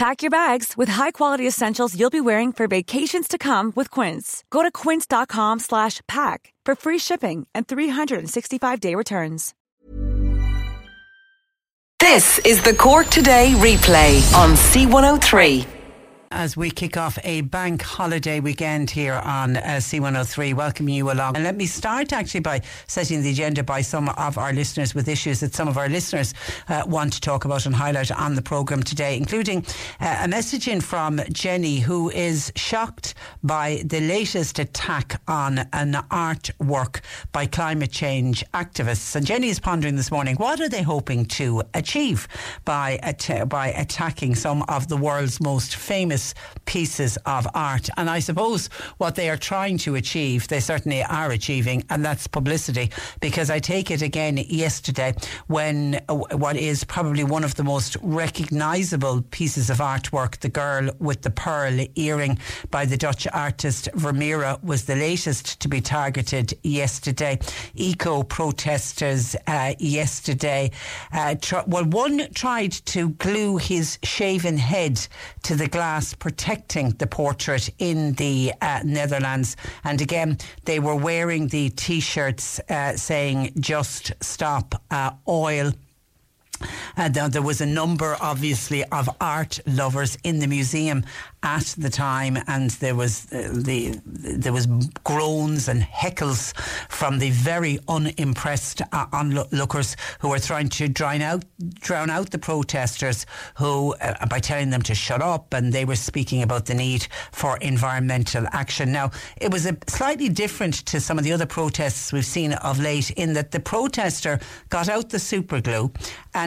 Pack your bags with high-quality essentials you'll be wearing for vacations to come with Quince. Go to quince.com slash pack for free shipping and 365-day returns. This is the Cork Today replay on C103 as we kick off a bank holiday weekend here on uh, C103. Welcome you along. And let me start actually by setting the agenda by some of our listeners with issues that some of our listeners uh, want to talk about and highlight on the programme today, including uh, a message in from Jenny, who is shocked by the latest attack on an artwork by climate change activists. And Jenny is pondering this morning what are they hoping to achieve by, by attacking some of the world's most famous pieces of art. And I suppose what they are trying to achieve, they certainly are achieving, and that's publicity. Because I take it again yesterday when uh, what is probably one of the most recognisable pieces of artwork, The Girl with the Pearl Earring by the Dutch artist Vermeer, was the latest to be targeted yesterday. Eco protesters uh, yesterday, uh, tr- well, one tried to glue his shaven head to the glass protecting the portrait in the uh, Netherlands. And again, they were wearing the t shirts uh, saying, just stop uh, oil. And uh, there was a number, obviously, of art lovers in the museum at the time, and there was uh, the there was groans and heckles from the very unimpressed uh, onlookers who were trying to drown out drown out the protesters, who uh, by telling them to shut up, and they were speaking about the need for environmental action. Now, it was a slightly different to some of the other protests we've seen of late, in that the protester got out the super glue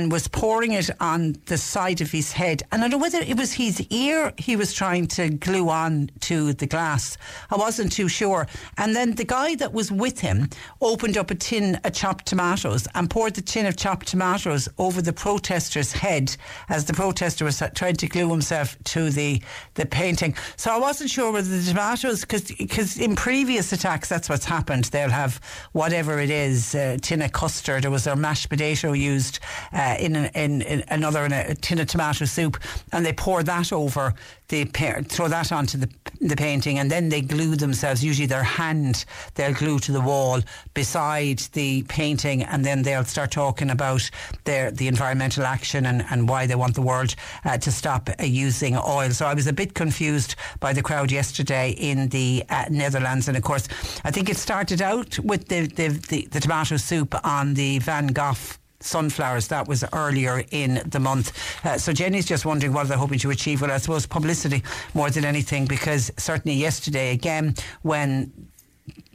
and was pouring it on the side of his head, and I don't know whether it was his ear he was trying to glue on to the glass. I wasn't too sure. And then the guy that was with him opened up a tin of chopped tomatoes and poured the tin of chopped tomatoes over the protester's head as the protester was trying to glue himself to the, the painting. So I wasn't sure whether the tomatoes, because in previous attacks, that's what's happened. They'll have whatever it is, uh, tin of custard, or was there mashed potato used uh, in, an, in, in another in a tin of tomato soup, and they pour that over the throw that onto the the painting, and then they glue themselves. Usually, their hand they'll glue to the wall beside the painting, and then they'll start talking about their the environmental action and, and why they want the world uh, to stop uh, using oil. So I was a bit confused by the crowd yesterday in the uh, Netherlands, and of course, I think it started out with the the, the, the tomato soup on the Van Gogh sunflowers. That was earlier in the month. Uh, so Jenny's just wondering what they're hoping to achieve. Well, I suppose publicity more than anything, because certainly yesterday, again, when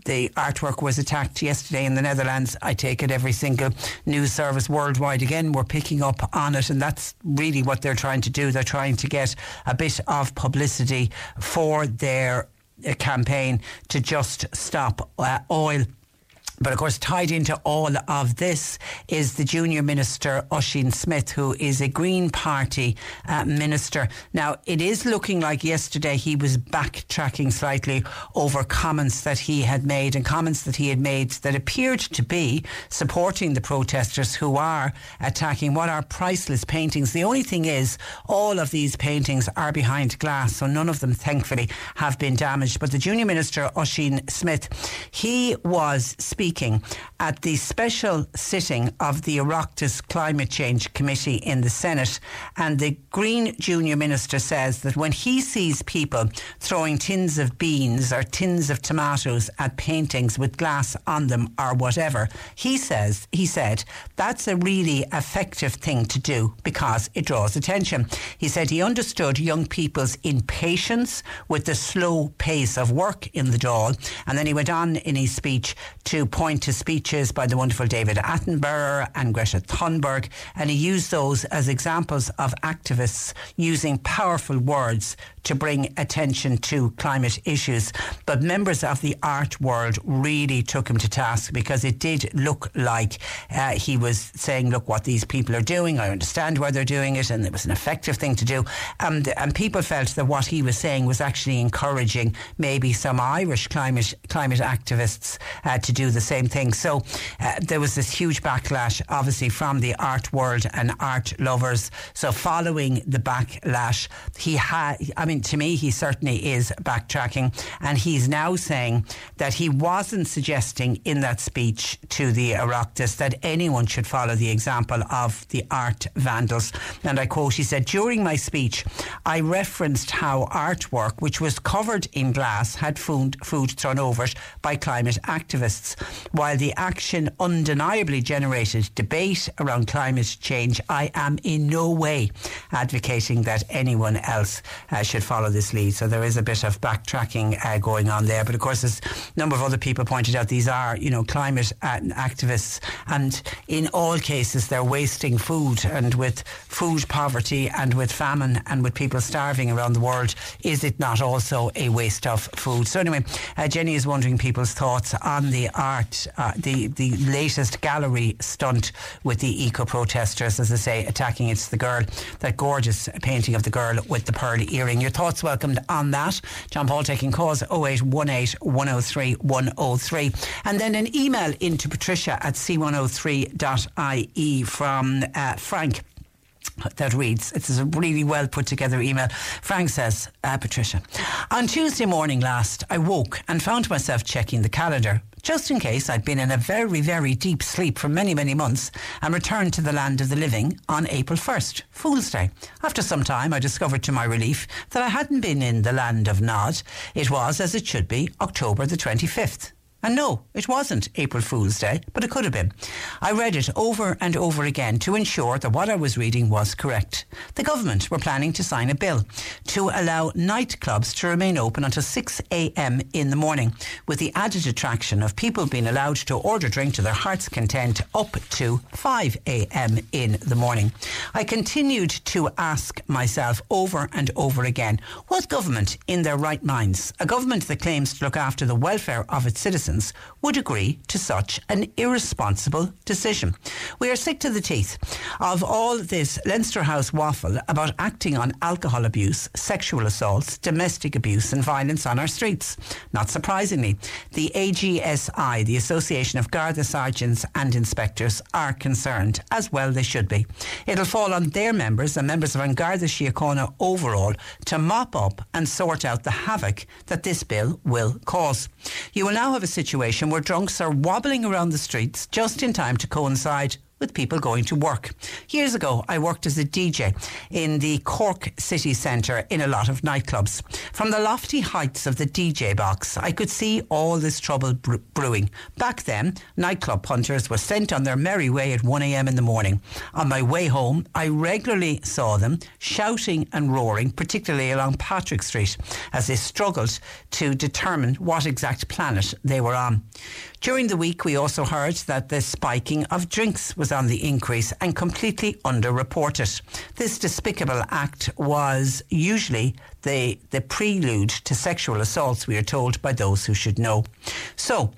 the artwork was attacked yesterday in the Netherlands. I take it every single news service worldwide again we're picking up on it, and that's really what they're trying to do. They're trying to get a bit of publicity for their uh, campaign to just stop uh, oil but of course, tied into all of this is the junior minister, Ossian Smyth, who is a Green Party uh, minister. Now, it is looking like yesterday he was backtracking slightly over comments that he had made and comments that he had made that appeared to be supporting the protesters who are attacking what are priceless paintings. The only thing is, all of these paintings are behind glass, so none of them, thankfully, have been damaged. But the junior minister, Ossian Smyth, he was speaking speaking at the special sitting of the Oireachtas Climate Change Committee in the Senate. And the Green Junior Minister says that when he sees people throwing tins of beans or tins of tomatoes at paintings with glass on them or whatever, he says, he said, that's a really effective thing to do because it draws attention. He said he understood young people's impatience with the slow pace of work in the Dáil. And then he went on in his speech to point to speeches by the wonderful David Attenborough and Greta Thunberg, and he used those as examples of activists using powerful words to bring attention to climate issues. But members of the art world really took him to task because it did look like uh, he was saying, Look what these people are doing. I understand why they're doing it, and it was an effective thing to do. Um, and people felt that what he was saying was actually encouraging maybe some Irish climate climate activists uh, to do the same thing. So uh, there was this huge backlash, obviously, from the art world and art lovers. So following the backlash, he had, I mean, to me, he certainly is backtracking. And he's now saying that he wasn't suggesting in that speech to the Oireachtas that anyone should follow the example of the art vandals. And I quote, he said, During my speech, I referenced how artwork, which was covered in glass, had food, food thrown over it by climate activists. While the action undeniably generated debate around climate change, I am in no way advocating that anyone else uh, should follow this lead. So there is a bit of backtracking uh, going on there. But of course, as a number of other people pointed out, these are, you know, climate uh, activists. And in all cases, they're wasting food. And with food poverty and with famine and with people starving around the world, is it not also a waste of food? So anyway, uh, Jenny is wondering people's thoughts on the art, uh, the, the latest gallery stunt with the eco protesters, as I say, attacking it's the girl, that gorgeous painting of the girl with the pearl earring. Your thoughts welcomed on that. John Paul taking calls 0818 103 103. And then an email into patricia at c103.ie from uh, Frank that reads, it's a really well put together email. Frank says, uh, Patricia, on Tuesday morning last, I woke and found myself checking the calendar, just in case I'd been in a very, very deep sleep for many, many months and returned to the land of the living on April 1st, Fool's Day. After some time, I discovered to my relief that I hadn't been in the land of Nod. It was, as it should be, October the 25th. And no, it wasn't April Fool's Day, but it could have been. I read it over and over again to ensure that what I was reading was correct. The government were planning to sign a bill to allow nightclubs to remain open until 6am in the morning, with the added attraction of people being allowed to order drink to their heart's content up to 5am in the morning. I continued to ask myself over and over again what government in their right minds, a government that claims to look after the welfare of its citizens, would agree to such an irresponsible decision. We are sick to the teeth of all this Leinster House waffle about acting on alcohol abuse, sexual assaults, domestic abuse, and violence on our streets. Not surprisingly, the AGSI, the Association of Garda Sergeants and Inspectors, are concerned, as well they should be. It'll fall on their members and members of An Garda Síochána overall to mop up and sort out the havoc that this bill will cause. You will now have a situation where drunks are wobbling around the streets just in time to coincide with people going to work. Years ago, I worked as a DJ in the Cork city centre in a lot of nightclubs. From the lofty heights of the DJ box, I could see all this trouble brewing. Back then, nightclub punters were sent on their merry way at 1am in the morning. On my way home, I regularly saw them shouting and roaring, particularly along Patrick Street, as they struggled to determine what exact planet they were on. During the week, we also heard that the spiking of drinks was on the increase and completely underreported. This despicable act was usually the, the prelude to sexual assaults, we are told by those who should know. So,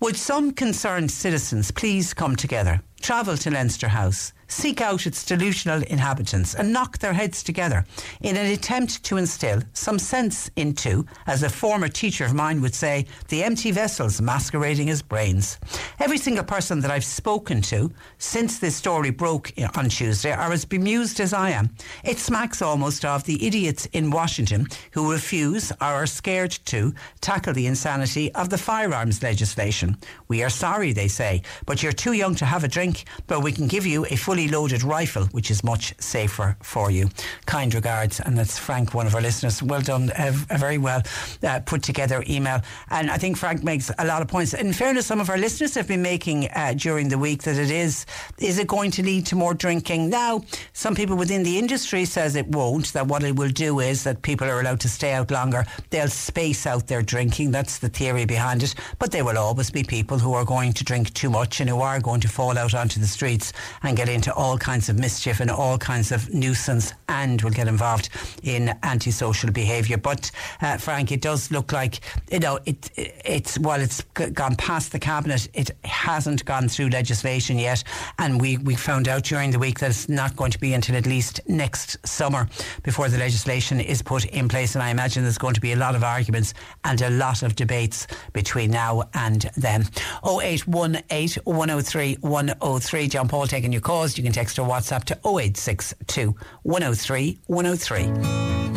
would some concerned citizens please come together? travel to Leinster House seek out its delusional inhabitants and knock their heads together in an attempt to instill some sense into, as a former teacher of mine would say, the empty vessels masquerading as brains. Every single person that I've spoken to since this story broke on Tuesday are as bemused as I am. It smacks almost of the idiots in Washington who refuse or are scared to tackle the insanity of the firearms legislation. We are sorry, they say, but you're too young to have a drink, but we can give you a fully fully loaded rifle, which is much safer for you. Kind regards, and that's Frank, one of our listeners. Well done, a, a very well uh, put together email. And I think Frank makes a lot of points. In fairness, some of our listeners have been making uh, during the week that it is is it going to lead to more drinking? Now, some people within the industry says it won't. That what it will do is that people are allowed to stay out longer. They'll space out their drinking. That's the theory behind it. But there will always be people who are going to drink too much and who are going to fall out onto the streets and get into all kinds of mischief and all kinds of nuisance and will get involved in antisocial behaviour. But uh, Frank, it does look like you know it. It's while it's gone past the cabinet, it hasn't gone through legislation yet, and we we found out during the week that it's not going to be until at least next summer before the legislation is put in place. And I imagine there's going to be a lot of arguments and a lot of debates between now and then. 0818 103 103. John Paul taking your calls. You can text or WhatsApp to 0862 103 103.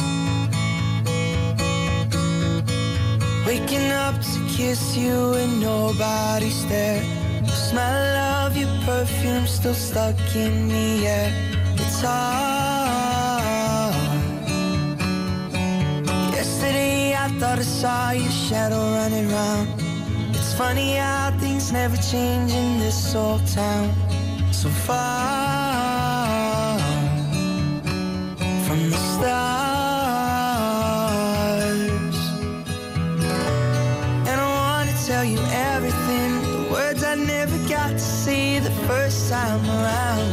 Waking up to kiss you and nobody's there. The smell of your perfume still stuck in the air. It's hard. Yesterday I thought I saw your shadow running round. It's funny how things never change in this old town. So far from the stars. And I wanna tell you everything, the words I never got to see the first time around.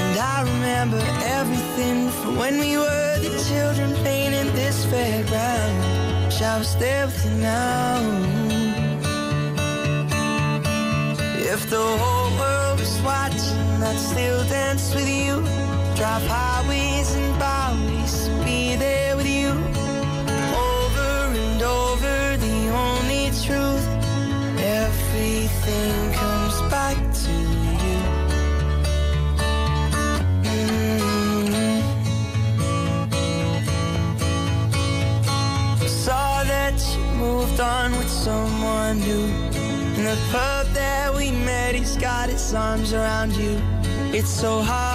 And I remember everything from when we were the children playing in this fairground. Wish I there with you now. If the whole world was watching, I'd still dance with you. Drive highways and byways, be there with you. Over and over, the only truth. Everything comes back to you. Mm. Saw that you moved on with someone new. In the he's got his arms around you. It's so hard,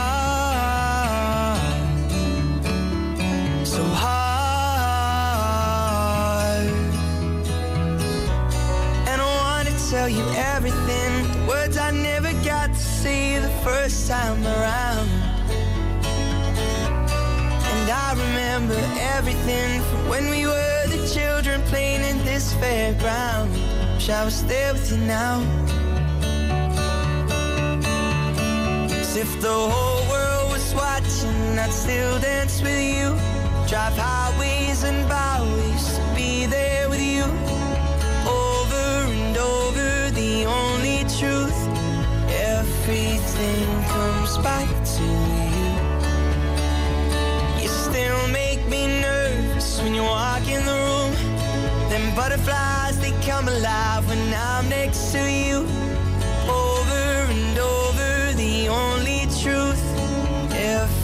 so hard. And I wanna tell you everything, the words I never got to say the first time around. And I remember everything from when we were the children playing in this fairground. Wish I was there with you now. If the whole world was watching, I'd still dance with you. Drive highways and byways, to be there with you. Over and over, the only truth. Everything comes back to you. You still make me nervous when you walk in the room. Them butterflies, they come alive when I'm next to you.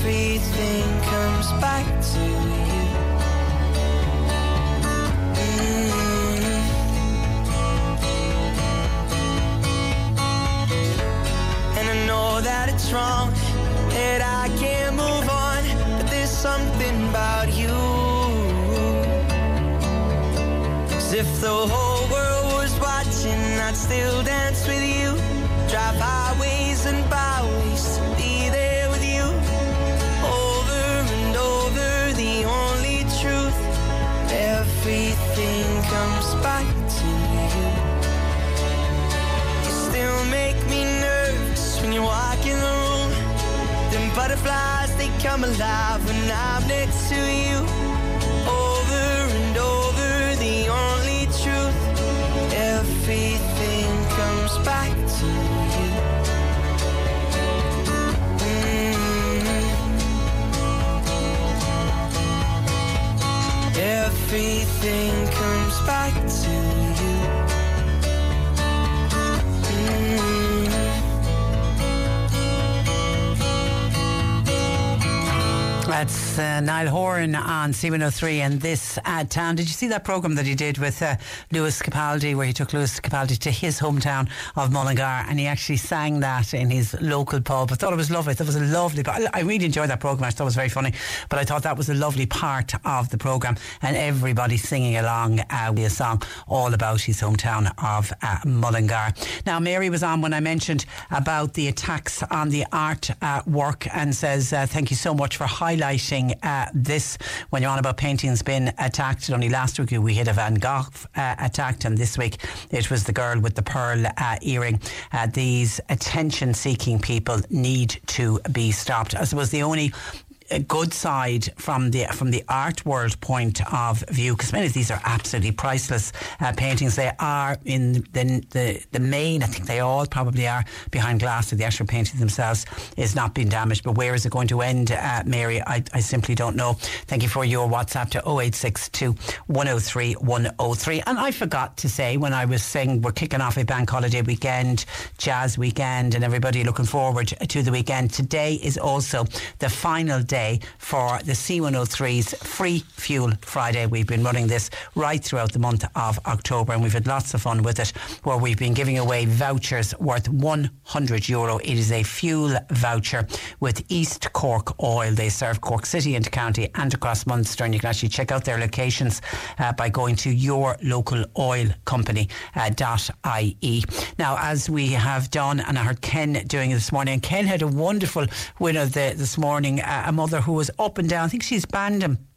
Everything comes back to you. Mm. And I know that it's wrong, that I can't move on, but there's something about you. As if the whole world was watching, I'd still dance with you. Butterflies, they come alive when I'm next to you. Over and over, the only truth. Everything comes back to you. Mm. Everything comes back to That's uh, Niall Horan on C103 and this town. Did you see that programme that he did with uh, Lewis Capaldi, where he took Lewis Capaldi to his hometown of Mullingar and he actually sang that in his local pub? I thought it was lovely. It was a lovely. I, I really enjoyed that programme. I thought it was very funny, but I thought that was a lovely part of the programme and everybody singing along uh, with a song all about his hometown of uh, Mullingar. Now, Mary was on when I mentioned about the attacks on the art uh, work and says, uh, Thank you so much for highlighting uh, this when you're on about paintings being attacked. Only last week we had a Van Gogh uh, attacked, and this week it was the girl with the pearl uh, earring. Uh, these attention seeking people need to be stopped. I suppose the only good side from the from the art world point of view because many of these are absolutely priceless uh, paintings. They are in the, the the main. I think they all probably are behind glass. So the actual paintings themselves is not being damaged. But where is it going to end, uh, Mary? I, I simply don't know. Thank you for your WhatsApp to 0862 103 103. And I forgot to say when I was saying we're kicking off a bank holiday weekend, jazz weekend, and everybody looking forward to the weekend. Today is also the final day for the C103's Free Fuel Friday. We've been running this right throughout the month of October and we've had lots of fun with it where we've been giving away vouchers worth 100 euro. It is a fuel voucher with East Cork Oil. They serve Cork City and County and across Munster and you can actually check out their locations uh, by going to your local oil company uh, .ie. Now, as we have done, and I heard Ken doing this morning, Ken had a wonderful winner the, this morning, uh, a mother who was up and down. I think she's banned him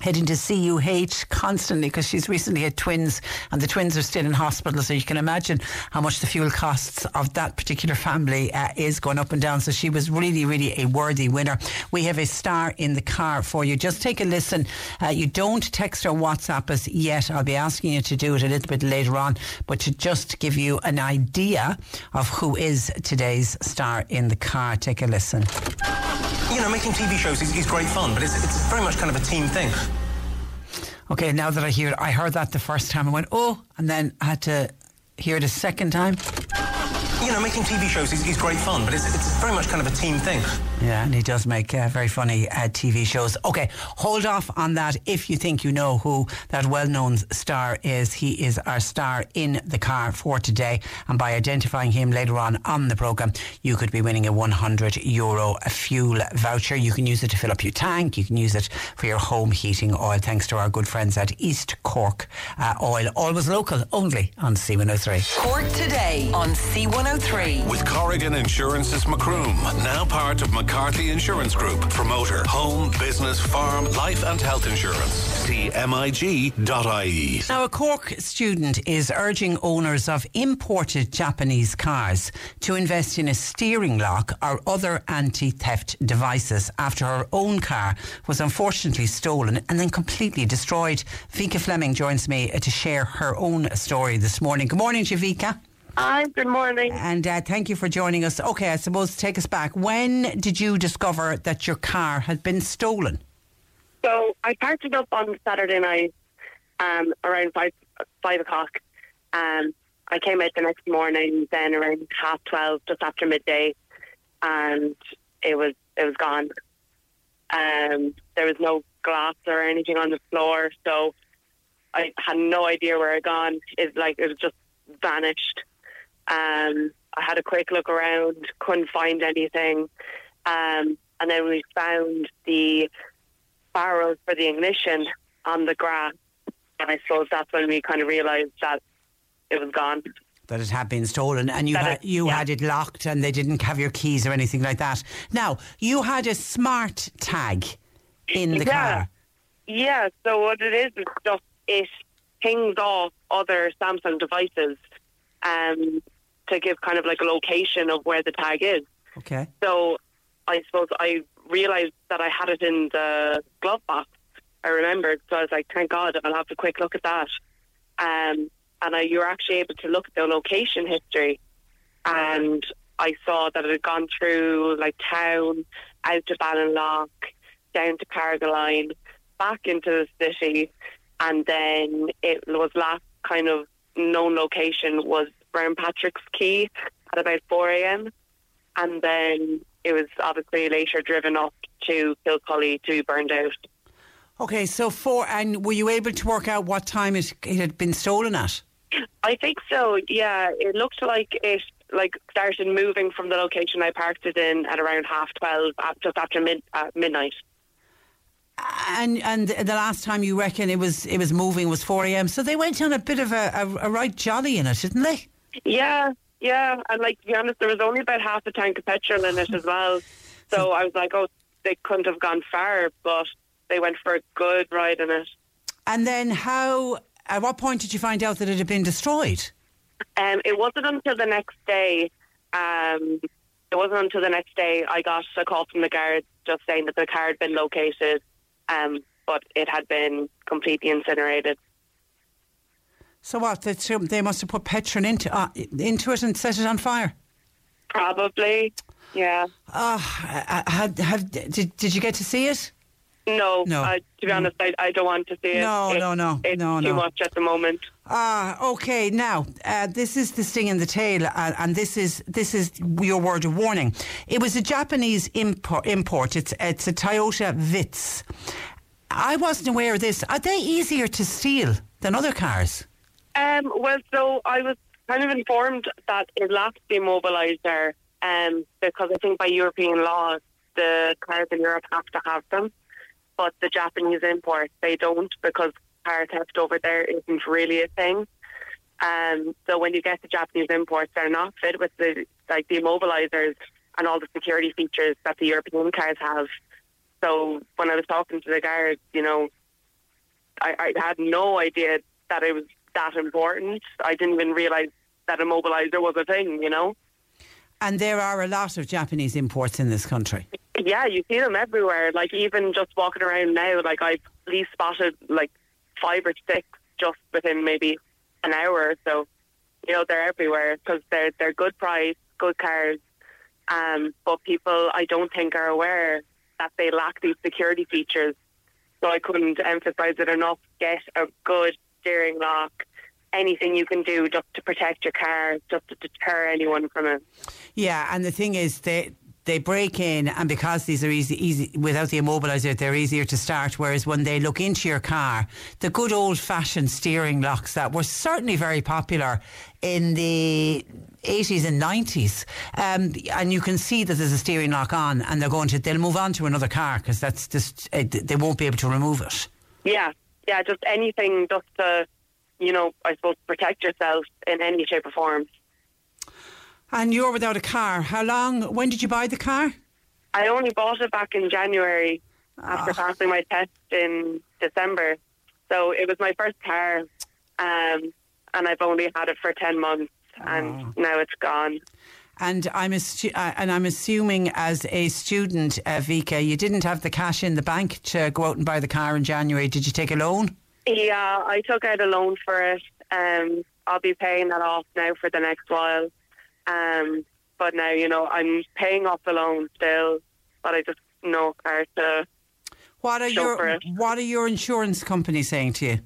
heading to CUH constantly because she's recently had twins and the twins are still in hospital. So you can imagine how much the fuel costs of that particular family uh, is going up and down. So she was really, really a worthy winner. We have a star in the car for you. Just take a listen. Uh, you don't text or WhatsApp us yet. I'll be asking you to do it a little bit later on, but to just give you an idea of who is today's star in the car. Take a listen. You know, making TV shows is, is great fun, but it's, it's very much kind of a team thing. Okay, now that I hear it, I heard that the first time. I went, oh, and then I had to hear it a second time. You know, making TV shows is, is great fun, but it's, it's very much kind of a team thing. Yeah, and he does make uh, very funny uh, TV shows. Okay, hold off on that if you think you know who that well known star is. He is our star in the car for today. And by identifying him later on on the programme, you could be winning a 100 euro fuel voucher. You can use it to fill up your tank, you can use it for your home heating oil, thanks to our good friends at East Cork uh, Oil. Always local, only on C103. Cork today on C103. With Corrigan Insurance's Macroom, now part of McCarthy Insurance Group. For motor, home, business, farm, life and health insurance. See MIG.ie. Now, a Cork student is urging owners of imported Japanese cars to invest in a steering lock or other anti theft devices after her own car was unfortunately stolen and then completely destroyed. Vika Fleming joins me to share her own story this morning. Good morning, Javika. Hi, good morning. And uh, thank you for joining us. Okay, I suppose take us back. When did you discover that your car had been stolen? So I parked it up on Saturday night um, around five five o'clock. Um, I came out the next morning, then around half twelve, just after midday, and it was it was gone. Um, there was no glass or anything on the floor, so I had no idea where it gone. It like it was just vanished. Um, I had a quick look around, couldn't find anything, um, and then we found the barrels for the ignition on the grass, and I suppose that's when we kind of realised that it was gone. That it had been stolen, and you That had it- you yeah. had it locked, and they didn't have your keys or anything like that. Now you had a smart tag in the Yeah. car. Yeah, so what it is is just it pings off other Samsung devices um, to give kind of like a location of where the tag is. Okay. So I suppose I realised that I had it in the glove box. I remembered, so I was like, "Thank God, I'll have a quick look at that." Um, and I, you were actually able to look at the location history and I saw that it had gone through like town, out to Ballinlough, down to Carrigaline, back into the city, and then it was last kind of known location was Brown Patrick's Quay at about 4 a.m. And then it was obviously later driven up to Kilcully to be burned out. Okay, so four, and were you able to work out what time it, it had been stolen at? I think so. Yeah, it looked like it like started moving from the location I parked it in at around half twelve, uh, just after mid uh, midnight. And and the last time you reckon it was it was moving was four a.m. So they went on a bit of a, a, a right jolly in it, didn't they? Yeah, yeah, and like to be honest, there was only about half a tank of petrol in it as well. So I was like, oh, they couldn't have gone far, but they went for a good ride in it. And then how? At what point did you find out that it had been destroyed? Um, it wasn't until the next day. Um, it wasn't until the next day I got a call from the guards just saying that the car had been located, um, but it had been completely incinerated. So what? They, they must have put petrol into uh, into it and set it on fire. Probably, yeah. Uh, had, have, did, did you get to see it? No, No. Uh, to be honest, I, I don't want to see it. No, It- no, no, It's no, too no. much at the moment. Ah, okay. Now, uh, this is the sting in the tail, uh, and this is this is your word of warning. It was a Japanese import. import. It's it's a Toyota Vitz. I wasn't aware of this. Are they easier to steal than other cars? Um, well, so I was kind of informed that it lacked the immobiliser um, because I think by European law, the cars in Europe have to have them. But the Japanese imports, they don't because car theft over there isn't really a thing. Um, so when you get the Japanese imports, they're not fit with the like the immobilizers and all the security features that the European cars have. So when I was talking to the guards, you know, I, I had no idea that it was that important. I didn't even realise that a mobiliser was a thing, you know? And there are a lot of Japanese imports in this country. Yeah, you see them everywhere. Like even just walking around now, like I've at least spotted like five or six just within maybe an hour or so. You know, they're everywhere because they're they're good price, good cars. Um, but people, I don't think, are aware that they lack these security features. So I couldn't emphasise it enough. Get a good steering lock. Anything you can do just to protect your car, just to deter anyone from it. Yeah, and the thing is, they they break in, and because these are easy, easy without the immobiliser, they're easier to start. Whereas when they look into your car, the good old fashioned steering locks that were certainly very popular in the 80s and 90s, um, and you can see that there's a steering lock on, and they're going to they'll move on to another car because that's just uh, they won't be able to remove it. Yeah, yeah, just anything just to, you know, I suppose protect yourself in any shape or form. And you're without a car. How long? When did you buy the car? I only bought it back in January after passing my test in December. So it was my first car, um, and I've only had it for 10 months, and now it's gone. And I'm assu- uh, and I'm assuming as a student, uh, Vika, you didn't have the cash in the bank to go out and buy the car in January. Did you take a loan? Yeah, I took out a loan for it. Um, I'll be paying that off now for the next while. Um, but now, you know, I'm paying off the loan still, but I just know how to. What are your it. What are your insurance companies saying to you?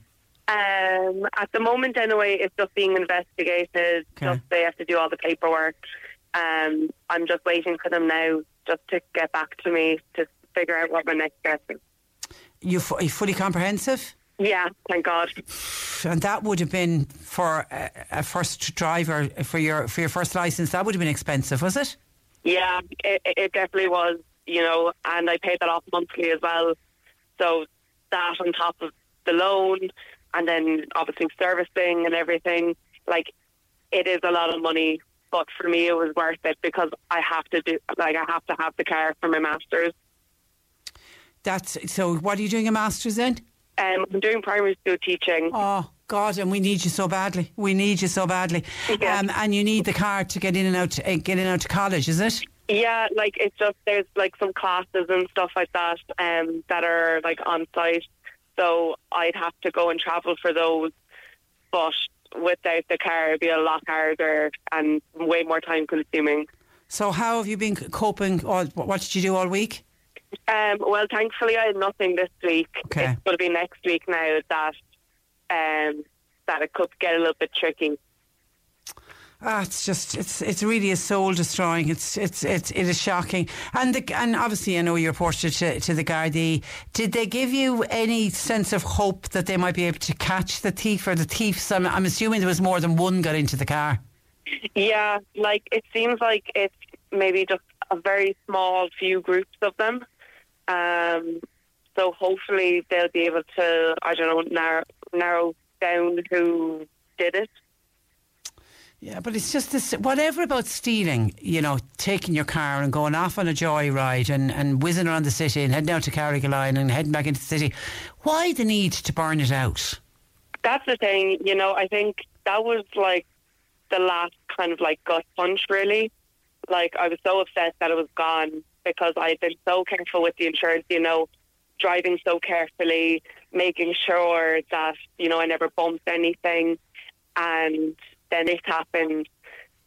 Um, at the moment, anyway, it's just being investigated. Okay. Just they have to do all the paperwork. Um, I'm just waiting for them now, just to get back to me to figure out what my next step is. You fu- are you fully comprehensive, Yeah, thank God. and that would have been for a, a first driver for your for your first license. That would have been expensive, was it? Yeah, it, it definitely was, you know, and I paid that off monthly as well. So that on top of the loan and then obviously servicing and everything, like it is a lot of money. But for me, it was worth it because I have to do, like, I have to have the car for my masters. That's so. What are you doing a masters in? Um, I'm doing primary school teaching. Oh God, and we need you so badly. We need you so badly. Yeah. Um, and you need the car to get in and out. Uh, get in and out to college, is it? Yeah, like it's just there's like some classes and stuff like that um, that are like on site. So I'd have to go and travel for those. But without the car, it'd be a lot harder and way more time consuming. So, how have you been coping? All, what did you do all week? Um, well, thankfully, I had nothing this week. Okay. It's going to be next week now that um, that it could get a little bit tricky. Ah, it's just it's it's really a soul destroying. It's it's it's it is shocking. And the, and obviously, I know you reported to, to the Gardaí. Did they give you any sense of hope that they might be able to catch the thief or the thieves? I'm, I'm assuming there was more than one got into the car. Yeah, like it seems like it's maybe just a very small few groups of them. Um, so hopefully they'll be able to, I don't know, narrow, narrow down who did it. Yeah, but it's just this whatever about stealing, you know, taking your car and going off on a joyride and, and whizzing around the city and heading out to Carrigaline and heading back into the city. Why the need to burn it out? That's the thing, you know, I think that was like the last kind of like gut punch, really. Like, I was so upset that it was gone because I had been so careful with the insurance, you know, driving so carefully, making sure that, you know, I never bumped anything. And then it happened.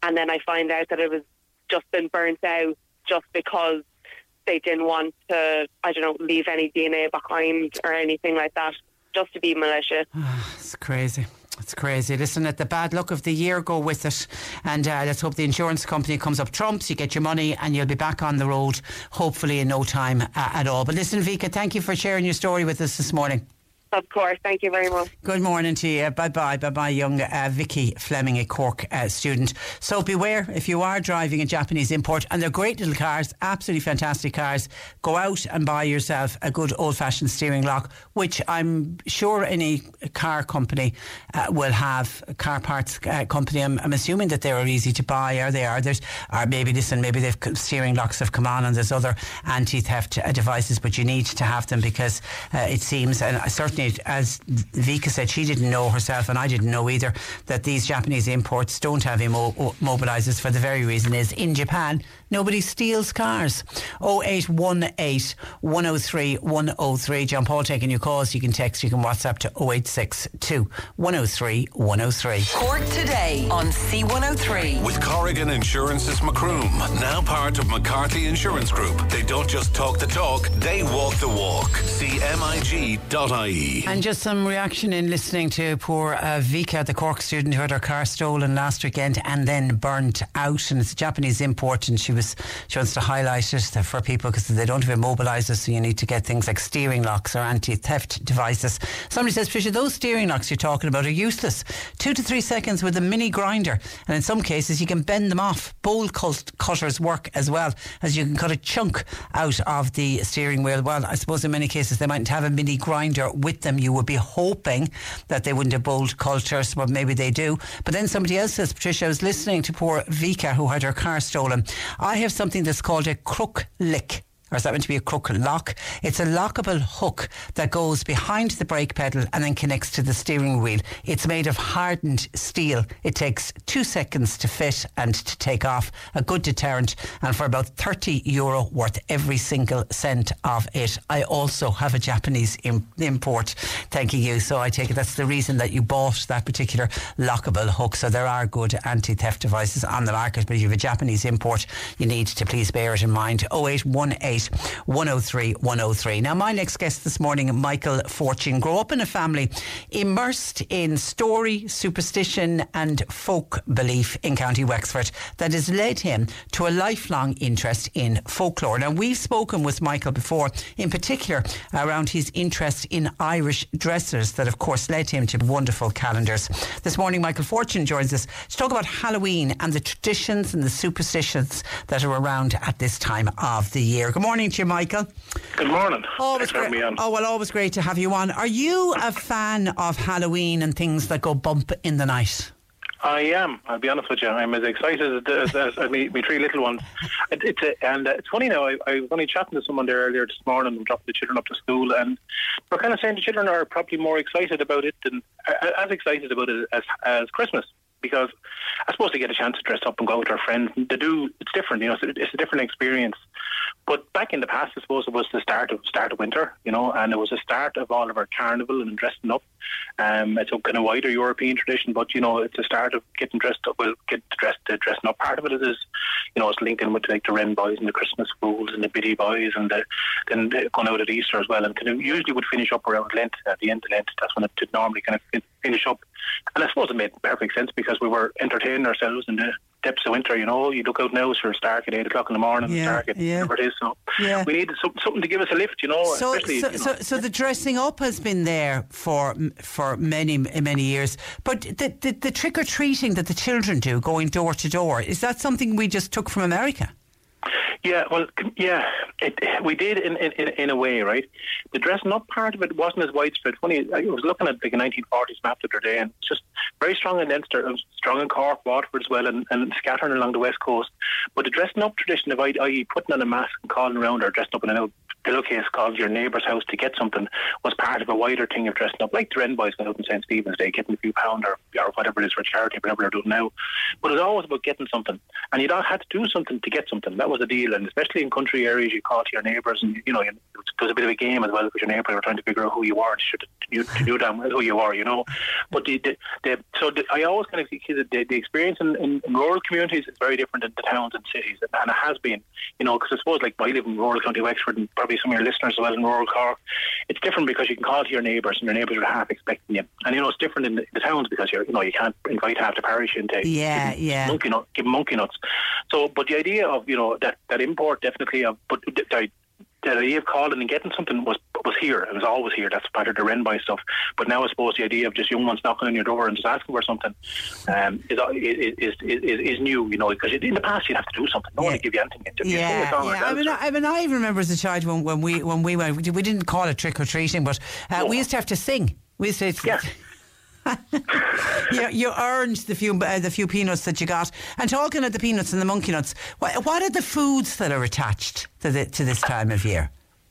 And then I find out that it was just been burnt out just because they didn't want to, I don't know, leave any DNA behind or anything like that, just to be malicious. it's crazy. It's crazy. Listen, at the bad luck of the year, go with it. And uh, let's hope the insurance company comes up trumps, you get your money, and you'll be back on the road, hopefully in no time uh, at all. But listen, Vika, thank you for sharing your story with us this morning. Of course. Thank you very much. Good morning to you. Bye bye. Bye bye, young uh, Vicky Fleming, a Cork uh, student. So beware if you are driving a Japanese import, and they're great little cars, absolutely fantastic cars. Go out and buy yourself a good old fashioned steering lock, which I'm sure any car company uh, will have. Car parts uh, company. I'm, I'm, assuming that they are easy to buy, or they are. There's, or maybe listen, maybe they've steering locks have come on, and there's other anti theft uh, devices, but you need to have them because uh, it seems, and certainly as Vika said, she didn't know herself, and I didn't know either, that these Japanese imports don't have immobilizers for the very reason is in Japan, nobody steals cars. 0818 103 103. John Paul taking your calls. You can text, you can WhatsApp to 0862 103 103. Cork today on C103. With Corrigan Insurance's Macroom, now part of McCarthy Insurance Group. They don't just talk the talk, they walk the walk. See MIG.ie. And just some reaction in listening to poor uh, Vika, the Cork student who had her car stolen last weekend and then burnt out. And it's a Japanese import, and she was she wants to highlight it for people because they don't have immobilizers, so you need to get things like steering locks or anti-theft devices. Somebody says, Fisher, those steering locks you're talking about are useless. Two to three seconds with a mini grinder, and in some cases you can bend them off. Bolt cutters work as well, as you can cut a chunk out of the steering wheel. Well, I suppose in many cases they mightn't have a mini grinder with them. You would be hoping that they wouldn't have bolt cutters, but maybe they do. But then somebody else says, Patricia, I was listening to poor Vika who had her car stolen. I have something that's called a crook lick or is that meant to be a crook lock? It's a lockable hook that goes behind the brake pedal and then connects to the steering wheel. It's made of hardened steel. It takes two seconds to fit and to take off. A good deterrent, and for about 30 euro worth every single cent of it. I also have a Japanese Im- import, thanking you. So I take it that's the reason that you bought that particular lockable hook. So there are good anti theft devices on the market, but if you have a Japanese import, you need to please bear it in mind. 0818 103 103. Now, my next guest this morning, Michael Fortune, grew up in a family immersed in story, superstition, and folk belief in County Wexford that has led him to a lifelong interest in folklore. Now, we've spoken with Michael before, in particular around his interest in Irish dressers, that of course led him to wonderful calendars. This morning, Michael Fortune joins us to talk about Halloween and the traditions and the superstitions that are around at this time of the year. Good morning to you, Michael. Good morning. Always Thanks for having great. me on. Oh well, always great to have you on. Are you a fan of Halloween and things that go bump in the night? I am. I'll be honest with you. I'm as excited as, as, as me, me three little ones. It, it's a, and uh, it's funny now. I, I was only chatting to someone there earlier this morning. We dropped the children up to school, and we're kind of saying the children are probably more excited about it than uh, as excited about it as as Christmas because I suppose they get a chance to dress up and go with their friends. They do. It's different, you know. It's, it's a different experience. But back in the past, I suppose it was the start of start of winter, you know, and it was the start of all of our carnival and dressing up. Um, it's a kind of wider European tradition, but you know, it's the start of getting dressed up. Well, get dressed, uh, dressing up. Part of it is, you know, it's linked in with like the Wren boys and the Christmas fools and the Biddy boys, and the, then the, going out at Easter as well. And kind of usually would finish up around Lent at the end of Lent. That's when it normally kind of finish up. And I suppose it made perfect sense because we were entertaining ourselves in the depths of winter. You know, you look out now, for a Stark at eight o'clock in the morning, Yeah, Stark at yeah. whatever it is. So Yeah. we needed some, something to give us a lift. You know, So, so, you know, so, so the dressing up has been there for for many many years. But the the, the trick or treating that the children do, going door to door, is that something we just took from America? Yeah, well, yeah, it, we did in, in in a way, right? The dressing up part of it wasn't as widespread. Funny, I was looking at like a 1940s map the other day, and it's just very strong in Leinster, strong in Cork, Waterford as well, and, and scattering along the west coast. But the dressing up tradition of i.e. putting on a mask and calling around or dressing up in a pillowcase called your neighbour's house to get something was part of a wider thing of dressing up, like the Wren boys going out on St Stephen's Day, getting a few pound or, or whatever it is for charity, whatever they're doing now. But it's always about getting something, and you all had to do something to get something. That was the deal, and especially in country areas, you call to your neighbours, and you know, there was a bit of a game as well because your neighbours were trying to figure out who you are, and should you to do damn well who you are, you know. But the, the, the so the, I always kind of the, the, the experience in, in, in rural communities is very different than the towns and cities, and it has been, you know, because I suppose like I live in rural County Wexford, and probably some of your listeners as well in rural Cork, it's different because you can call to your neighbours, and your neighbours are half expecting you, and you know it's different in the, the towns because you're, you know, you can't invite half the parish into Yeah, give yeah. monkey nut, give monkey nuts. So, but the idea of you know that that import definitely of, but the, the, idea of calling and getting something was was here. It was always here. That's part of the Wren boy stuff. But now I suppose the idea of just young ones knocking on your door and just asking for something um, is, is, is, is is new. You know, because in the past you'd have to do something. No one Yeah. would give you anything. You'd Yeah, yeah. I mean, I, I mean, I even remember as a child when, when we when we went, we didn't call it trick or treating, but uh, we used to have to sing. We used to. Yeah. you, you earned the few uh, the few peanuts that you got. And talking of the peanuts and the monkey nuts, what, what are the foods that are attached to the, to this time of year?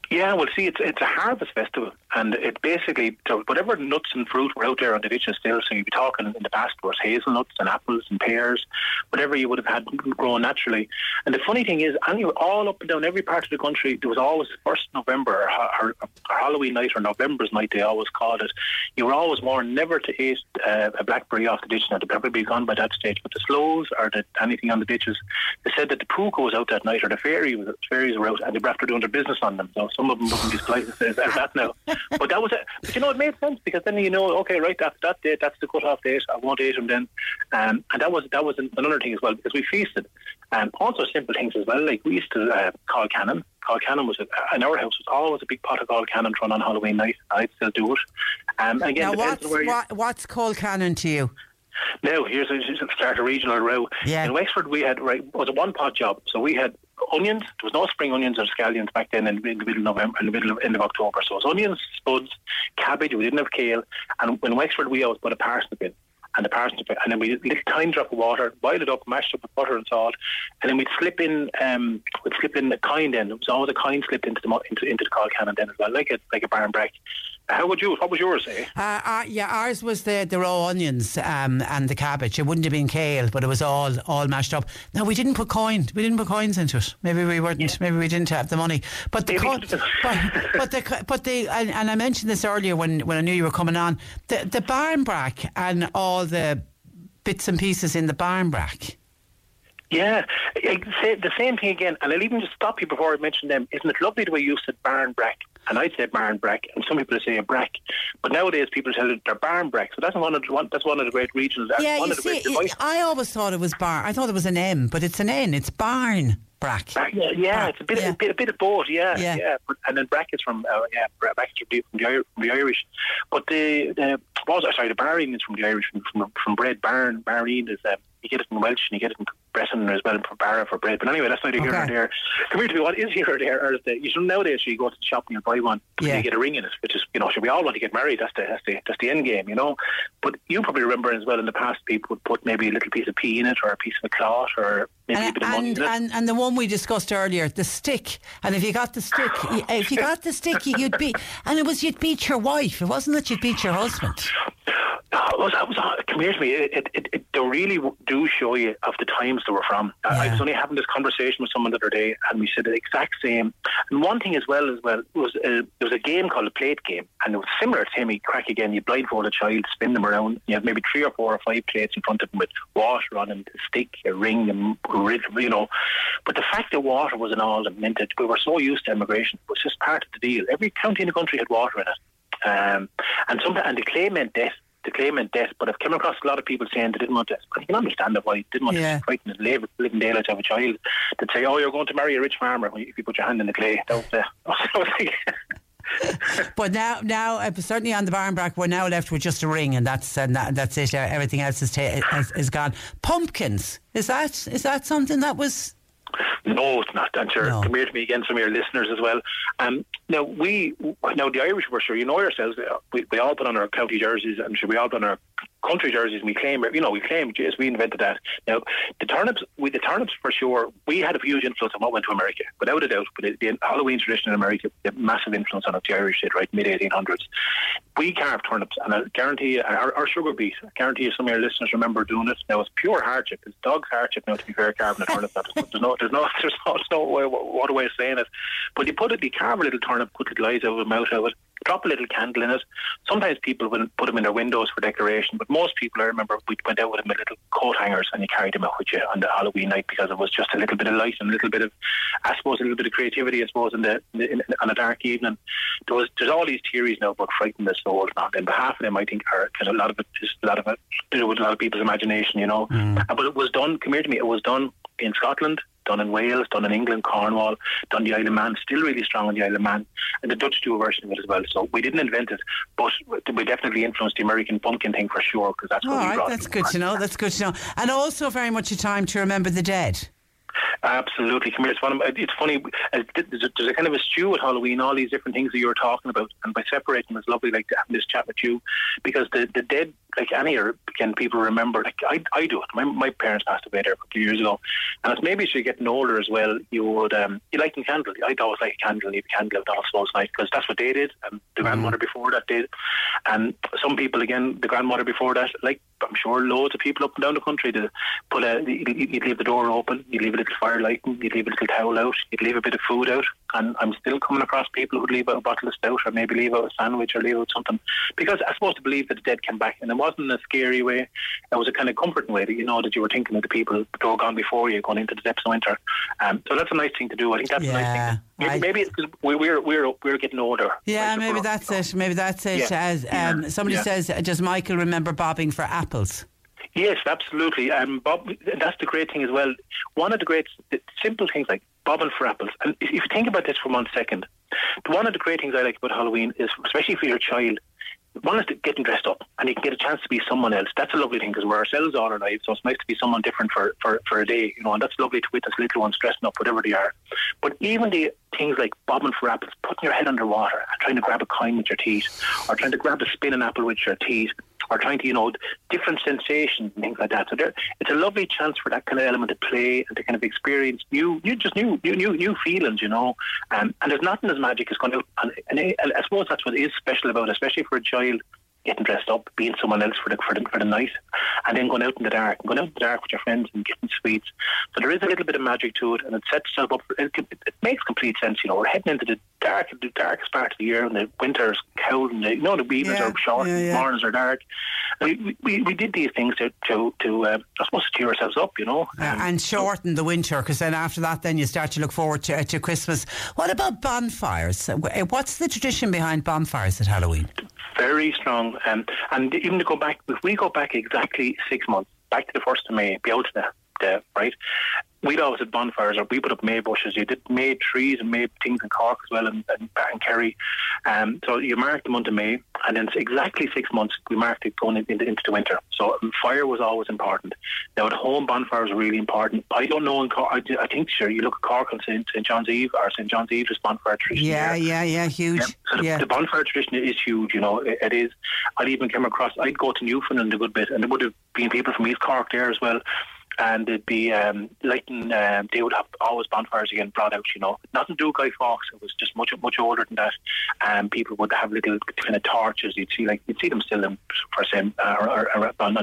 Yeah, well, see, it's it's a harvest festival, and it basically so whatever nuts and fruit were out there on the ditches still. So you'd be talking in the past was hazelnuts and apples and pears, whatever you would have had growing naturally. And the funny thing is, anyway, all up and down every part of the country, there was always first November or, or, or Halloween night or November's night. They always called it. You were always warned never to eat uh, a blackberry off the ditch. They'd probably be gone by that stage, but the sloes or the, anything on the ditches, they said that the puka was out that night or the fairy was, fairies were out and they were after doing their business on them. So some of them wouldn't be polite as that now. But that was it. But you know, it made sense because then you know, okay, right, that's that date, that's the cut-off date. I won't eat them then. Um, and that was that was another thing as well because we feasted. Um, also simple things as well. Like we used to uh, colcannon. Call cannon was a, in our house was always a big pot of colcannon thrown on Halloween night. I'd still do it. Um, again, Now, what's, what, what's called cannon to you? now, here's a, start a regional row. Yeah. In Wexford, we had right it was a one pot job, so we had onions. There was no spring onions or scallions back then in, in the middle of November, in the middle of end of October. So it was onions, spuds, cabbage. We didn't have kale, and in Wexford we always put a parsnip in. And the parsnip, and then we little tiny drop of water, boil it up, mashed up with butter and salt, and then we'd slip in, um, we'd slip in a kind in. It was always a kind slipped into the into, into the call cannon then as well, like a like a barn brack. How would you? What was yours? Eh? Uh, uh, yeah, ours was the, the raw onions um, and the cabbage. It wouldn't have been kale, but it was all all mashed up. No, we didn't put coin. We didn't put coins into it. Maybe we weren't. Maybe we didn't have the money. But the co- but, but the but the and, and I mentioned this earlier when, when I knew you were coming on. The the barn brack and all the bits and pieces in the barn brack. Yeah, the same thing again, and I'll even just stop you before I mention them. Isn't it lovely the way you said barn brack? And I'd say barn brack, and some people say a brack. But nowadays people tell it they're barn brack. So that's one of the, one, that's one of the great regional. Yeah, one you of the see. I always thought it was barn. I thought it was an M, but it's an N. It's barn brack. Brack, yeah, yeah, it's a bit, Yeah. a bit, a bit of both. Yeah, Yeah. yeah. But, and then brackets from, uh, yeah, bra- brackets from the, from the, from the Irish. But the, the was sorry, the barring is from the Irish, from from, from bread. Barn, barring is um, you get it in Welsh and you get it in Breton as well for barra for bread. But anyway, that's neither here nor there. Come here to me. What is here or there? Or is the, you should nowadays you go to the shop and you buy one, Yeah. and you get a ring in it, which is you know, should we all want to get married? That's the that's the that's the end game, you know. But you probably remember as well in the past, people would put maybe a little piece of pea in it, or a piece of a cloth, or And, bit of money. and, and, and the one we discussed earlier, the stick. And if you got the stick, if you got the stick, you'd beat. And it was you'd beat your wife. It wasn't that you'd beat your husband. No, it was, it was, uh, come here to me. It, it, it, they really do show you of the times they were from. I- I was only having this conversation with someone the other day, and we said the exact same. And one thing as well, as well, was uh, there was a game called a plate game, and it was similar to me. Crack again. You blindfold a child, spin them around. You have maybe three or four or five plates in front of them with water on them, a stick, a ring, and you know. But the fact that water was in all that meant that we were so used to immigration. It was just part of the deal. Every county in the country had water in it, um, and some and the clay meant death. The claim meant death, but I've come across a lot of people saying they didn't want to. I can understand that why they didn't want Yeah. to frighten the live, living daylights of a child. They'd say, "Oh, you're going to marry a rich farmer if you put your hand in the clay." That was, uh, I was like, But now, now uh, certainly on the barn brack, we're now left with just a ring, and that's and that, that's it. Everything else is, ta- is is gone. Pumpkins is that is that something that was? No, it's not. And sure, No. come here to me again, some of your listeners as well. Um, now we, now the Irish were sure you know yourselves. We, we all put on our county jerseys, and sure we all put on our country jerseys, we claim, you know, we claim, yes, we invented that. Now the turnips, we the turnips for sure, we had a huge influence on what went to America, without a doubt. But the, the Halloween tradition in America, had massive influence on it. The Irish did, right, mid 1800s. We carved turnips, and I guarantee you, our, our sugar beet. I guarantee you, some of your listeners remember doing it. Now it's pure hardship. It's dog's hardship. Now to be fair, carving a turnip. There's no, there's no, there's no, there's no way, what a way of saying it. But you put it, you carve a little turnip, put little eyes out of it, mouth out of it, drop a little candle in it. Sometimes people will put them in their windows for decoration, but most people, I remember, we went out with them in little coat hangers and you carried them out with you on the Halloween night because it was just a little bit of light and a little bit of, I suppose, a little bit of creativity, I suppose, in the in, in, on a dark evening. There was there's all these theories now about frightening the soul, and on behalf of them, I think, are because a lot of it is a lot of it to do with a lot of people's imagination, you know. Uh, But it was done. Come here to me. It was done in Scotland, done in Wales, done in England, Cornwall, done the Isle of Man, still really strong on the Isle of Man, and the Dutch do a version of it as well. So we didn't invent it, but we definitely influenced the American pumpkin thing for sure because that's All what we right, brought. that's good to know. That's good to know. And also very much a time to remember the dead. Absolutely, come here. It's, one of, it's funny. uh, There's a, there's a kind of a stew at Halloween. All these different things that you were talking about, and by separating, it's lovely. Like having this chat with you, because the the dead, like any can people remember? Like I, I do it. My, my parents passed away there a couple of years ago, and it's maybe as you're getting older as well, you would um, you lighting candle. I'd always like a candle, and leave a candle out all those nights because that's what they did, and the grandmother before that did, and some people again, the grandmother before that, like I'm sure loads of people up and down the country to put a you- you'd leave the door open, you'd leave a little fire lighting, you'd leave a little towel out, you'd leave a bit of food out, and I'm still coming across people who'd leave out a bottle of stout or maybe leave out a sandwich or leave out something because I supposed to believe that the dead came back, and it wasn't in a scary way. It was a kind of comforting way that you know that you were thinking of the people that were gone before you, going into the depths of winter. Um, so that's a nice thing to do. I think that's a nice Yeah, thing. Maybe, I- maybe it's because we, we're we're we're getting older. Yeah, maybe that's it. Maybe that's it. Yeah. As um, somebody Yeah. says, does Michael remember bobbing for apples? Yes, absolutely. Um, Bob, that's the great thing as well. One of the great the simple things like bobbing for apples. And if you think about this for one second, one of the great things I like about Halloween is, especially for your child, one is getting dressed up and you can get a chance to be someone else. That's a lovely thing because we're ourselves all our lives, so it's nice to be someone different for, for, for a day, you know, and that's lovely to witness little ones dressing up, whatever they are. But even the things like bobbing for apples, putting your head underwater and trying to grab a coin with your teeth, or trying to grab a spinning apple with your teeth, or trying to, you know, different sensations and things like that. So there, it's a lovely chance for that kind of element to play and to kind of experience new, new just new, new, new, new feelings, you know. Um, and there's nothing as magic as going out, and, and, I- suppose that's what is special about especially for a child getting dressed up, being someone else for the, for the for the night, and then going out in the dark, and going out in the dark with your friends and getting sweets. So there is a little bit of magic to it, and it sets itself up. It, it, it makes complete sense. You know, we're heading into the dark, the darkest part of the year, and the winter's cold, and the, you know the evenings Yeah, are short, yeah, yeah. the mornings are dark. We, we we did these things to to, to uh, I suppose to cheer ourselves up. You know, Uh, and shorten the winter because then after that, then you start to look forward to, to Christmas. What about bonfires? Uh, What's the tradition behind bonfires at Halloween? Very strong. Um, and even to go back, if we go back exactly six months, back to the first of May, be out to the, the right. We'd always had bonfires, or we put up May bushes. You did May trees and May things in Cork as well, and, and, and Kerry. Um, so you marked the month of May, and then exactly six months we marked it going into, into the winter. So um, fire was always important. Now at home, bonfires are really important. I don't know in Cork. I, I think sure you look at Cork and St. St. John's Eve or St. John's Eve is bonfire tradition. Yeah, there. yeah, yeah, huge. Yeah. So the, Yeah. the bonfire tradition is huge, you know, it, it is. I'd even come across, I'd go to Newfoundland a good bit, and there would have been people from East Cork there as well. And it'd be um, lighting. Um, they would have always bonfires again brought out. You know, nothing to do with Guy Fawkes. It was just much much older than that. And um, people would have little kind of torches. You'd see like you'd see them still in for same uh, or, or, or on,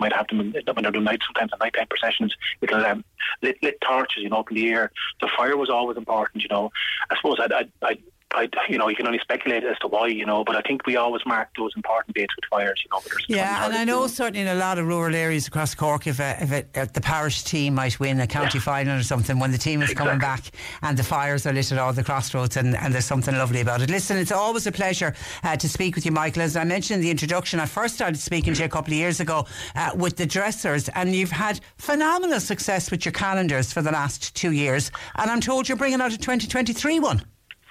might have them when they're doing night sometimes at nighttime processions. Little um, lit, lit torches, you know, up in the air. The fire was always important. You know, I suppose I'd, I'd I, you know, you can only speculate as to why, you know, but I think we always mark those important dates with fires, you know. Yeah, and I know certainly in a lot of rural areas across Cork, if, a, if, a, if the parish team might win a county yeah. final or something, when the team is exactly. coming back and the fires are lit at all the crossroads, and, and there's something lovely about it. Listen, it's always a pleasure uh, to speak with you, Michael. As I mentioned in the introduction, I first started speaking to you a couple of years ago uh, with the dressers, and you've had phenomenal success with your calendars for the last two years, and I'm told you're bringing out a 2023 one.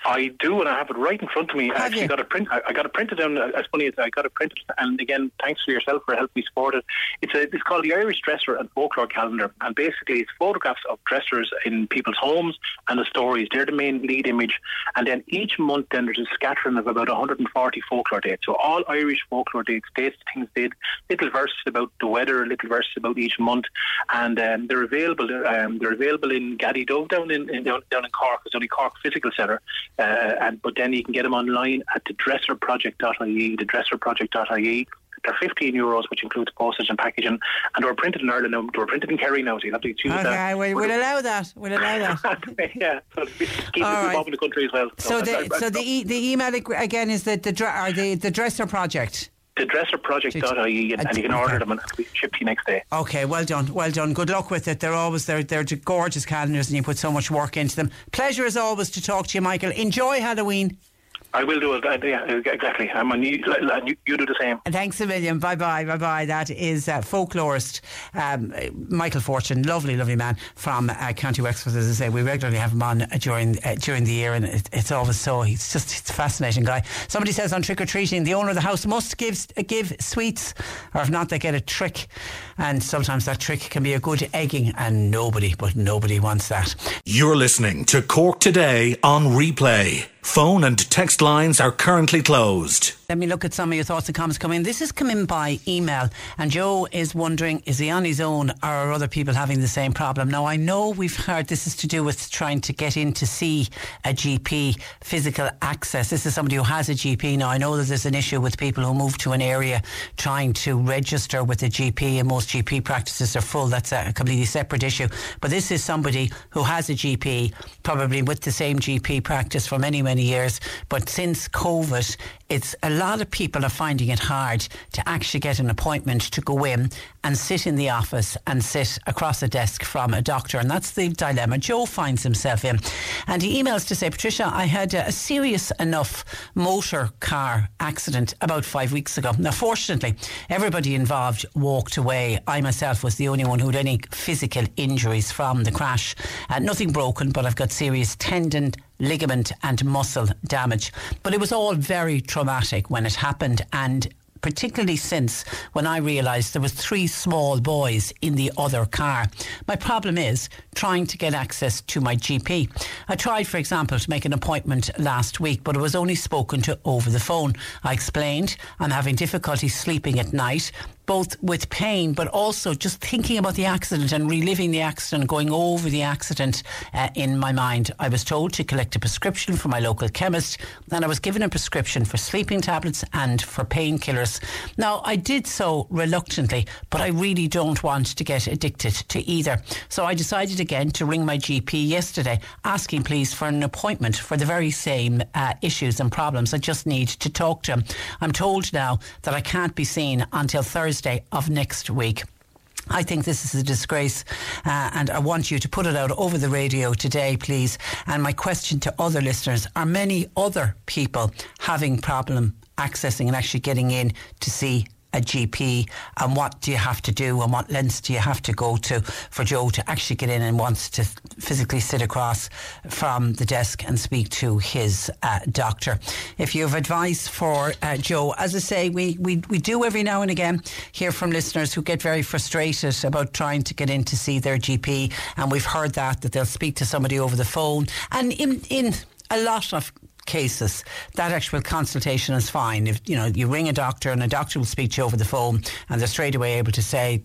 I do, and I have it right in front of me. Have I actually you? got it print. I, I got it printed down. Uh, as funny as I got it printed, and again, thanks for yourself for helping me support it. It's a, it's called the Irish Dresser and Folklore Calendar, and basically it's photographs of dressers in people's homes and the stories. They're the main lead image, and then each month then there's a scattering of about 140 folklore dates. So all Irish folklore dates, dates, things did, little verses about the weather, little verses about each month, and um, they're available. Um, they're available in Gaddydove down in, in down, down in Cork. It's only Cork Physical Centre. Uh, and but then you can get them online at the dresserproject.ie, the dresserproject.ie. They're 15 euros, which includes postage and packaging, and they're printed in Ireland now. They're printed in Kerry now, so you have to choose okay, that. Okay, we'll, we'll allow that. We'll allow that. yeah, so keep All right. the country as well. So, so the, so the, e- the email again is the the, the, the dresser project the dresserproject.ie and, and you can order them and it'll be shipped to you next day. Okay, well done, well done. Good luck with it. They're always they're they're gorgeous calendars and you put so much work into them. Pleasure as always to talk to you, Michael. Enjoy Halloween. I will do it. Uh, yeah, exactly. I'm on you, you, you do the same. Thanks a million. Bye bye. Bye bye. That is uh, folklorist um, Michael Fortune, lovely, lovely man from uh, County Wexford. As I say, we regularly have him on uh, during uh, during the year, and it, it's always so. He's just he's a fascinating guy. Somebody says on trick or treating, the owner of the house must give give sweets, or if not, they get a trick. And sometimes that trick can be a good egging, and nobody, but nobody wants that. You're listening to Cork Today on replay. Phone and text lines are currently closed. Let me look at some of your thoughts and comments coming in. This is coming by email, and Joe is wondering is he on his own or are other people having the same problem? Now, I know we've heard this is to do with trying to get in to see a GP, physical access. This is somebody who has a GP. Now, I know that there's an issue with people who move to an area trying to register with a GP, and most GP practices are full. That's a completely separate issue. But this is somebody who has a GP, probably with the same GP practice for many, many years. But since COVID, it's a lot of people are finding it hard to actually get an appointment to go in and sit in the office and sit across a desk from a doctor. And that's the dilemma Joe finds himself in. And he emails to say, Patricia, I had a serious enough motor car accident about five weeks ago. Now, fortunately, everybody involved walked away. I myself was the only one who had any physical injuries from the crash. Uh, nothing broken, but I've got serious tendon ligament and muscle damage. But it was all very traumatic when it happened and particularly since when I realised there was three small boys in the other car. My problem is trying to get access to my GP. I tried, for example, to make an appointment last week, but it was only spoken to over the phone. I explained I'm having difficulty sleeping at night both with pain but also just thinking about the accident and reliving the accident, going over the accident uh, in my mind. I was told to collect a prescription from my local chemist and I was given a prescription for sleeping tablets and for painkillers. Now, I did so reluctantly, but I really don't want to get addicted to either. So I decided again to ring my GP yesterday, asking please for an appointment for the very same uh, issues and problems. I just need to talk to him. I'm told now that I can't be seen until Thursday Thursday of next week. I think this is a disgrace, uh, and I want you to put it out over the radio today, please. And my question to other listeners are many other people having problem accessing and actually getting in to see a GP and what do you have to do and what lengths do you have to go to for Joe to actually get in and wants to physically sit across from the desk and speak to his uh, doctor. If you have advice for uh, Joe, as I say, we, we, we do every now and again hear from listeners who get very frustrated about trying to get in to see their GP and we've heard that, that they'll speak to somebody over the phone and in, in a lot of cases, that actual consultation is fine. If you know you ring a doctor and a doctor will speak to you over the phone, and they're straight away able to say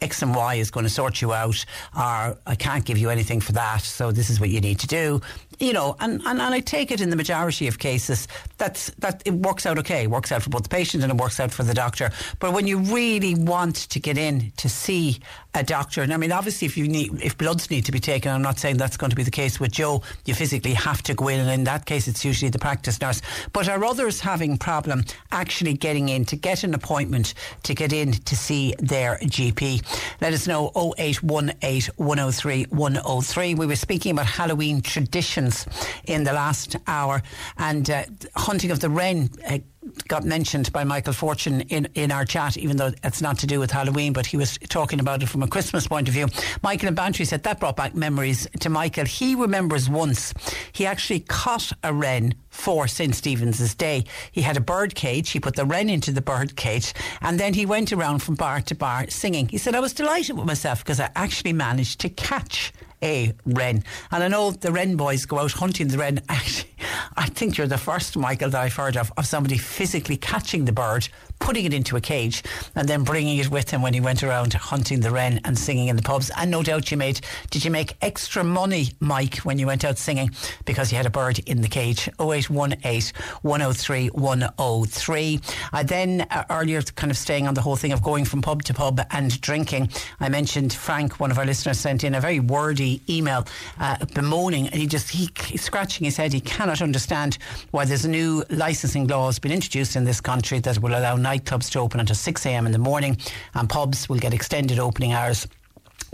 X and Y is going to sort you out, or I can't give you anything for that, so this is what you need to do you know, and, and, and I take it in the majority of cases that's that it works out okay, it works out for both the patient and it works out for the doctor. But when you really want to get in to see a doctor, and I mean, obviously, if you need if bloods need to be taken, I'm not saying that's going to be the case with Joe. You physically have to go in, and in that case, it's usually the practice nurse. But are others having problem actually getting in to get an appointment to get in to see their GP? Let us know 0818 103 103. We were speaking about Halloween in the last hour, and uh, hunting of the wren. Uh, got mentioned by Michael Fortune in, in our chat, even though it's not to do with Halloween, but he was talking about it from a Christmas point of view. Michael and Bantry said that brought back memories to Michael. He remembers once he actually caught a wren for St. Stephen's Day. He had a bird cage, he put the wren into the bird cage, and then he went around from bar to bar singing. He said, I was delighted with myself because I actually managed to catch a wren. And I know the wren boys go out hunting the wren. Actually, I think you're the first, Michael, that I've heard of, of somebody physically catching the bird, putting it into a cage, and then bringing it with him when he went around hunting the wren and singing in the pubs. And no doubt you made, did you make extra money, Mike, when you went out singing because you had a bird in the cage? 0818 103 103. I then, uh, earlier, kind of staying on the whole thing of going from pub to pub and drinking, I mentioned Frank, one of our listeners, sent in a very wordy email uh, bemoaning, and he just, he, he's scratching his head. He cannot understand why there's a new licensing law has been introduced in this country that will allow nightclubs to open until 6 a.m. in the morning and pubs will get extended opening hours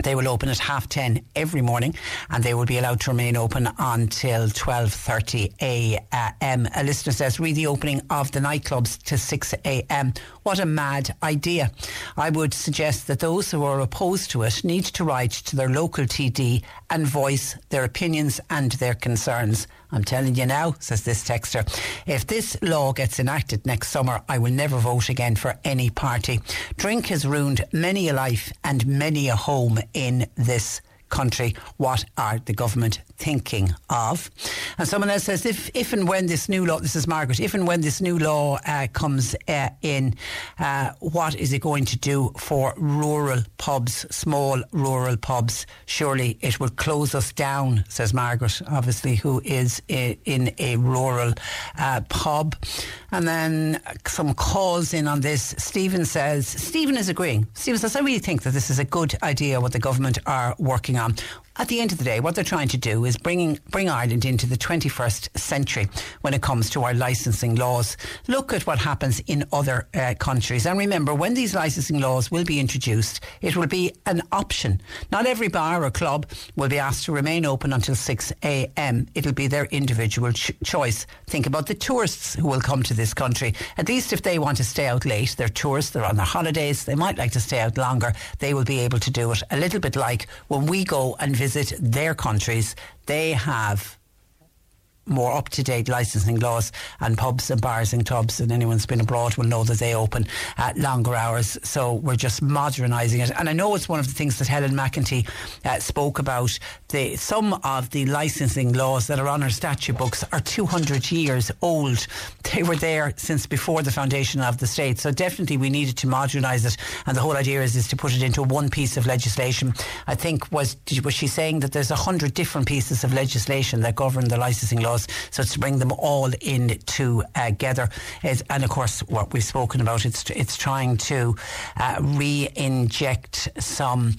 they will open at half 10 every morning and they will be allowed to remain open until 12.30 a.m. A listener says, read the opening of the nightclubs to 6 a.m. What a mad idea. I would suggest that those who are opposed to it need to write to their local TD and voice their opinions and their concerns. I'm telling you now, says this texter, if this law gets enacted next summer, I will never vote again for any party. Drink has ruined many a life and many a home in this country. What are the government thinking of? And someone else says, if, if and when this new law, this is Margaret, if and when this new law uh, comes uh, in, uh, what is it going to do for rural pubs, small rural pubs? Surely it will close us down, says Margaret, obviously, who is a, in a rural uh, pub. And then some calls in on this. Stephen says, Stephen is agreeing. Stephen says, I really think that this is a good idea what the government are working on at the end of the day, what they're trying to do is bringing bring Ireland into the 21st century when it comes to our licensing laws. Look at what happens in other uh, countries, and remember, when these licensing laws will be introduced, it will be an option. Not every bar or club will be asked to remain open until 6 a.m. It'll be their individual ch- choice. Think about the tourists who will come to this country. At least if they want to stay out late, they're tourists, they're on their holidays, they might like to stay out longer. They will be able to do it. A little bit like when we go and visit visit their countries, they have more up to date licensing laws and pubs and bars and clubs and anyone who's been abroad will know that they open at longer hours. So we're just modernising it. And I know it's one of the things that Helen McEntee uh, spoke about. The some of the licensing laws that are on our statute books are 200 years old. They were there since before the foundation of the state. So definitely we needed to modernise it. And the whole idea is, is to put it into one piece of legislation. I think was was she saying that there's a hundred different pieces of legislation that govern the licensing laws So to bring them all in together, and of course what we've spoken about, it's it's trying to uh, re-inject some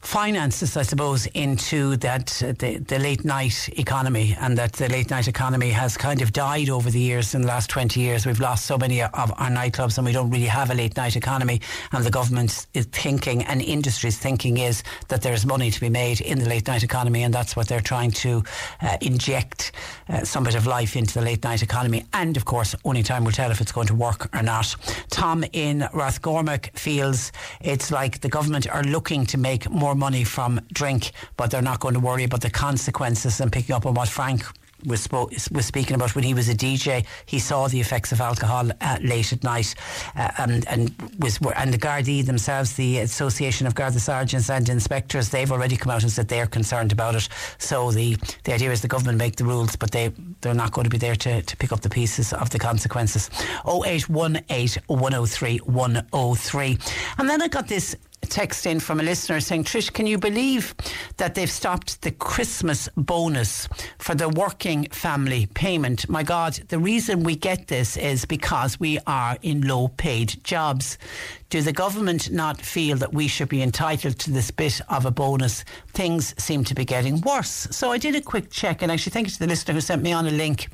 finances, I suppose, into that uh, the, the late night economy, and that the late night economy has kind of died over the years. In the last twenty years, we've lost so many of our nightclubs, and we don't really have a late night economy. And the government is thinking, and industry's thinking, is that there's money to be made in the late night economy, and that's what they're trying to uh, inject uh, some bit of life into the late night economy. And of course, only time will tell if it's going to work or not. Tom in Rathgormack feels it's like the government are looking to make more more money from drink, but they're not going to worry about the consequences. And picking up on what Frank was, was speaking about when he was a DJ. He saw the effects of alcohol uh, late at night, uh, and and was and the Gardaí themselves, the Association of Garda Sergeants and Inspectors, they've already come out and said they're concerned about it. So the the idea is the government make the rules, but they they're not going to be there to, to pick up the pieces of the consequences. 0818 103 103. And then I got this text in from a listener saying, Trish, can you believe that they've stopped the Christmas bonus for the working family payment? My God, the reason we get this is because we are in low paid jobs. Do the government not feel that we should be entitled to this bit of a bonus? Things seem to be getting worse. So I did a quick check, and actually, thank you to the listener who sent me on a link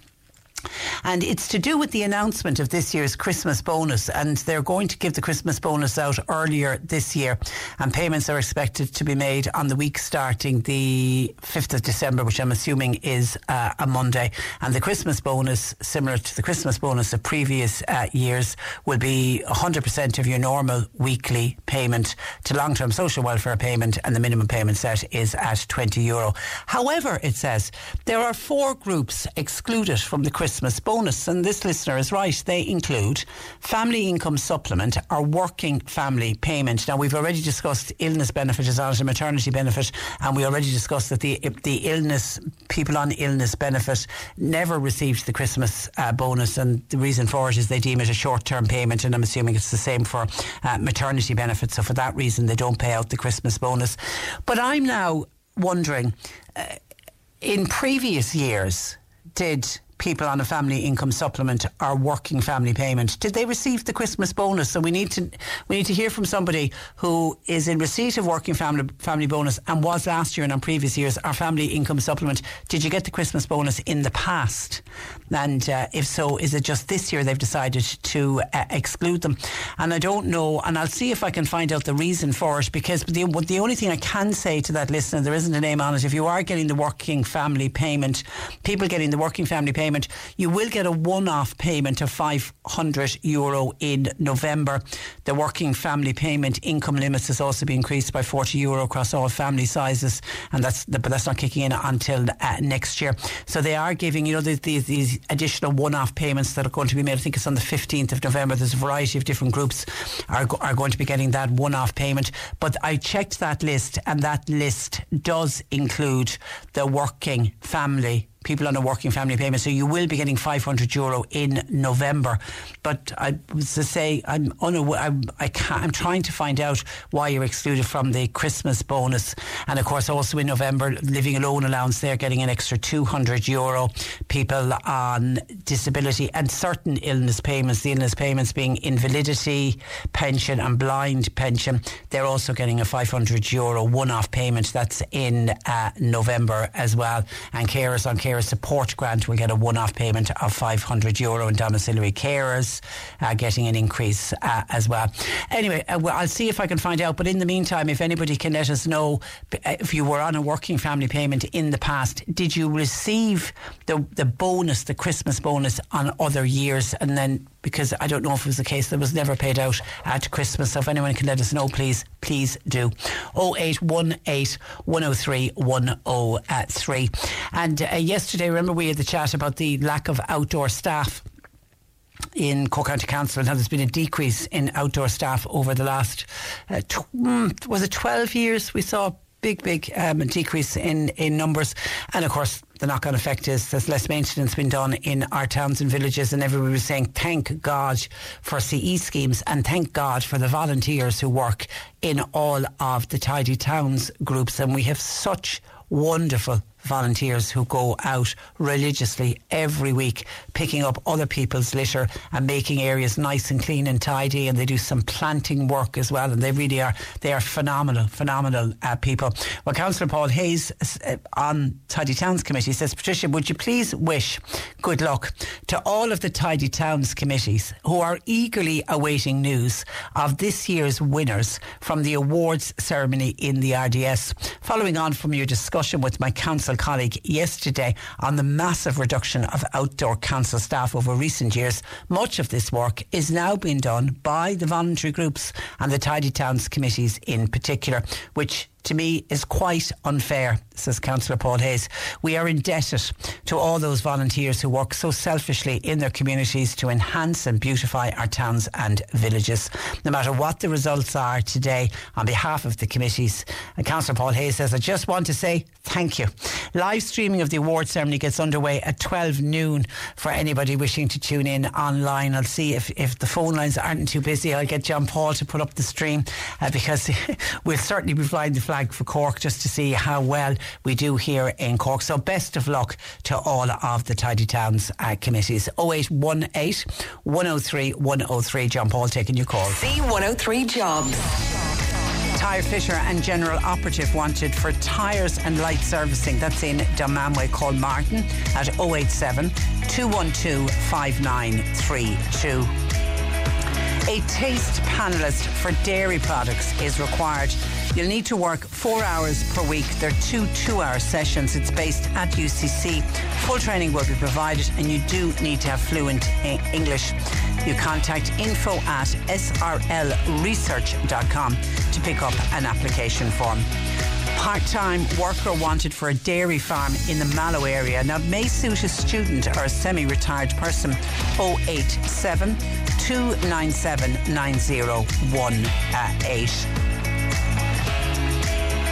and it's to do with the announcement of this year's Christmas bonus. And they're going to give the Christmas bonus out earlier this year. And payments are expected to be made on the week starting the 5th of December, which I'm assuming is uh, a Monday. And the Christmas bonus, similar to the Christmas bonus of previous uh, years, will be 100% of your normal weekly payment to long term social welfare payment. And the minimum payment set is at 20 euro. However, it says there are four groups excluded from the Christmas Christmas bonus. And this listener is right. They include family income supplement or working family payment. Now, we've already discussed illness benefit as well as a maternity benefit. And we already discussed that the, the illness, people on illness benefit never received the Christmas uh, bonus. And the reason for it is they deem it a short term payment. And I'm assuming it's the same for uh, maternity benefit. So for that reason, they don't pay out the Christmas bonus. But I'm now wondering, uh, in previous years, did people on a family income supplement or working family payment, did they receive the Christmas bonus? So we need to we need to hear from somebody who is in receipt of working family family bonus and was last year and on previous years our family income supplement. Did you get the Christmas bonus in the past? And uh, if so, is it just this year they've decided to uh, exclude them? And I don't know, and I'll see if I can find out the reason for it because the the only thing I can say to that listener, there isn't a name on it. If you are getting the working family payment, people getting the working family payment payment. You will get a one off payment of 500 euro in November. The working family payment income limits has also been increased by 40 euro across all family sizes, and that's but that's not kicking in until uh, next year. So they are giving, you know, these, these, these additional one off payments that are going to be made. I think it's on the 15th of November. There's a variety of different groups are, are going to be getting that one off payment. But I checked that list, and that list does include the working family people on a working family payment. So you will be getting 500 euro in November. But I was to say, I'm unaware, I'm, I can't, I'm trying to find out why you're excluded from the Christmas bonus. And of course, also in November, living alone allowance, they're getting an extra 200 euro. People on disability and certain illness payments, the illness payments being invalidity pension and blind pension, they're also getting a 500 euro one off payment. That's in uh, November as well. And carers on care Carer Support Grant will get a one off payment of 500 euro and domiciliary carers uh, getting an increase uh, as well. Anyway, uh, well, I'll see if I can find out. But in the meantime, if anybody can let us know uh, if you were on a working family payment in the past, did you receive the, the bonus, the Christmas bonus on other years? And then because I don't know if it was the case that was never paid out at Christmas. So if anyone can let us know, please, please do. 0818 103 103. And uh, yesterday, remember we had the chat about the lack of outdoor staff in Cork County Council and how there's been a decrease in outdoor staff over the last, uh, tw- mm, was it 12 years? We saw big, big um, decrease in, in numbers. And of course, the knock on effect is there's less maintenance being done in our towns and villages, and everybody was saying, thank God for CE schemes and thank God for the volunteers who work in all of the Tidy Towns groups. And we have such wonderful volunteers who go out religiously every week picking up other people's litter and making areas nice and clean and tidy. And they do some planting work as well. And they really are they are phenomenal phenomenal uh, people. Well Councillor Paul Hayes uh, on Tidy Towns Committee says Patricia would you please wish good luck to all of the Tidy Towns committees who are eagerly awaiting news of this year's winners from the awards ceremony in the RDS following on from your discussion with my council colleague yesterday on the massive reduction of outdoor council staff over recent years. Much of this work is now being done by the voluntary groups and the Tidy Towns committees in particular, which to me is quite unfair, says Councillor Paul Hayes. We are indebted to all those volunteers who work so selfishly in their communities to enhance and beautify our towns and villages. No matter what the results are today, on behalf of the committees, Councillor Paul Hayes says, I just want to say thank you. Live streaming of the award ceremony gets underway at 12 noon for anybody wishing to tune in online. I'll see if, if the phone lines aren't too busy. I'll get John Paul to put up the stream uh, because we'll certainly be flying the flag for Cork just to see how well we do here in Cork. So best of luck to all of the Tidy Towns uh, committees. 0818 103 103. John Paul taking your call. C103 Jobs. Tyre Fisher and general operative wanted for tyres and light servicing. That's in Dunmanway. Call Martin at 087 212 5932. A taste panelist for dairy products is required. You'll need to work four hours per week. They're two two hour sessions. It's based at UCC. Full training will be provided, and you do need to have fluent eh, English. You contact info at srlresearch.com to pick up an application form part-time worker wanted for a dairy farm in the Mallow area. Now, it may suit a student or a semi-retired person. 087 297 9018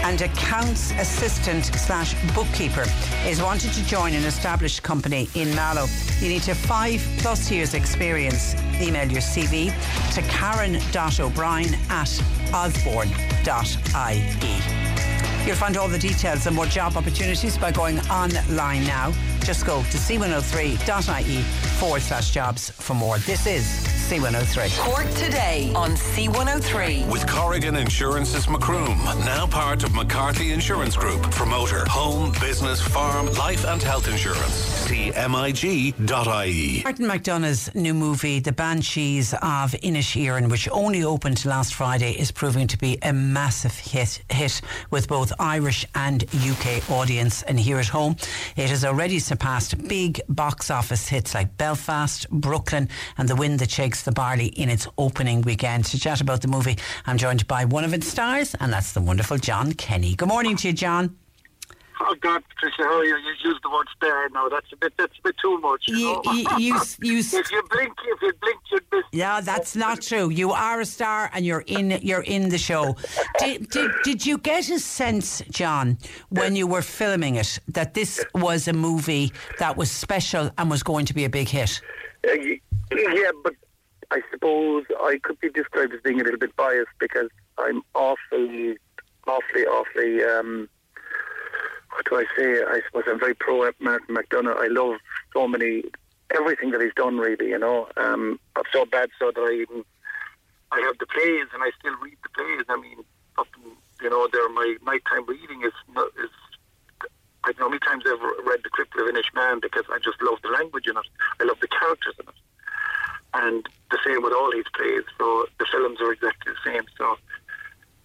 and accounts assistant slash bookkeeper is wanted to join an established company in Mallow. You need to five plus years experience. Email your CV to karen.o'brien at osborne.ie. You'll find all the details and more job opportunities by going online now. Just go to c103.ie forward slash jobs for more. This is C103. Cork Today on C103. With Corrigan Insurance's Macroom, now part of McCarthy Insurance Group. Promoter, home, business, farm, life and health insurance. See MIG.ie. Martin McDonagh's new movie, The Banshees of Inisherin, which only opened last Friday, is proving to be a massive hit, hit with both Irish and UK audience. And here at home, it has already surpassed big box office hits like Belfast, Brooklyn, and The Wind That Shakes the Barley in its opening weekend. To chat about the movie, I'm joined by one of its stars, and that's the wonderful John Kenny. Good morning to you, John. Oh God, Patricia, how you? You use the word star now. That's a bit. That's a bit too much. You, you, you, you, you if you blink, if you blink, you'd miss. Yeah, that's not true. You are a star, and you're in. You're in the show. Did, did, did you get a sense, John, when you were filming it, that this was a movie that was special and was going to be a big hit? Uh, yeah, but I suppose I could be described as being a little bit biased because I'm awfully, awfully, awfully. Um, what do I say? I suppose I'm very pro Martin McDonagh. I love so many everything that he's done. Really, you know, um, I'm so bad so that I even I have the plays and I still read the plays. I mean, up you know, there my nighttime reading is is. I don't know how many times I've read The Cripple of Inishmaan because I just love the language in it. I love the characters in it. And the same with all his plays. So the films are exactly the same. So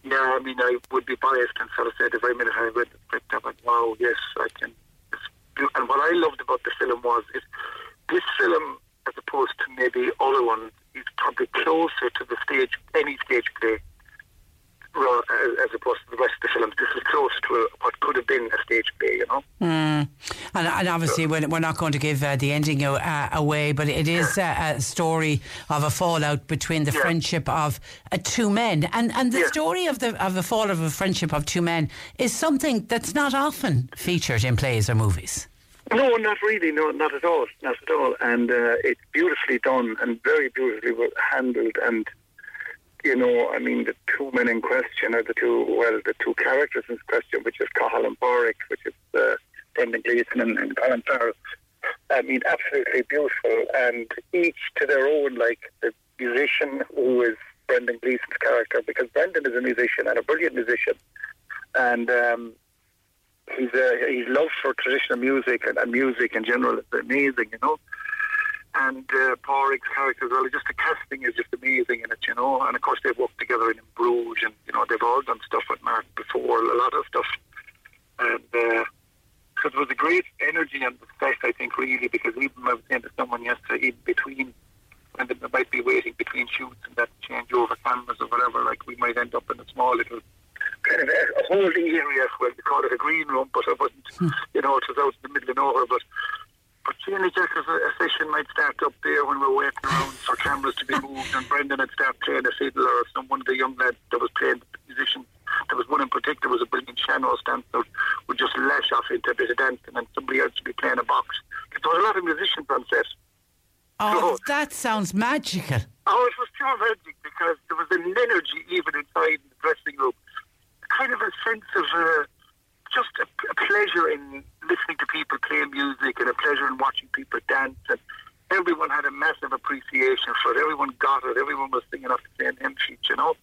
yeah, I mean, I would be biased and sort of say the very minute I read the script, I went, wow, yes, I can. And what I loved about the film was is this film, as opposed to maybe other ones, is probably closer to the stage, any stage play as opposed to the rest of the films. This is close to what could have been a stage play, you know. Mm. And, and, obviously, so, we're not going to give uh, the ending uh, away, but it is uh, a story of a fallout between the yeah. friendship of uh, two men, and and the yeah. story of the of the fall of a friendship of two men is something that's not often featured in plays or movies. No, not really. No, not at all. Not at all. And uh, it's beautifully done and very beautifully handled and you know, I mean, the two men in question are the two, well, the two characters in question, which is Cathal and Pádraic, which is uh, Brendan Gleeson and, and Colin Farrell. I mean, absolutely beautiful, and each to their own, like the musician who is Brendan Gleeson's character, because Brendan is a musician and a brilliant musician, and um, he's uh, his love for traditional music and, and music in general is amazing, you know and uh, Pádraic's character as well. Just the casting is just amazing in it, you know. And of course they've worked together in Bruges, and you know they've all done stuff with Mark before, a lot of stuff. And uh, so there was a great energy and set, I think, really, because even I was saying to someone yesterday, even between when they might be waiting between shoots and that change over cameras or whatever, like we might end up in a small little kind of a, a holding area where they call it a green room, but I wasn't, hmm. you know, it was out in the middle of nowhere, but but Jack as a, a session might start up there when we're waiting around for cameras to be moved, and Brendan would start playing a fiddle, or some one of the young lads that was playing the musician There was one in particular was a brilliant sean-nós dancer would just lash off into a bit of dancing and somebody else would be playing a box. There was a lot of musicians on set. Oh, so, that sounds magical. Oh, it was pure magic because there was an energy even inside the dressing room. Kind of a sense of uh, just a, a pleasure in listening to people play music and a pleasure in watching people dance and everyone had a massive appreciation for it. Everyone got it. Everyone was singing off the same hymn sheet, you know.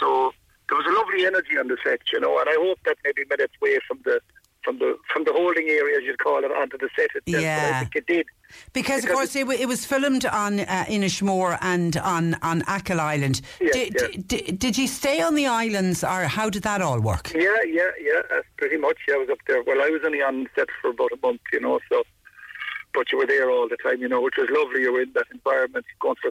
So there was a lovely energy on the set, you know, and I hope that maybe made its way from the from the from the holding area, as you'd call it, onto the set itself. Yeah. I think it did. Because, because of course, it, it, was filmed on uh, Inishmore and on, on Achill Island. Yes, did, yes. did, did you stay on the islands, or how did that all work? Yeah, yeah, yeah, uh, pretty much. Yeah, I was up there. Well, I was only on set for about a month, you know, so but you were there all the time, you know, which was lovely. You were in that environment, going for.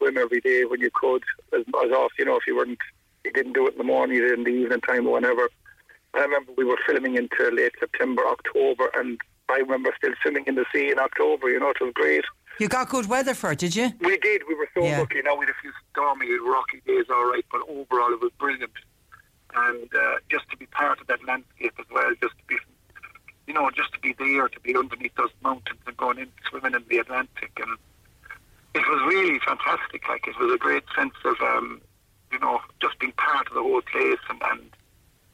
Swim every day when you could, as, as off, you know, if you weren't, you didn't do it in the morning, you did in the evening time or whenever. I remember we were filming into late September, October, and I remember still swimming in the sea in October, you know, it was great. You got good weather for it, did you? We did. We were so Yeah. lucky. Now we had a few stormy, rocky days, all right, but overall it was brilliant. And uh, just to be part of that landscape as well, just to be, you know, just to be there, to be underneath those mountains and going in swimming in the Atlantic, and it was really fantastic. Like it was a great sense of, um, you know, just being part of the whole place, and, and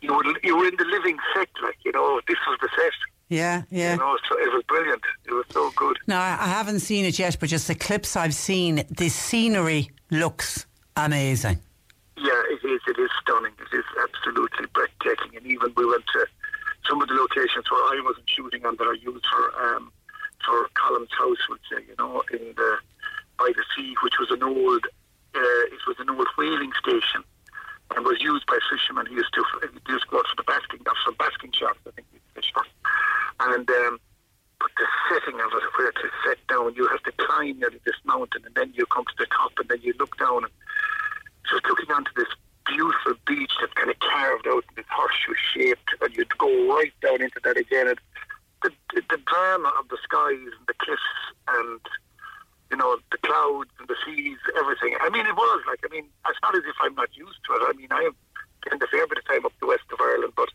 you were you were in the living set, like you know, this was the set. Yeah, yeah. You know, so it was brilliant. It was so good. Now I I haven't seen it yet, but just the clips I've seen, the scenery looks amazing. Yeah, it is. It is stunning. It is absolutely breathtaking. And even we went to some of the locations where I wasn't shooting on that are used for um, for Colm's house, would say, you know, in the by the sea, which was an old uh, it was an old whaling station and was used by fishermen who used to he used to go out for the basking off some basking sharks, I think, fish for. And um, but the setting of it, where to set down, you have to climb nearly this mountain, and then you come to the top, and then you look down, and just looking onto this beautiful beach that's kind of carved out in this horseshoe shaped, and you'd go right down into that again. And the, the drama of the skies and the cliffs and you know the clouds and the seas, everything. I mean, it was like I mean, it's not as if I'm not used to it. I mean, I have spent a fair bit of time up the west of Ireland, but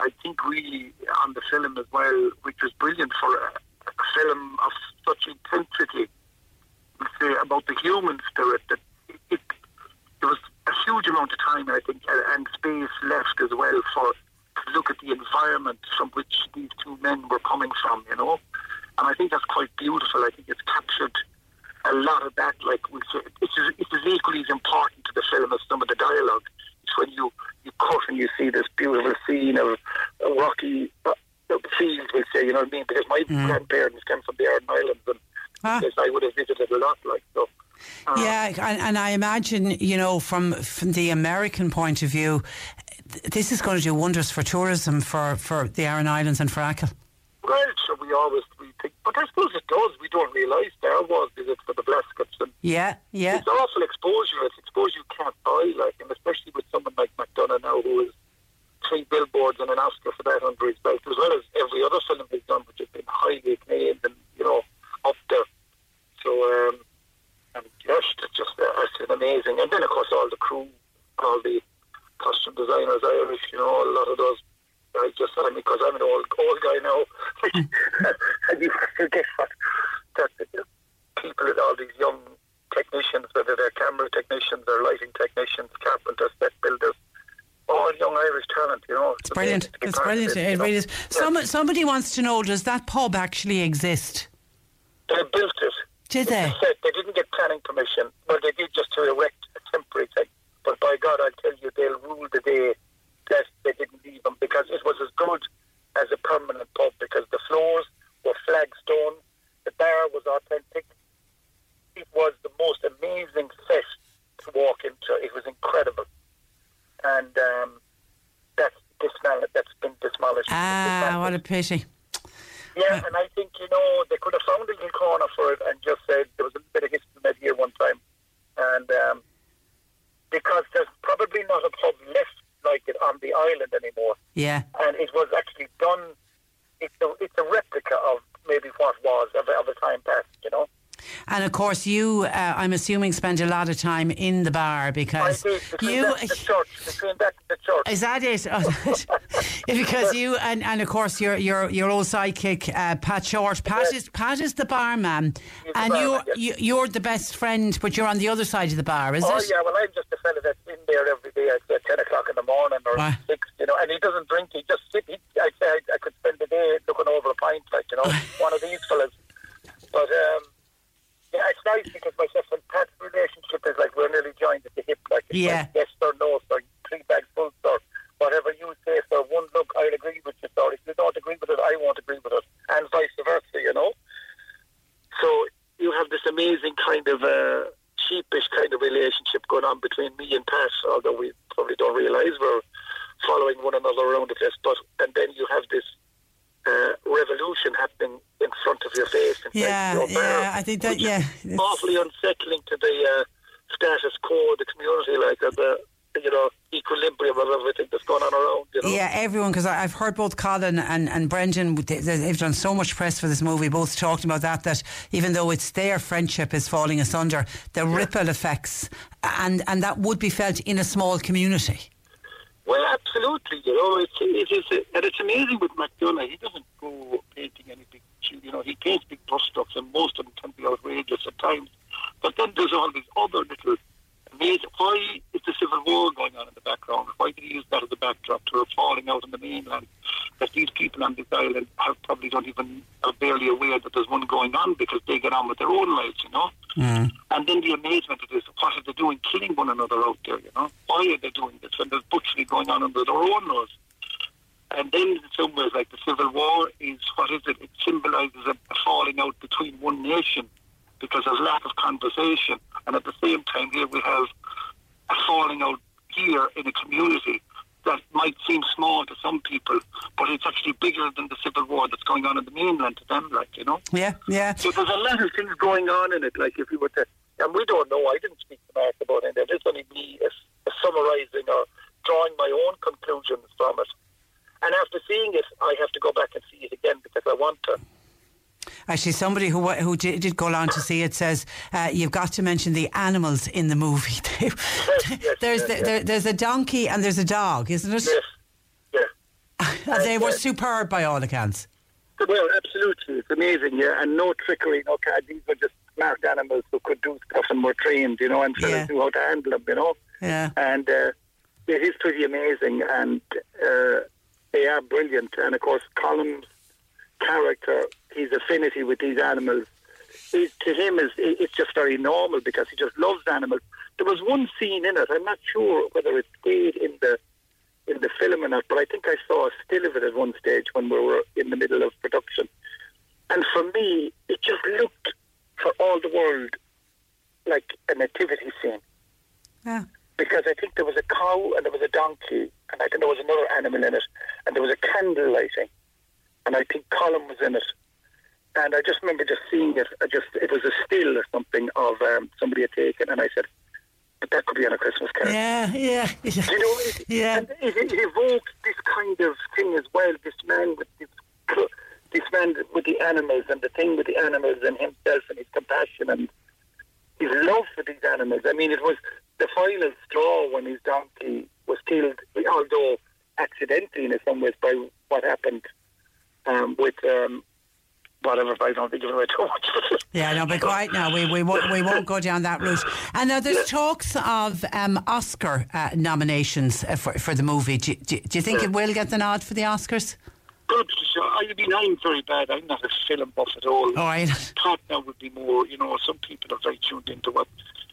I think really on the film as well, which was brilliant for a, a film of such intensity, we say about the human spirit that it, it there was a huge amount of time, I think, and, and space left as well for to look at the environment from which these two men were coming from, you know. And I think that's quite beautiful. I think it's captured a lot of that. Like, we say, it is, it is equally as important to the film as some of the dialogue. It's when you, you cut and you see this beautiful scene of a rocky uh, field, we say, you know what I mean? Because my grandparents came from the Aran Islands and yes, I would have visited a lot, like, so. uh, Yeah, and, and I imagine, you know, from from the American point of view, th- this is going to do wonders for tourism for, for the Aran Islands and for Achill. Well, sure, we always we think, but I suppose it does. We don't realise there was visit for the Blaskets, and Yeah, yeah. it's awful exposure. It's exposure you can't buy, like, and especially with someone like McDonagh now, who is three billboards and an Oscar for that under his belt, as well as every other film he's done, which has been highly acclaimed and you know up there. So, um, and yes, it's just uh, it's amazing. And then of course all the crew, all the costume designers, Irish, you know, a lot of those. I just I mean, because I'm an old old guy now, and you forget what that the people, all these young technicians, whether they're camera technicians or lighting technicians, carpenters, set builders, all young Irish talent, you know. It's brilliant. amazing to be It's brilliant. it, you It know. really is. Some, somebody wants to know does that pub actually exist? They built it. Did they? They said they didn't get planning permission. Well, they did just to erect a temporary thing. But by God, I tell you, they'll rule the day that they didn't leave them because it was as good as a permanent pub because the floors were flagstone, the bar was authentic. It was the most amazing fest to walk into. It was incredible, and um, that's dismal- that's been demolished. Pity. Yeah, and I think, you know, they could have found a little corner for it and just said there was a bit of history made here one time. And um, because there's probably not a pub left like it on the island anymore. Yeah. And it was actually done, it's a, it's a replica of maybe what was of, a- of a time past, you know. And of course, you, uh, I'm assuming, spend a lot of time in the bar I because did, you. that the church, between that the church. Is that it? Oh, because you and, and of course your your your old sidekick uh, Pat Short. Pat is Pat is the barman, He's the and you're barman, you, you're the best friend, but you're on the other side of the bar, is oh, it? Oh yeah, well, I'm just a fella that's in there every day at 10 o'clock in the morning or. 6, you know, and he doesn't drink, he just sit. He, say I, I could spend the day looking over a pint, like, you know, one of these fellas. But, um, yeah, it's nice because myself and Pat's relationship is like we're nearly joined at the hip, like, Yeah. like yes or no, or three bags full, or whatever you say, so one look, I'll agree with you, or if you don't agree with it, I won't agree with it, and vice versa, you know. So you have this amazing kind of uh, sheepish kind of relationship going on between me and Pat, although we probably don't realise we're following one another around the place. But and then you have this uh, revolution happening in front of your face. in Yeah, front of your bar, yeah, I think that yeah. it's- awfully unsettling to the uh, status quo of the community, like the you know equilibrium of everything that's going on around. You know. Yeah, everyone, because I've heard both Colin and, and Brendan, they- they've done so much press for this movie, both talking about that, that even though it's their friendship is falling asunder, the ripple effects, and, and that would be felt in a small community. Well, absolutely. You know, it's, it is, and it's amazing with McDonagh. He doesn't go painting any big, you know, he paints big brush strokes, and most of them can be outrageous at times. But then there's all these other little amazing. Why is the Civil War going on in the background? Why did he use that as a backdrop to a falling out on the mainland? That these people on this island have probably don't even are barely aware that there's one going on because they get on with their own lives, you know. And then the amazement of this, what are they doing, killing one another out there, you know? Why are they doing this when there's butchery going on under their own nose? And then in some ways, like the Civil War is, what is it? It symbolises a, a falling out between one nation because of lack of conversation. And at the same time, here we have a falling out here in a community that might seem small to some people, but it's actually bigger than the Civil War that's going on in the mainland to them, like, you know? Yeah, yeah. So there's a lot of things going on in it. Like if you were to, and we don't know. I didn't speak to Mark about it. It's only me as, as summarising or drawing my own conclusions from it. And after seeing it, I have to go back and see it again because I want to. Actually, somebody who who did, did go along to see it says uh, you've got to mention the animals in the movie. there's the, there, there's a donkey and there's a dog, isn't it? Yes. And they were superb by all accounts. Well, absolutely, it's amazing. Yeah, and no trickery, no card. These were just smart animals who could do stuff and were trained, you know, and fellas Yeah. knew how to handle them, you know. Yeah. And uh, it is pretty amazing. And uh, they are brilliant. And of course, Colm's character, his affinity with these animals, is, to him is it's just very normal because he just loves animals. There was one scene in it. I'm not sure whether it stayed in the in the film or not, but I think I saw a still of it at one stage when we were in the middle of production. And for me, it just looked for all the world like a nativity scene. Yeah. Because I think there was a cow and there was a donkey, and I think there was another animal in it, and there was a candle lighting, and I think Colm was in it. And I just remember just seeing it. I just it was a still or something of um, somebody had taken, and I said, "But that could be on a Christmas card." Yeah, yeah, Do you know, it, yeah. And it, it evokes this kind of thing as well. This man with this, this man with the animals and the thing with the animals and himself and his compassion and his love for these animals. I mean, it was the final straw when his donkey was killed, although accidentally in some ways by what happened um, with um, whatever. I don't think it was too much. Yeah, no, but quiet now. We, we, won't, we won't go down that route. And now there's talks of um, Oscar uh, nominations uh, for, for the movie. Do, do, do you think it will get the nod for the Oscars? Good, sure. I mean, I'm very bad. I'm not a film buff at all. All right. Thought that would be more, you know, some people are very tuned into what.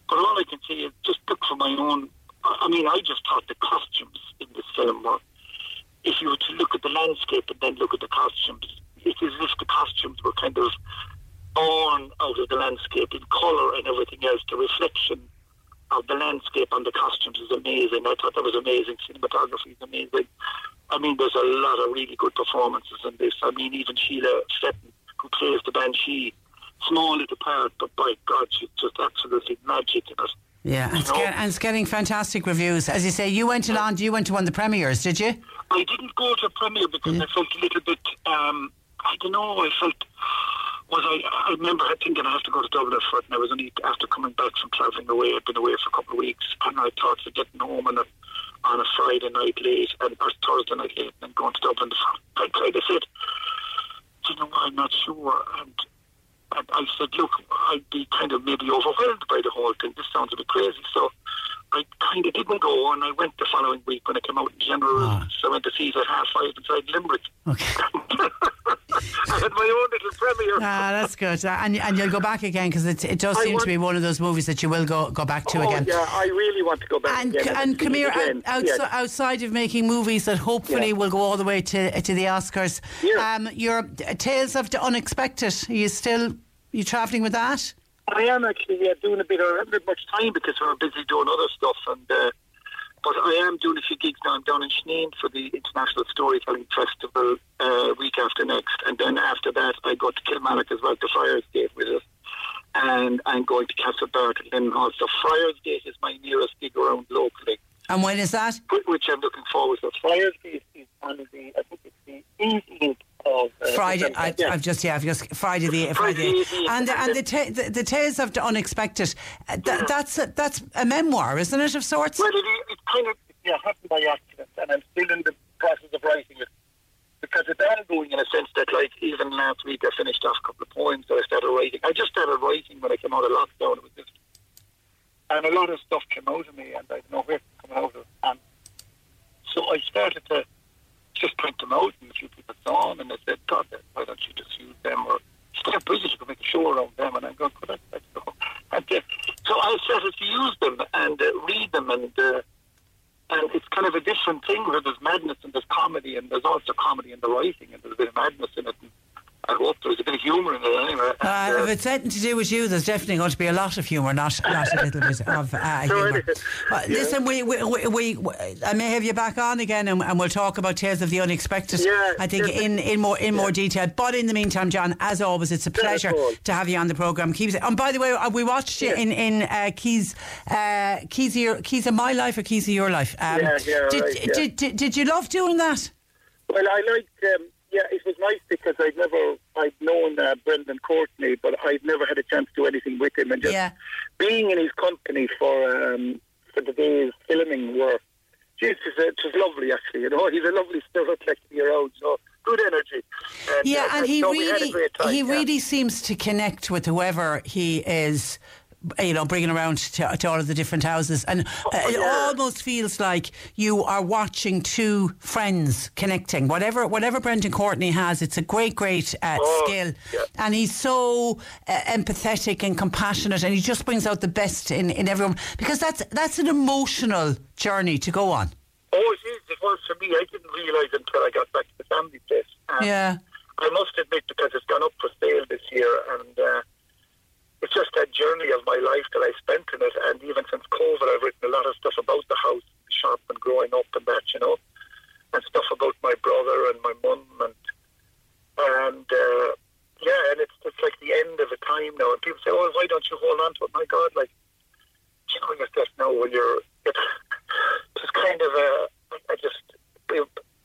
But all I can say is just look for my own. I mean, I just thought the costumes in this film were. If you were to look at the landscape and then look at the costumes, it's as if the costumes were kind of born out of the landscape in colour and everything else. The reflection of the landscape on the costumes is amazing. I thought that was amazing. Cinematography is amazing. I mean, there's a lot of really good performances in this. I mean, even Sheila Flitton, who plays the Banshee, small little part, but by God, she's just absolutely magic in it. Yeah, and it's, get, and it's getting fantastic reviews. As you say, you went along, you went to one of the premieres, did you? I didn't go to a premiere because I felt a little bit, um, I don't know, I felt, was I, I remember thinking I have to go to Dublin for it, and I was only after coming back from travelling away, I'd been away for a couple of weeks, and I thought of getting home on a, on a Friday night late, and, or Thursday night late, and going to Dublin. I kind of said, you know, I'm not sure, and and I said, look, I'd be kind of maybe overwhelmed by the whole thing. This sounds a bit crazy. So I kind of didn't go, and I went the following week when I came out in January. So I went to see it at half five inside Limerick. Okay. I had my own little premiere. Ah, that's good. Uh, And, and you'll go back again because it, it does I seem want- to be one of those movies that you will go, go back to oh, again. yeah, I really want to go back And, again. and see come here, again. out, Yes. outside, outside of making movies that hopefully Yeah. will go all the way to to the Oscars, um, your Tales of the Unexpected, are you still you travelling with that? I am actually yeah, doing a bit. I haven't had much time because we're busy doing other stuff, and uh, but I am doing a few gigs now. I'm down in Sneem for the International Storytelling Festival uh, week after next, and then after that I go to Kilmallock as well to Friars Gate with us, and I'm going to Castlebar and then also Friars Gate is my nearest gig around locally, And when is that? wh- which I'm looking forward to. Friars Gate is on the I think it's the 18th of uh, Friday. I, Yeah. I've just yeah, I've just Friday the Friday, Friday and the, and the, ta- the the tales of the unexpected. Uh, th- that's a, that's a memoir, isn't it, of sorts? Well, it, it kind of yeah, happened by accident, and I'm still in the process of writing it because it's ongoing in a sense that, like, even last week I finished off a couple of poems that I started writing. I just started writing when I came out of lockdown. It was just, and a lot of stuff came out of me, and I didn't know where it came out of. And so I started to just print them out, and a few people saw them, and they said, God, why don't you just use them? Or start British, you could make a show around them. And I'm going, good, I- let's go. And, uh, so I started to use them and uh, read them, and uh, and it's kind of a different thing where there's madness and there's comedy, and there's also comedy in the writing, and there's a bit of madness in it. And I hope there's a bit of humour in it anyway. Uh, And, if it's anything to do with you, there's definitely going to be a lot of humour, not not a little bit of uh, humour. But listen, we, we, we, we, I may have you back on again, and, and we'll talk about Tales of the Unexpected. Yeah, I think yeah. in, in more in more detail. But in the meantime, John, as always, it's a pleasure to have you on the program. Keep and by the way, uh, we watched you in in uh, Keys uh, Keys of your, Keys of my life or Keys of your life. Um, Yeah, yeah, did, right, yeah. did, did did you love doing that? Well, I liked. Um, yeah, it was nice because I'd never, I'd known uh, Brendan Courtney, but I'd never had a chance to do anything with him, and just Yeah. being in his company for um, for the days filming were, Jesus, it was lovely actually. You know, he's a lovely spirit like to be around. So good energy. And, Yeah, uh, and he so we had a really he yeah. really seems to connect with whoever he is you know, bringing around to, to all of the different houses. And uh, it almost feels like you are watching two friends connecting. Whatever whatever Brendan Courtney has, it's a great, great uh, Oh, skill. yeah. And he's so uh, empathetic and compassionate, and he just brings out the best in, in everyone. Because that's that's an emotional journey to go on. Oh, it is. It was for me. I didn't realise until I got back to the family place. And Yeah. I must admit, because it's gone up for sale this year, and uh, it's just that journey of my life that I spent in it. And even since COVID, I've written a lot of stuff about the house, the shop, and growing up and that, you know, and stuff about my brother and my mum, and and uh, yeah, and it's it's like the end of a time now. And people say, "Oh, why don't you hold on to it?" My God, like you know yourself now when you're it's just kind of a I just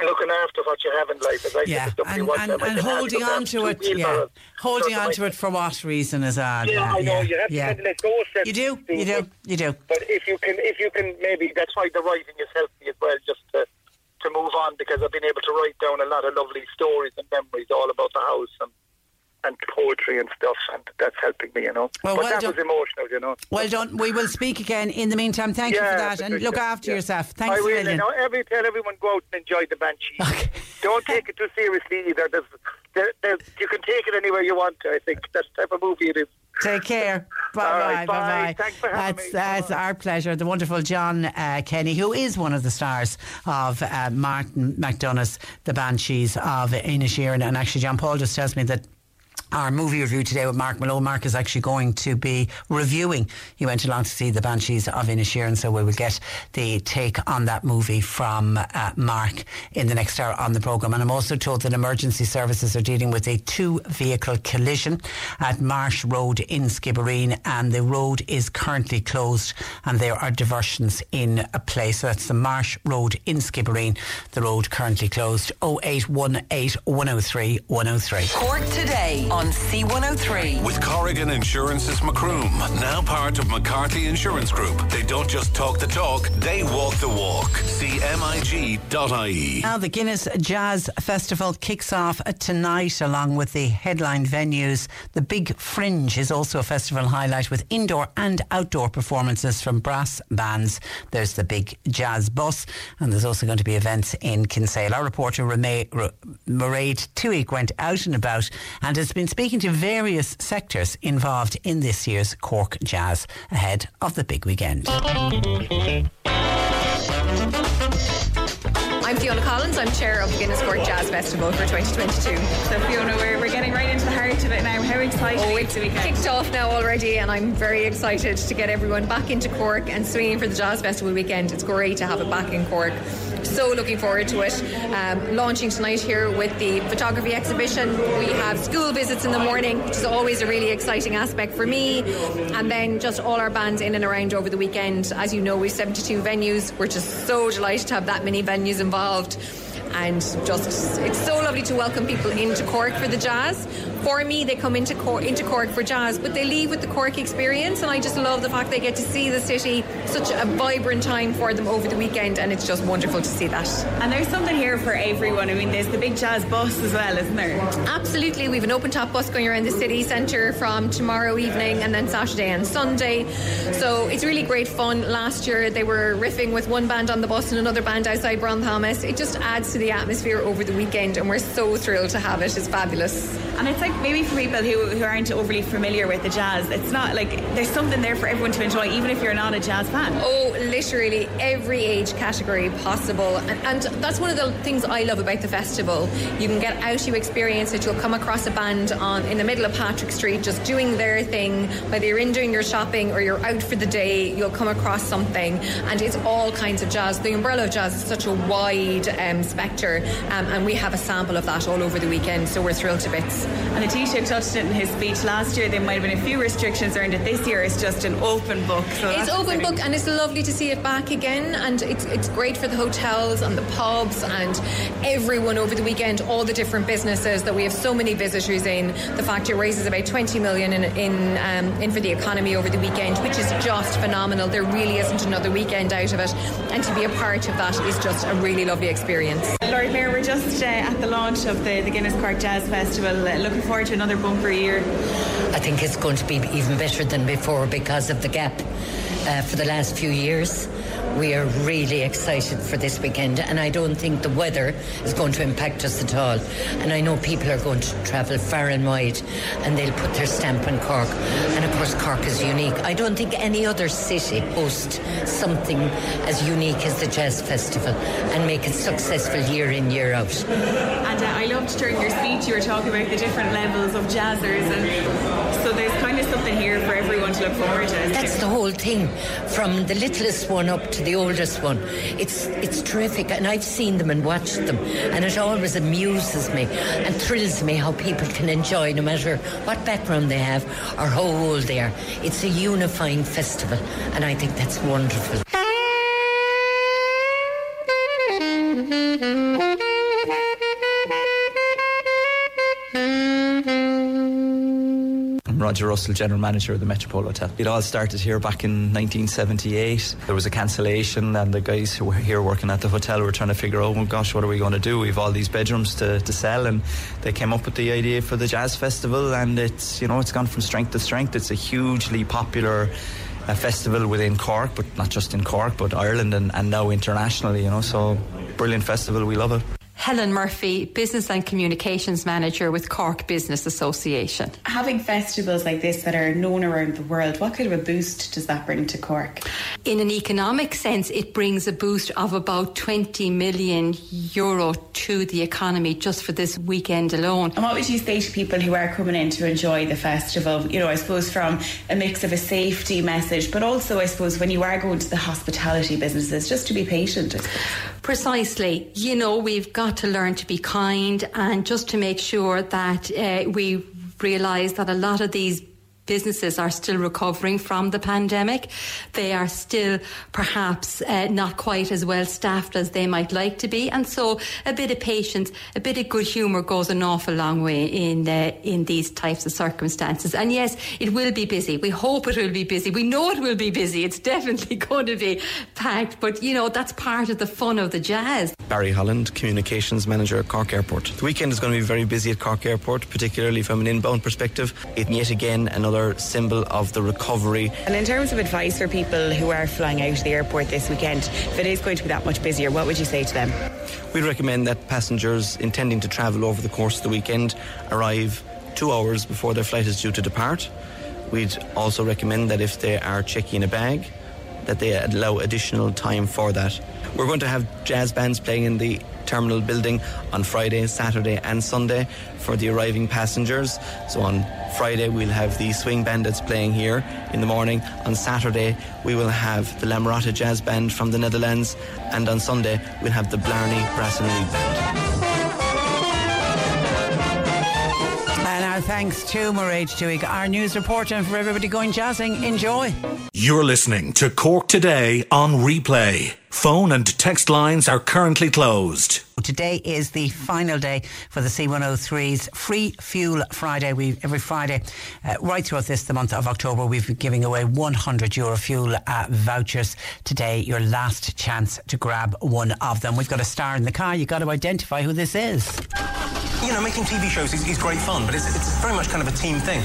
looking after what you have in life. As I Yeah, said to and, and, and "Ah, holding on to it, yeah, wheelbarrows." holding on to it for what reason is that? Yeah, I know. You have to yeah. of let go of You do, things, you do, but- you do. But if you can, if you can, maybe that's why the writing has helped me as well, just to to move on because I've been able to write down a lot of lovely stories and memories all about the house and and poetry and stuff, and that's helping me, you know. Well, but well that done. was emotional, you know. Well done. We will speak again. In the meantime, thank you for that, and look after yeah. yourself. Thanks I will. You know, every tell everyone go out and enjoy the Banshee. Don't take it too seriously either. There's, there, there, you can take it anywhere you want to. I think that's the type of movie it is. Take care. Bye bye. right, bye bye. bye. Thanks for having that's, me. That's our pleasure. The wonderful John uh, Kenny, who is one of the stars of uh, Martin McDonagh's The Banshees of Inisherin. And actually, John Paul just tells me that. Our movie review today with Mark Malone. Mark is actually going to be reviewing. He went along to see The Banshees of Inisherin, and so we will get the take on that movie from uh, Mark in the next hour on the programme. And I'm also told that emergency services are dealing with a two vehicle collision at Marsh Road in Skibbereen, and the road is currently closed, and there are diversions in place. So that's the Marsh Road in Skibbereen, the road currently closed. 0818 103 103. Cork today on C103. With Corrigan Insurance's Macroom, now part of McCarthy Insurance Group. They don't just talk the talk, they walk the walk. CMIG.ie. Now, the Guinness Jazz Festival kicks off tonight along with the headline venues. The Big Fringe is also a festival highlight with indoor and outdoor performances from brass bands. There's the Big Jazz Bus, and there's also going to be events in Kinsale. Our reporter, Mairead Twohig, went out and about and has been speaking to various sectors involved in this year's Cork Jazz ahead of the big weekend. I'm Fiona Collins. I'm chair of the Guinness Cork Jazz Festival for 2022. So Fiona, we're, we're getting right into the heart of it now. How exciting Oh, it's weekend? kicked off now already, and I'm very excited to get everyone back into Cork and swinging for the Jazz Festival weekend. It's great to have it back in Cork. So looking forward to it. Um, launching tonight here with the photography exhibition. We have school visits in the morning, which is always a really exciting aspect for me. And then just all our bands in and around over the weekend. As you know, we've 72 venues. We're just so delighted to have that many venues involved and just it's so lovely to welcome people into Cork for the jazz. For me, they come into Cork, into Cork for jazz, but they leave with the Cork experience, and I just love the fact they get to see the city. Such a vibrant time for them over the weekend, and it's just wonderful to see that. And there's something here for everyone. I mean, there's the big jazz bus as well, isn't there? Absolutely, we have an open top bus going around the city centre from tomorrow evening and then Saturday and Sunday. So it's really great fun. Last year they were riffing with one band on the bus and another band outside Brown Thomas. It just adds to the atmosphere over the weekend, and we're so thrilled to have it. It's fabulous. And it's like maybe for people who, who aren't overly familiar with the jazz, it's not like there's something there for everyone to enjoy, even if you're not a jazz fan. Oh, literally every age category possible. And, and that's one of the things I love about the festival. You can get out, you experience it, you'll come across a band on in the middle of Patrick Street just doing their thing, whether you're in doing your shopping or you're out for the day, you'll come across something. And it's all kinds of jazz. The umbrella of jazz is such a wide um, spectre, um, and we have a sample of that all over the weekend, so we're thrilled to bits. And the Taoiseach touched it in his speech last year. There might have been a few restrictions around it. This year it's just an open book. So it's open book and it's lovely to see it back again and it's it's great for the hotels and the pubs and everyone over the weekend all the different businesses that we have so many visitors in the fact it raises about 20 million in in, um, in for the economy over the weekend which is just phenomenal there really isn't another weekend out of it and to be a part of that is just a really lovely experience Lord Mayor, we're just uh, at the launch of the, the Guinness Cork Jazz Festival. Uh, looking forward to another bumper year. I think it's going to be even better than before because of the gap uh, for the last few years. We are really excited for this weekend, and I don't think the weather is going to impact us at all. And I know people are going to travel far and wide, and they'll put their stamp on Cork. And of course, Cork is unique. I don't think any other city hosts something as unique as the Jazz Festival and make it successful year in, year out. And uh, I loved during your speech you were talking about the different levels of jazzers, and so there's kind of something here for everyone to look forward to. That's the whole thing, from the littlest one up to the oldest one. It's it's terrific, and I've seen them and watched them, and it always amuses me and thrills me how people can enjoy, no matter what background they have or how old they are. It's a unifying festival, and I think that's wonderful. Roger Russell, General Manager of the Metropole Hotel. It all started here back in 1978. There was a cancellation, and the guys who were here working at the hotel were trying to figure out, oh gosh, what are we going to do? We've all these bedrooms to, to sell, and they came up with the idea for the Jazz Festival, and it's, you know, it's gone from strength to strength. It's a hugely popular uh, festival within Cork, but not just in Cork, but Ireland and, and now internationally, you know, so brilliant festival. We love it. Helen Murphy, Business and Communications Manager with Cork Business Association. Having festivals like this that are known around the world, what kind of a boost does that bring to Cork? In an economic sense, it brings a boost of about 20 million euro to the economy just for this weekend alone. And what would you say to people who are coming in to enjoy the festival? You know, I suppose from a mix of a safety message, but also, I suppose, when you are going to the hospitality businesses, just to be patient. Precisely. You know, we've got to learn to be kind and just to make sure that uh, we realise that a lot of these businesses are still recovering from the pandemic. They are still perhaps uh, not quite as well staffed as they might like to be, and so a bit of patience, a bit of good humour goes an awful long way in uh, in these types of circumstances. And yes, it will be busy. We hope it will be busy. We know it will be busy. It's definitely going to be packed. But you know that's part of the fun of the jazz. Barry Holland, Communications Manager at Cork Airport. The weekend is going to be very busy at Cork Airport, particularly from an inbound perspective. It yet again another symbol of the recovery. And in terms of advice for people who are flying out of the airport this weekend, if it is going to be that much busier, what would you say to them? We recommend that passengers intending to travel over the course of the weekend arrive two hours before their flight is due to depart. We'd also recommend that if they are checking a bag, that they allow additional time for that. We're going to have jazz bands playing in the terminal building on Friday, Saturday, and Sunday for the arriving passengers. So on Friday, we'll have the Swing Bandits playing here in the morning. On Saturday, we will have the Lamarata Jazz Band from the Netherlands. And on Sunday, we'll have the Blarney Brass and Reed Band. And our thanks to Mairead Twohig, our news reporter, and for everybody going jazzing. Enjoy. You're listening to Cork Today on replay. Phone and text lines are currently closed. Today is the final day for the C103's Free Fuel Friday. We every Friday, uh, right throughout this the month of October, we've been giving away 100 euro fuel uh, vouchers. Today, your last chance to grab one of them. We've got a star in the car. You've got to identify who this is. You know, making TV shows is, is great fun, but it's, it's very much kind of a team thing.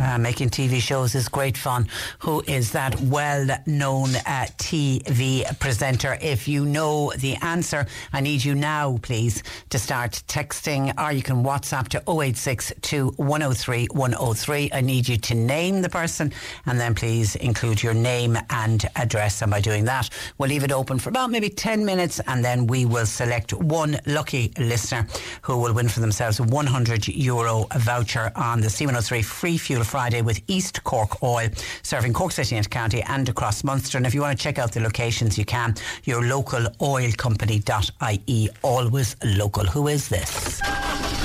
Uh, making TV shows is great fun. Who is that well known uh, TV presenter? If you know the answer, I need you now, please, to start texting or you can WhatsApp to 0862 103 103. I need you to name the person and then please include your name and address. And by doing that, we'll leave it open for about maybe 10 minutes and then we will select one lucky listener who will win for themselves a 100 euro voucher on the C103 free fuel Friday with East Cork Oil, serving Cork City and County and across Munster. And if you want to check out the locations, you can. Your local oil company.ie, always local. Who is this?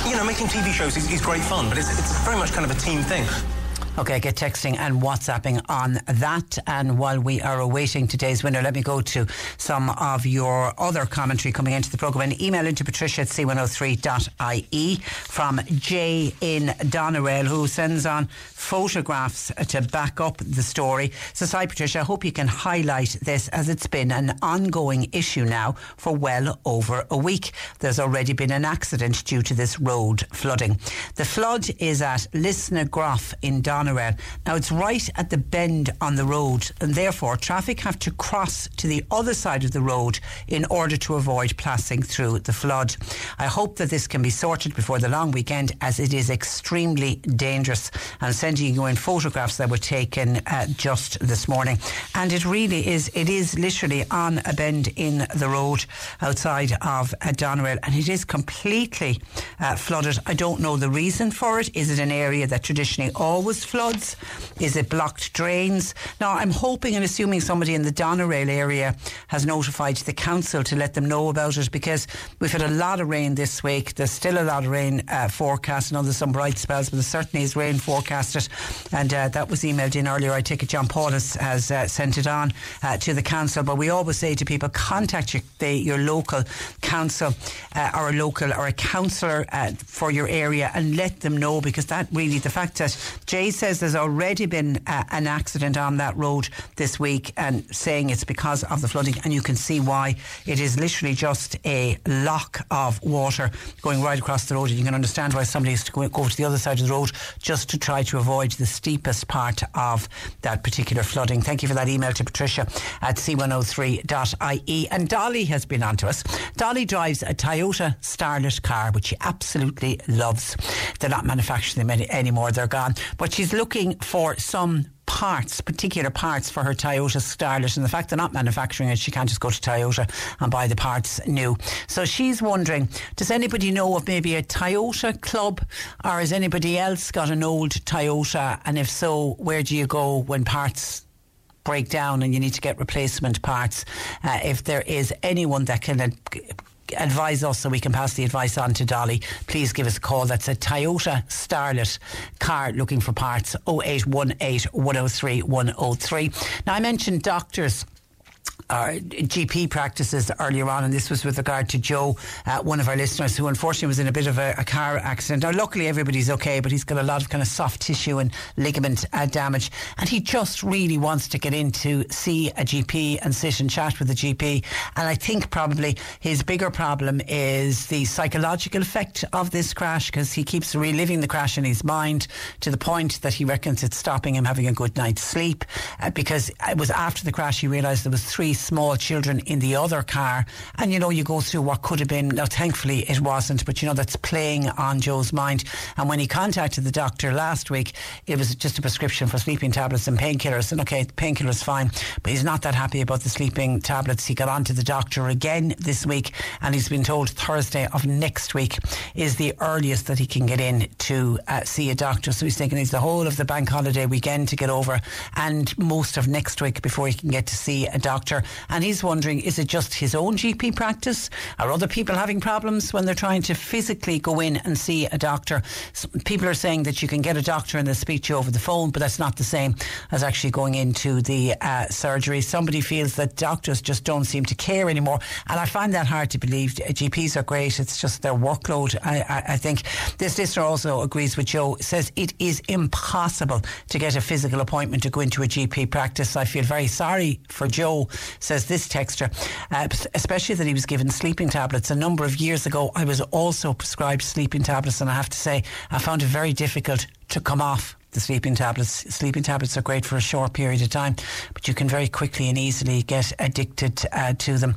You know, making TV shows is, is great fun, but it's, it's very much kind of a team thing. Okay, get texting and WhatsApping on that. And while we are awaiting today's winner, let me go to some of your other commentary coming into the programme. An email into patricia at c103.ie from Jay in Doneraile, who sends on photographs to back up the story. So, hi, Patricia, I hope you can highlight this as it's been an ongoing issue now for well over a week. There's already been an accident due to this road flooding. The flood is at Lisnagroff in Now, it's right at the bend on the road, and therefore, traffic have to cross to the other side of the road in order to avoid passing through the flood. I hope that this can be sorted before the long weekend as it is extremely dangerous. And sending you in photographs that were taken uh, just this morning. And it really is, it is literally on a bend in the road outside of uh, and it is completely uh, flooded. I don't know the reason for it. Is it an area that traditionally always floods? Is it blocked drains? Now, I'm hoping and assuming somebody in the Doneraile area has notified the council to let them know about it because we've had a lot of rain this week. There's still a lot of rain uh, forecast. Know there's some bright spells, but there certainly is rain forecasted. And uh, that was emailed in earlier. I take it John Paul has, uh, sent it on uh, to the council. But we always say to people, contact your, the, your local council uh, or a local or a councillor uh, for your area and let them know because that really, the fact that Jay says there's already been uh, an accident on that road this week and saying it's because of the flooding, and you can see why. It is literally just a lock of water going right across the road, and you can understand why somebody has to go, go to the other side of the road just to try to avoid the steepest part of that particular flooding. Thank you for that email to Patricia at c103.ie. And Dolly has been on to us. Dolly drives a Toyota Starlet car, which she absolutely loves. They're not manufacturing them any, anymore, they're gone. But she's looking for some parts, particular parts for her Toyota Starlet. And the fact they're not manufacturing it, she can't just go to Toyota and buy the parts new. So she's wondering, does anybody know of maybe a Toyota club or has anybody else got an old Toyota? And if so, where do you go when parts break down and you need to get replacement parts? Uh, if there is anyone that can uh, advise us so we can pass the advice on to Dolly, please give us a call. That's a Toyota Starlet car looking for parts 0818 103 103. Now, I mentioned doctors our GP practices earlier on, and this was with regard to Joe, uh, one of our listeners who unfortunately was in a bit of a, a, car accident. Now, luckily, everybody's okay, but he's got a lot of kind of soft tissue and ligament uh, damage, and he just really wants to get in to see a GP and sit and chat with a GP. And I think probably his bigger problem is the psychological effect of this crash because he keeps reliving the crash in his mind to the point that he reckons it's stopping him having a good night's sleep. Uh, because it was after the crash he realised there was three small children in the other car. And you know, you go through what could have been. Now, thankfully, it wasn't, but you know, that's playing on Joe's mind. And when he contacted the doctor last week, it was just a prescription for sleeping tablets and painkillers. And okay, painkillers fine, but he's not that happy about the sleeping tablets. He got on to the doctor again this week, and he's been told Thursday of next week is the earliest that he can get in to uh, see a doctor. So he's thinking he's the whole of the bank holiday weekend to get over, and most of next week before he can get to see a doctor and he's wondering is it just his own GP practice? Are other people having problems when they're trying to physically go in and see a doctor? People are saying that you can get a doctor and they'll speak to you over the phone, but that's not the same as actually going into the uh, surgery. Somebody feels that doctors just don't seem to care anymore, and I find that hard to believe. GPs are great; it's just their workload. I, I, I think this listener also agrees with Joe. Says it is impossible to get a physical appointment to go into a GP practice. I feel very sorry for Joe says this texter, uh, especially that he was given sleeping tablets. A number of years ago, I was also prescribed sleeping tablets, and I have to say, I found it very difficult to come off the sleeping tablets. Sleeping tablets are great for a short period of time, but you can very quickly and easily get addicted uh, to them.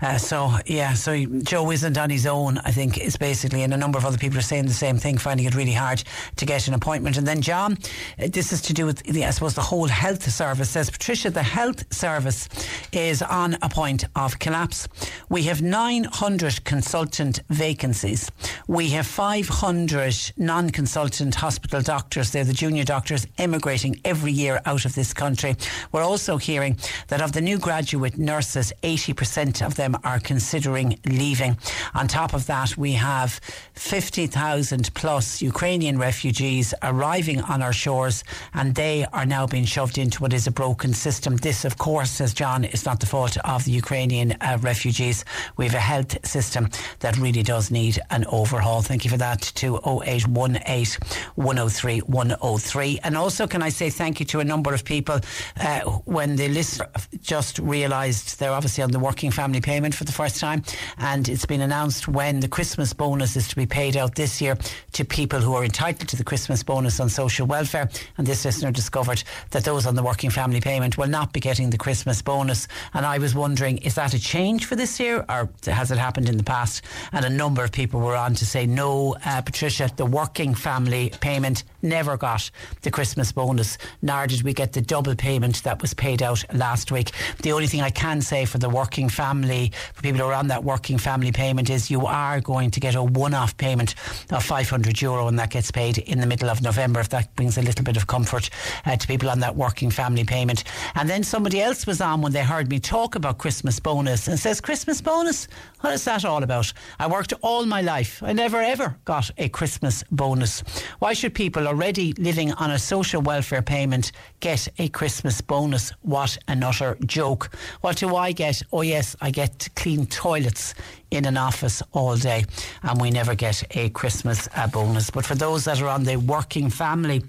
Uh, so, yeah, so Joe isn't on his own, I think, is basically, and a number of other people are saying the same thing, finding it really hard to get an appointment. And then, John, uh, this is to do with, the, I suppose, the whole health service says, Patricia, the health service is on a point of collapse. We have 900 consultant vacancies. We have 500 non consultant hospital doctors. They're the junior doctors emigrating every year out of this country. We're also hearing that of the new graduate nurses, 80% of them are considering leaving. On top of that, we have 50,000 plus Ukrainian refugees arriving on our shores, and they are now being shoved into what is a broken system. This, of course, says John, is not the fault of the Ukrainian uh, refugees. We have a health system that really does need an overhaul. Thank you for that to 0818 103 103. And also, can I say thank you to a number of people uh, when the listener just realised they're obviously on the working family payment for the first time, and it's been announced when the Christmas bonus is to be paid out this year to people who are entitled to the Christmas bonus on social welfare. And this listener discovered that those on the working family payment will not be getting the Christmas bonus. And I was wondering, is that a change for this year, or has it happened in the past? And a number of people were on to say, no, uh, Patricia, the working family payment never got the Christmas bonus, nor did we get the double payment that was paid out last week. The only thing I can say for the working family, for people who are on that working family payment, is you are going to get a one off payment of 500 euro, and that gets paid in the middle of November, if that brings a little bit of comfort uh, to people on that working family payment. And then somebody else was on when they heard me talk about Christmas bonus and says, Christmas bonus? What is that all about? I worked all my life. I never ever got a Christmas bonus. Why should people already living on a social welfare payment get a Christmas bonus? What an utter joke. What do I get? Oh, yes, I get to clean toilets in an office all day, and we never get a Christmas uh, bonus. But for those that are on the working family,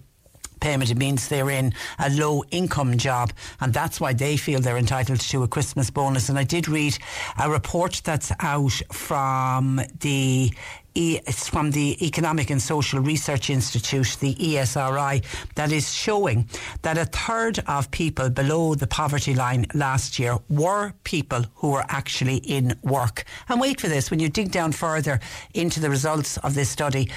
payment. It means they're in a low income job, and that's why they feel they're entitled to a Christmas bonus. And I did read a report that's out from the it's from the Economic and Social Research Institute, the ESRI, that is showing that a third of people below the poverty line last year were people who were actually in work. And wait for this, when you dig down further into the results of this study,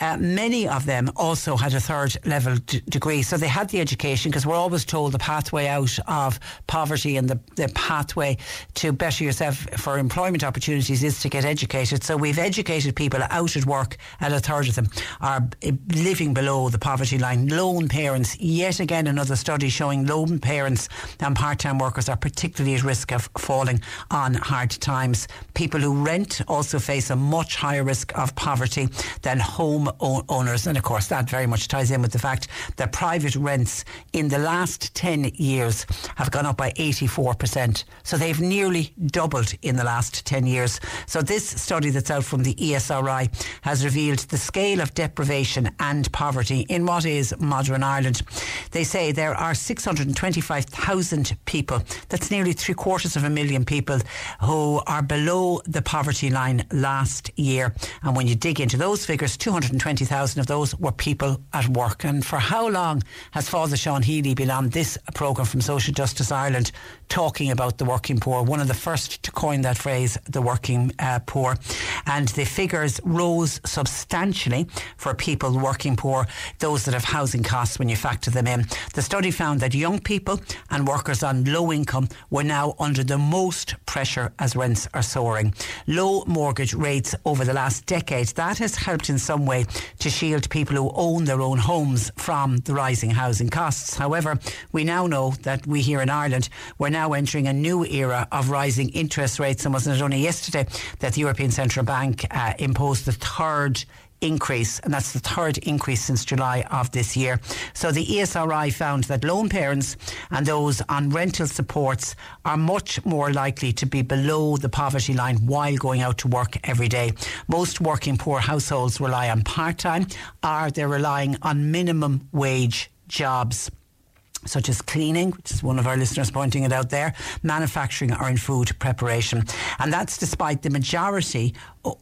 uh, many of them also had a third level d- degree. So they had the education because we're always told the pathway out of poverty and the, the pathway to better yourself for employment opportunities is to get educated. So we've educated people out at work, and a third of them are eh, living below the poverty line. Lone parents, yet again, another study showing lone parents and part time workers are particularly at risk of falling on hard times. People who rent also face a much higher risk of poverty than home owners. And of course, that very much ties in with the fact that private rents in the last 10 years have gone up by 84%. So they've nearly doubled in the last 10 years. So this study that's out from the ESRI has revealed the scale of deprivation and poverty in what is modern Ireland. They say there are 625,000 people, that's nearly three quarters of a million people, who are below the poverty line last year. And when you dig into those figures, 220,000 of those were people at work. And for how long has Father Sean Healy been on this programme from Social Justice Ireland talking about the working poor? One of the first to coin that phrase, the working uh, poor. And the figures rose substantially for people working poor, those that have housing costs when you factor them in. The study found that young people and workers on low income were now under the most pressure as rents are soaring. Low mortgage rates over the last decade, that has helped in some way to shield people who own their own homes from the rising housing costs. However, we now know that we here in Ireland, we're now entering a new era of rising interest rates. And wasn't it only yesterday that the European Central Bank uh, imposed the third increase, and that's the third increase since July of this year. So the ESRI found that lone parents and those on rental supports are much more likely to be below the poverty line while going out to work every day. Most working poor households rely on part time, or they're relying on minimum wage jobs such as cleaning, which is one of our listeners pointing it out there, manufacturing or in food preparation. And that's despite the majority,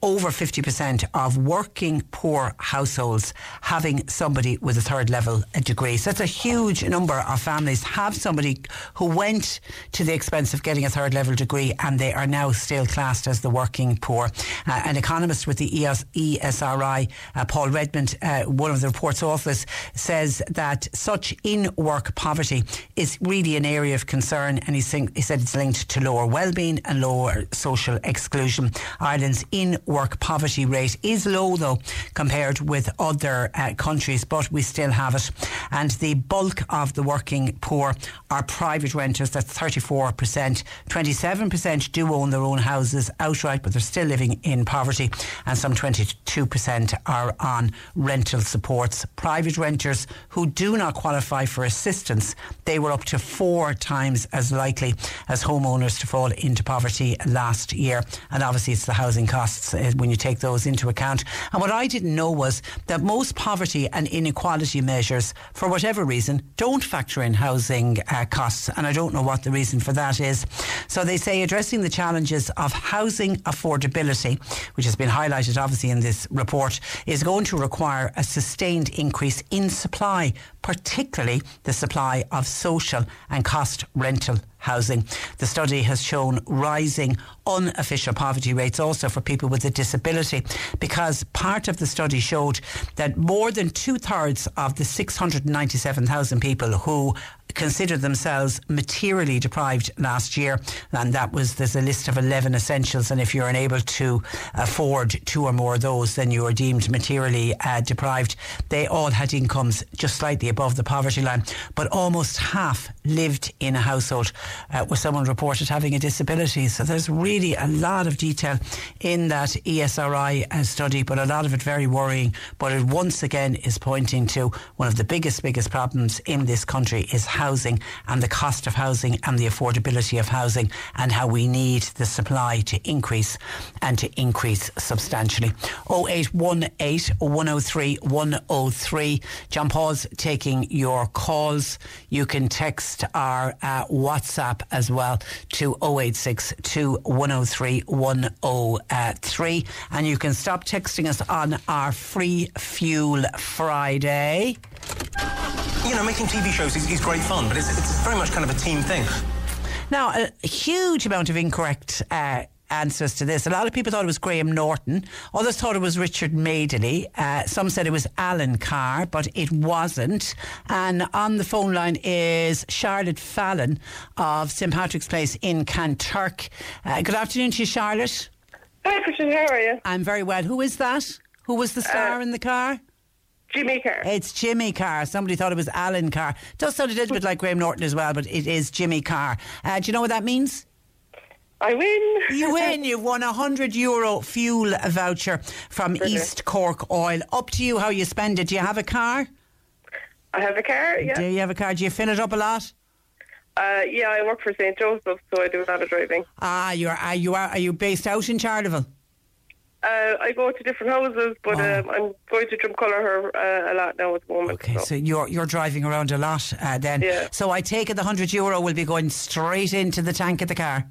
over 50% of working poor households having somebody with a third level degree. So that's a huge number of families have somebody who went to the expense of getting a third level degree and they are now still classed as the working poor. Uh, an economist with the ES- ESRI, uh, Paul Redmond, uh, one of the reports authors, says that such in work poverty is really an area of concern, and he, think, he said it's linked to lower well-being and lower social exclusion. Ireland's in-work poverty rate is low, though, compared with other uh, countries, but we still have it. And the bulk of the working poor are private renters. That's 34%. 27% do own their own houses outright, but they're still living in poverty, and some 22% are on rental supports. Private renters who do not qualify for assistance, they were up to four times as likely as homeowners to fall into poverty last year. And obviously, it's the housing costs uh, when you take those into account. And what I didn't know was that most poverty and inequality measures, for whatever reason, don't factor in housing uh, costs. And I don't know what the reason for that is. So they say addressing the challenges of housing affordability, which has been highlighted obviously in this report, is going to require a sustained increase in supply, particularly the supply of social and cost rental housing. The study has shown rising unofficial poverty rates also for people with a disability because part of the study showed that more than two thirds of the 697,000 people who considered themselves materially deprived last year. And that was, there's a list of 11 essentials. And if you're unable to afford two or more of those, then you are deemed materially uh, deprived. They all had incomes just slightly above the poverty line, but almost half lived in a household uh, where someone reported having a disability. So there's really a lot of detail in that ESRI uh, study, but a lot of it very worrying. But it once again is pointing to one of the biggest, biggest problems in this country is housing and the cost of housing and the affordability of housing and how we need the supply to increase and to increase substantially. 0818 103 103. John Paul's taking your calls. You can text our uh, WhatsApp as well to 0862 103 103. And you can stop texting us on our Free Fuel Friday. You know, making TV shows is, is great fun, but it's, it's very much kind of a team thing. Now, a huge amount of incorrect. Uh, answers to this. A lot of people thought it was Graham Norton. Others thought it was Richard Madeley. Uh, some said it was Alan Carr, but it wasn't. And on the phone line is Charlotte Fallon of St Patrick's Place in Kanturk. Uh, good afternoon to you, Charlotte. Hi, Patricia. How are you? I'm very well. Who is that? Who was the star Uh, in the car? Jimmy Carr. It's Jimmy Carr. Somebody thought it was Alan Carr. Does sound a little bit like Graham Norton as well, but it is Jimmy Carr. Uh, do you know what that means? I win. You win. You've won a hundred euro fuel voucher from East Cork Oil. Up to you how you spend it. Do you have a car? I have a car, yeah. Do you have a car? Do you fill it up a lot? Uh, yeah, I work for St. Joseph, so I do a lot of driving. Ah, you are. Are you are? Are you based out in Charleville? Uh, I go to different houses, but Oh. um, I'm going to Drumcollogher uh, a lot now at the moment. Okay, so. so you're you're driving around a lot uh, then. Yeah. So I take it the hundred euro will be going straight into the tank of the car.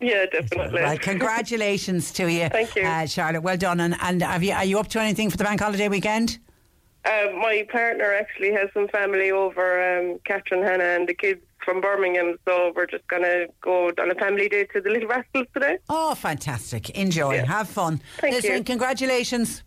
Yeah, definitely. Well, congratulations to you, Thank you. uh, Charlotte. Well done. And and have you are you up to anything for the bank holiday weekend? Uh, my partner actually has some family over, um, Catherine, Hannah, and the kids from Birmingham, so we're just going to go on a family day to the Little Rascals today. Oh, fantastic! Enjoy, have fun. Thank Listen, you. congratulations.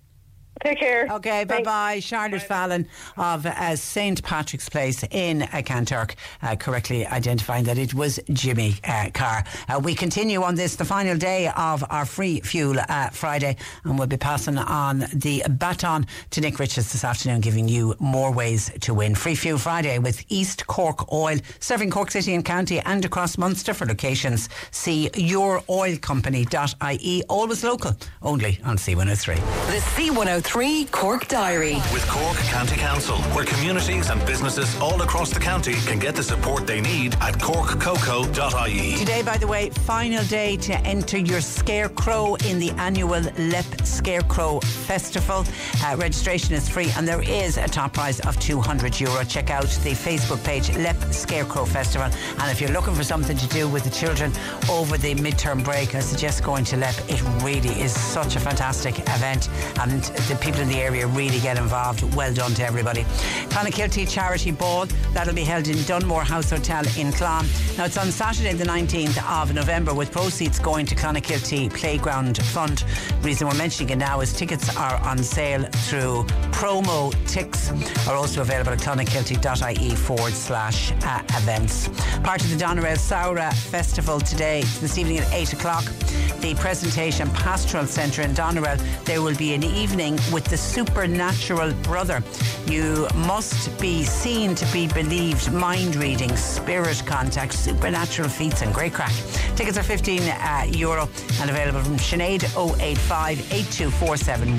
Take care. Okay, bye bye. Charlotte Fallon of uh, St Patrick's Place in uh, Kanturk, uh, correctly identifying that it was Jimmy uh, Carr. Uh, we continue on this, the final day of our free fuel uh, Friday, and we'll be passing on the baton to Nick Richards this afternoon, giving you more ways to win. Free Fuel Friday with East Cork Oil, serving Cork City and County and across Munster for locations. See youroilcompany.ie, always local, only on C103. The C103 Cork Diary. With Cork County Council, where communities and businesses all across the county can get the support they need at corkcoco.ie. Today, by the way, final day to enter your scarecrow in the annual Leap Scarecrow Festival. Uh, registration is free and there is a top prize of 200 euro. Check out the Facebook page Leap Scarecrow Festival. And if you're looking for something to do with the children over the midterm break, I suggest going to Leap. It really is such a fantastic event. And the people in the area really get involved. Well done to everybody. Clonakilty Charity Ball, that'll be held in Dunmore House Hotel in Clon. Now it's on Saturday the 19th of November with proceeds going to Clonakilty Playground Fund. The reason we're mentioning it now is tickets are on sale through promo ticks are also available at clonakilty.ie forward slash uh, events. Part of the Doneraile Saura Festival today, this evening at 8 o'clock, the presentation Pastoral Centre in Doneraile, there will be an evening with the supernatural brother. You must be seen to be believed, mind reading, spirit contact, supernatural feats, and great crack. Tickets are 15 uh, euro and available from Sinead 085 8247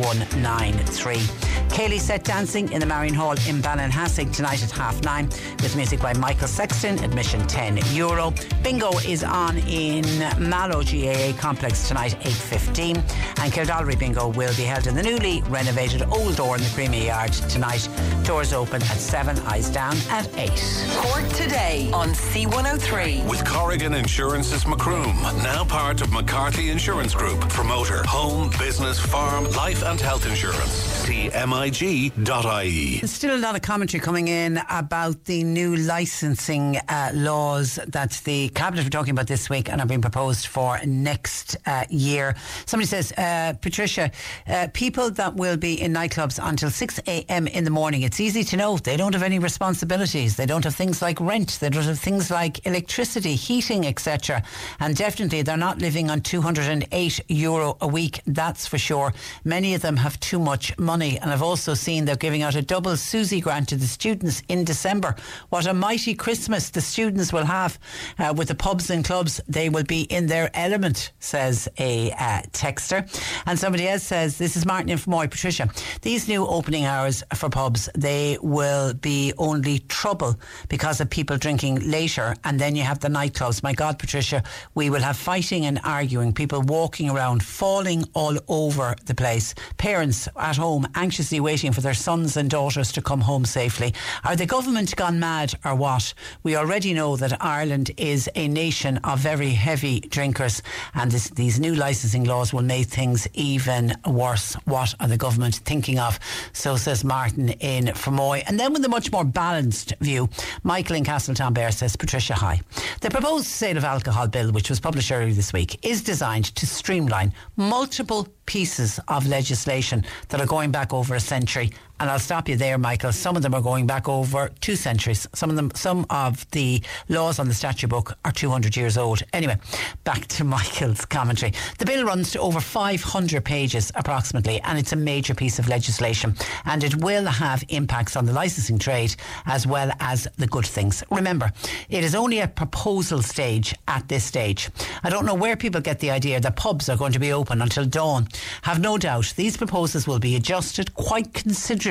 Céilí set dancing in the Marion Hall in Ballinhassig tonight at half nine with music by Michael Sexton, admission 10 euro. Bingo is on in Mallow GAA complex tonight 8.15 and Kildorrery Bingo will be held in the newly Innovated old Door in the Creamy Yard tonight. Doors open at 7, eyes down at 8. Cork today on C103. With Corrigan Insurance's Macroom, now part of McCarthy Insurance Group. Promoter, home, business, farm, life and health insurance. CMIG.ie. There's still a lot of commentary coming in about the new licensing uh, laws that the Cabinet were talking about this week and are being proposed for next uh, year. Somebody says, uh, Patricia, uh, people that will be in nightclubs until 6 a.m. in the morning, it's easy to know they don't have any responsibilities. They don't have things like rent, they don't have things like electricity, heating, etc. And definitely they're not living on 208 euro a week, that's for sure. Many of them have too much money. And I've also seen they're giving out a double SUSI grant to the students in December. What a mighty Christmas the students will have uh, with the pubs and clubs. They will be in their element, says a uh, texter. And somebody else says, This is Martin in Fermoy. Patricia, these new opening hours for pubs, they will be only trouble because of people drinking later. And then you have the nightclubs. My God, Patricia, we will have fighting and arguing, people walking around, falling all over the place, parents at home anxiously waiting for their sons and daughters to come home safely. Are the government gone mad or what? We already know that Ireland is a nation of very heavy drinkers, and this, these new licensing laws will make things even worse. What are the government thinking of? So says Martin in Fermoy. And then with a much more balanced view, Michael in Castletownbere says, Patricia, hi. The proposed sale of alcohol bill, which was published earlier this week, is designed to streamline multiple pieces of legislation that are going back over a century. And I'll stop you there, Michael. Some of them are going back over two centuries. Some of them, some of the laws on the statute book are 200 years old. Anyway, back to Michael's commentary. The bill runs to over 500 pages approximately, and it's a major piece of legislation. And it will have impacts on the licensing trade as well as the good things. Remember, it is only a proposal stage at this stage. I don't know where people get the idea that pubs are going to be open until dawn. Have no doubt these proposals will be adjusted quite considerably.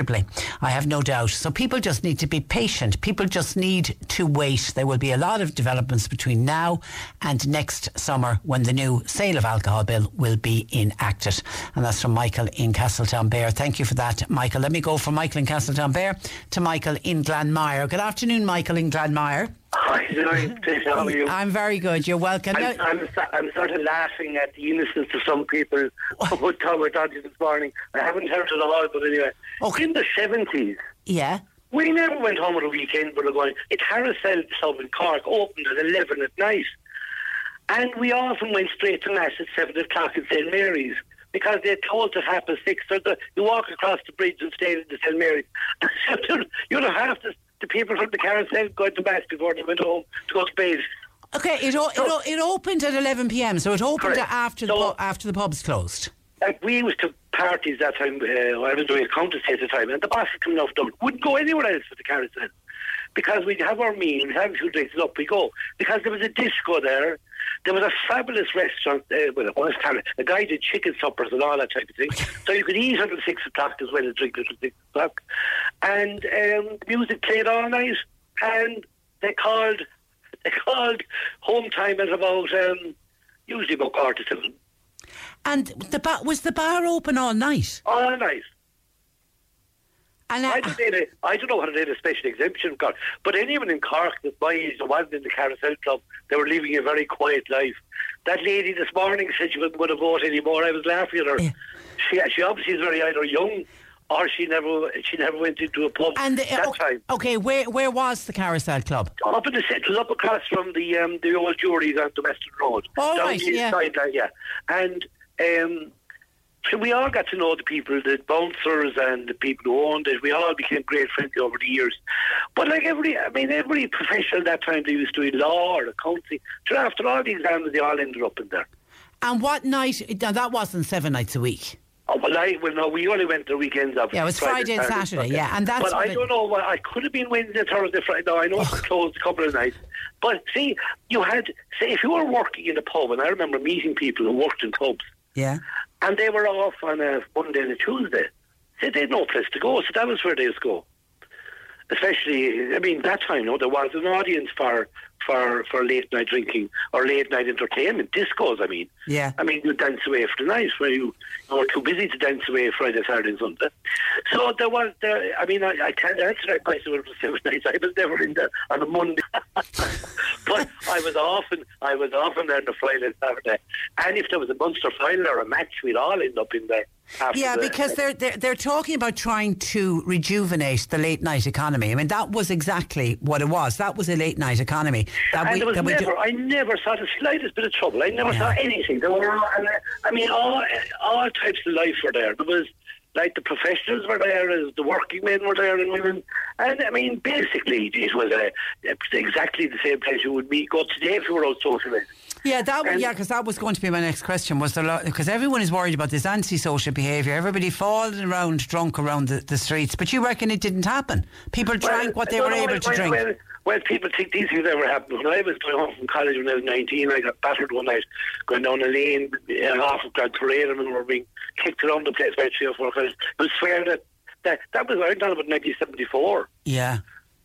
I have no doubt. So people just need to be patient. People just need to wait. There will be a lot of developments between now and next summer when the new sale of alcohol bill will be enacted. And that's from Michael in Castletownbere. Thank you for that, Michael. Let me go from Michael in Castletownbere to Michael in Glanmire. Good afternoon, Michael in Glanmire. Hi, how are you? I'm very good. You're welcome. I'm, Now- I'm, so- I'm sort of laughing at the innocence of some people who thought we're dodgy this morning. I haven't heard it all, but anyway. Okay. In the 70s, yeah. we never went home on a weekend, but we're going, it's Harrisell Sub in Cork, opened at 11 at night. And we often went straight to Mass at 7 o'clock at St. Mary's. Because they're told to half past six, so the, you walk across the bridge and stay at the St. Mary's. you know, half the, the people from the carousel going to Mass before they went home to go to bed. Okay, it, o- it, o- it opened at 11 pm, so it opened Correct. after, the, pu- after the pubs closed. Like we used to parties that time. Uh, I was doing accountancy at the time, and the boss coming off Dublin. Wouldn't go anywhere else with the carousel because we'd have our meal, we'd have a few drinks, and up we go. Because there was a disco there. There was a fabulous restaurant. Uh, well, it was kind of a guy did chicken suppers and all that type of thing. so you could eat until six o'clock as well as drink until six o'clock. And um, music played all night, and they called they called home time at about um, usually about quarter to seven. And the ba- was the bar open all night? All night. And I, don't a, I don't know what it is, a special exemption got. But anyone in Cork that's my age that wasn't in the Carousel Club, they were living a very quiet life. That lady this morning said she wouldn't want to vote anymore. I was laughing at her. Yeah. She, she obviously is very either young or she never she never went into a pub and the, that okay, time. Okay, where where was the Carousel Club? Up in the it was up across from the um, the old Jury's on the Western Road. Oh, down right, yeah. Side, yeah. And um, so we all got to know the people, the bouncers and the people who owned it. We all became great friends over the years. But like every, I mean, every professional that time they used to do law or accounting. So after all the exams, they all ended up in there. And what night? Now that wasn't seven nights a week. Oh, well, I well, no, we only went the weekends of. Yeah, it was Friday, Friday and Saturday. Yeah, and that's. But I don't know. Well, I could have been Wednesday, Thursday, Friday. No, I know it was oh. closed a couple of nights. But see, you had say if you were working in a pub, and I remember meeting people who worked in pubs. Yeah. And they were off on a Monday and a Tuesday. So they had no place to go, so that was where they would go. Especially, I mean, that time, you know, there was an audience for for, for late night drinking or late night entertainment, discos, I mean. Yeah. I mean, you dance away for the night where you, you were too busy to dance away Friday, Saturday, and Sunday. So there was, there, I mean, I, I can't answer that question with seven nights. I was never in there on a Monday. but I was often, I was often there on a Friday and Saturday. And if there was a Munster final or a match, we'd all end up in there. Yeah, the, because they're, they're they're talking about trying to rejuvenate the late night economy. I mean, that was exactly what it was. That was a late night economy. That and we, there was never, I never saw the slightest bit of trouble. I never saw anything. There were, and, uh, I mean, all all types of life were there. There was like the professionals were there, as the working men were there, and women. And I mean, basically, it was uh, exactly the same place you would meet go today if you were out socialising. Yeah, that was, yeah, because that was going to be my next question. Was there because everyone is worried about this antisocial behaviour, everybody falling around drunk around the, the streets, but you reckon it didn't happen? People drank what they were able when, to drink. When people think these things ever happen, when I was going home from college when I was 19, I got battered one night going down a lane uh, off of Grand Parade and we were being kicked around the place by three or four guys. It was swear that, that that was around about 1974. Yeah.